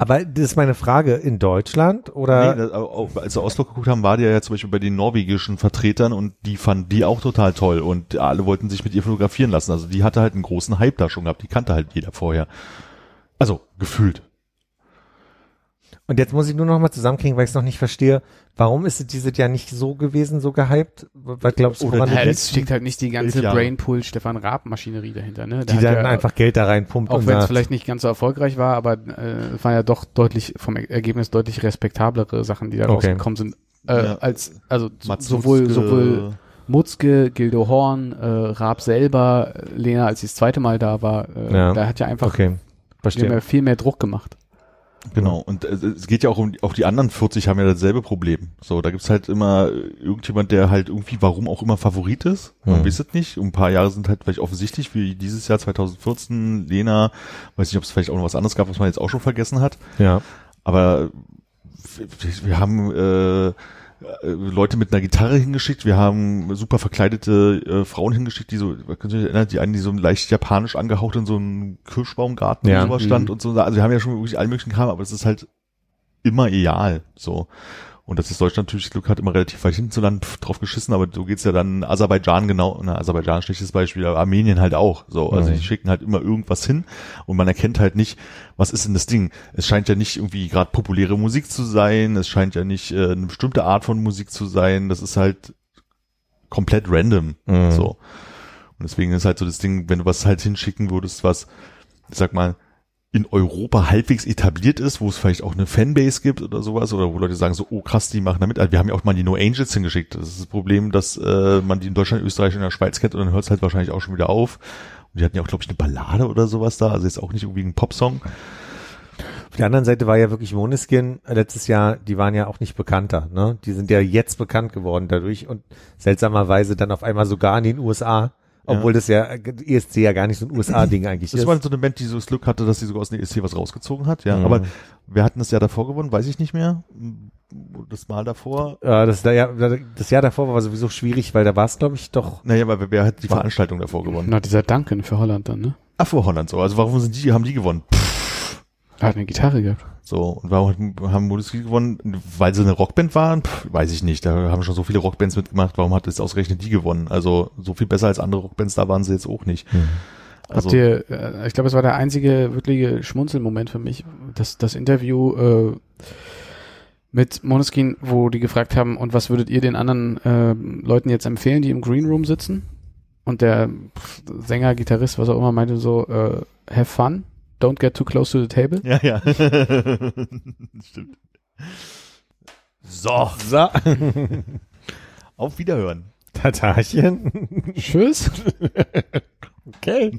Aber das ist meine Frage, in Deutschland oder? Nee, das, als wir Oslo geguckt haben, war die ja zum Beispiel bei den norwegischen Vertretern und die fanden die auch total toll und alle wollten sich mit ihr fotografieren lassen. Also die hatte halt einen großen Hype da schon gehabt, die kannte halt jeder vorher. Also gefühlt. Und jetzt muss ich nur noch mal zusammenkriegen, weil ich es noch nicht verstehe. Warum ist es dieses Jahr nicht so gewesen, so gehypt? Was glaubst du, Oder woran Ja, liegt? es steckt halt nicht die ganze Jahre. Brainpool Stefan Raab Maschinerie dahinter, ne? Der die dann ja, einfach Geld da reinpumpt auch wenn es vielleicht nicht ganz so erfolgreich war, aber äh, es waren ja doch deutlich vom Er- Ergebnis deutlich respektablere Sachen, die da Okay. rausgekommen sind. Äh, Ja. als also Mats sowohl Mutzke, sowohl Mutzke, Gildo Horn, äh, Raab selber, Lena, als sie das zweite Mal da war, äh, Ja. da hat ja einfach okay, die haben verstehe. ja viel mehr Druck gemacht. Genau, und äh, es geht ja auch um, auch die anderen 40 haben ja dasselbe Problem. So, da gibt's halt immer irgendjemand, der halt irgendwie, warum auch immer Favorit ist. Man Hm. weiß es nicht. Um ein paar Jahre sind halt vielleicht offensichtlich, wie dieses Jahr 2014, Lena, weiß nicht, ob es vielleicht auch noch was anderes gab, was man jetzt auch schon vergessen hat. Ja. Aber wir, wir haben äh, Leute mit einer Gitarre hingeschickt, wir haben super verkleidete äh, Frauen hingeschickt, die so, könnt ihr euch erinnern, die einen, die so leicht japanisch angehaucht in so einem Kirschbaumgarten Ja. und sowas stand Mhm. und so. Also wir haben ja schon wirklich allen möglichen Kram, aber es ist halt immer egal, so. Und dass das Deutschland natürlich Glück hat, immer relativ weit hinten zu landen, drauf geschissen, aber du geht's ja dann Aserbaidschan genau, na, Aserbaidschan schlechtes Beispiel, aber Armenien halt auch. So, also Mhm. die schicken halt immer irgendwas hin und man erkennt halt nicht, was ist denn das Ding? Es scheint ja nicht irgendwie gerade populäre Musik zu sein, es scheint ja nicht äh, eine bestimmte Art von Musik zu sein, das ist halt komplett random. Mhm. So. Und deswegen ist halt so das Ding, wenn du was halt hinschicken würdest, was, ich sag mal, in Europa halbwegs etabliert ist, wo es vielleicht auch eine Fanbase gibt oder sowas, oder wo Leute sagen so, oh krass, die machen damit. Also wir haben ja auch mal die No Angels hingeschickt. Das ist das Problem, dass äh, man die in Deutschland, Österreich und der Schweiz kennt und dann hört es halt wahrscheinlich auch schon wieder auf. Und die hatten ja auch, glaube ich, eine Ballade oder sowas da, also jetzt auch nicht irgendwie ein Popsong. Auf der anderen Seite war ja wirklich Moneskin letztes Jahr, die waren ja auch nicht bekannter, ne? Die sind ja jetzt bekannt geworden dadurch und seltsamerweise dann auf einmal sogar in den USA, obwohl das ja äh, ESC ja gar nicht so ein USA-Ding eigentlich Das ist. war so eine Band, die so das Glück hatte, dass sie sogar aus dem ESC was rausgezogen hat, ja. Mhm. Aber wir hatten das Jahr davor gewonnen, weiß ich nicht mehr. Das Mal davor. Äh, das, ja, das Jahr davor war sowieso schwierig, weil da war es, glaube ich, doch. Naja, aber wer, wer hat die Veranstaltung davor gewonnen? Na, dieser Duncan für Holland dann, ne? Ach, vor Holland so. Also warum sind die, haben die gewonnen? Er hat eine Gitarre gehabt. So, und warum haben Modeski gewonnen? Weil sie eine Rockband waren? Pff, weiß ich nicht. Da haben schon so viele Rockbands mitgemacht. Warum hat es ausgerechnet die gewonnen? Also so viel besser als andere Rockbands, da waren sie jetzt auch nicht. Also, Habt ihr, äh, ich glaube, es war der einzige wirkliche Schmunzelmoment für mich, das, das Interview äh, mit Moneskin, wo die gefragt haben, und was würdet ihr den anderen äh, Leuten jetzt empfehlen, die im Green Room sitzen? Und der Sänger, Gitarrist, was auch immer, meinte so, äh, have fun, don't get too close to the table. ja, ja. [laughs] Stimmt. So, So, [laughs] auf Wiederhören. Tatarchen. Tschüss. [laughs] Okay.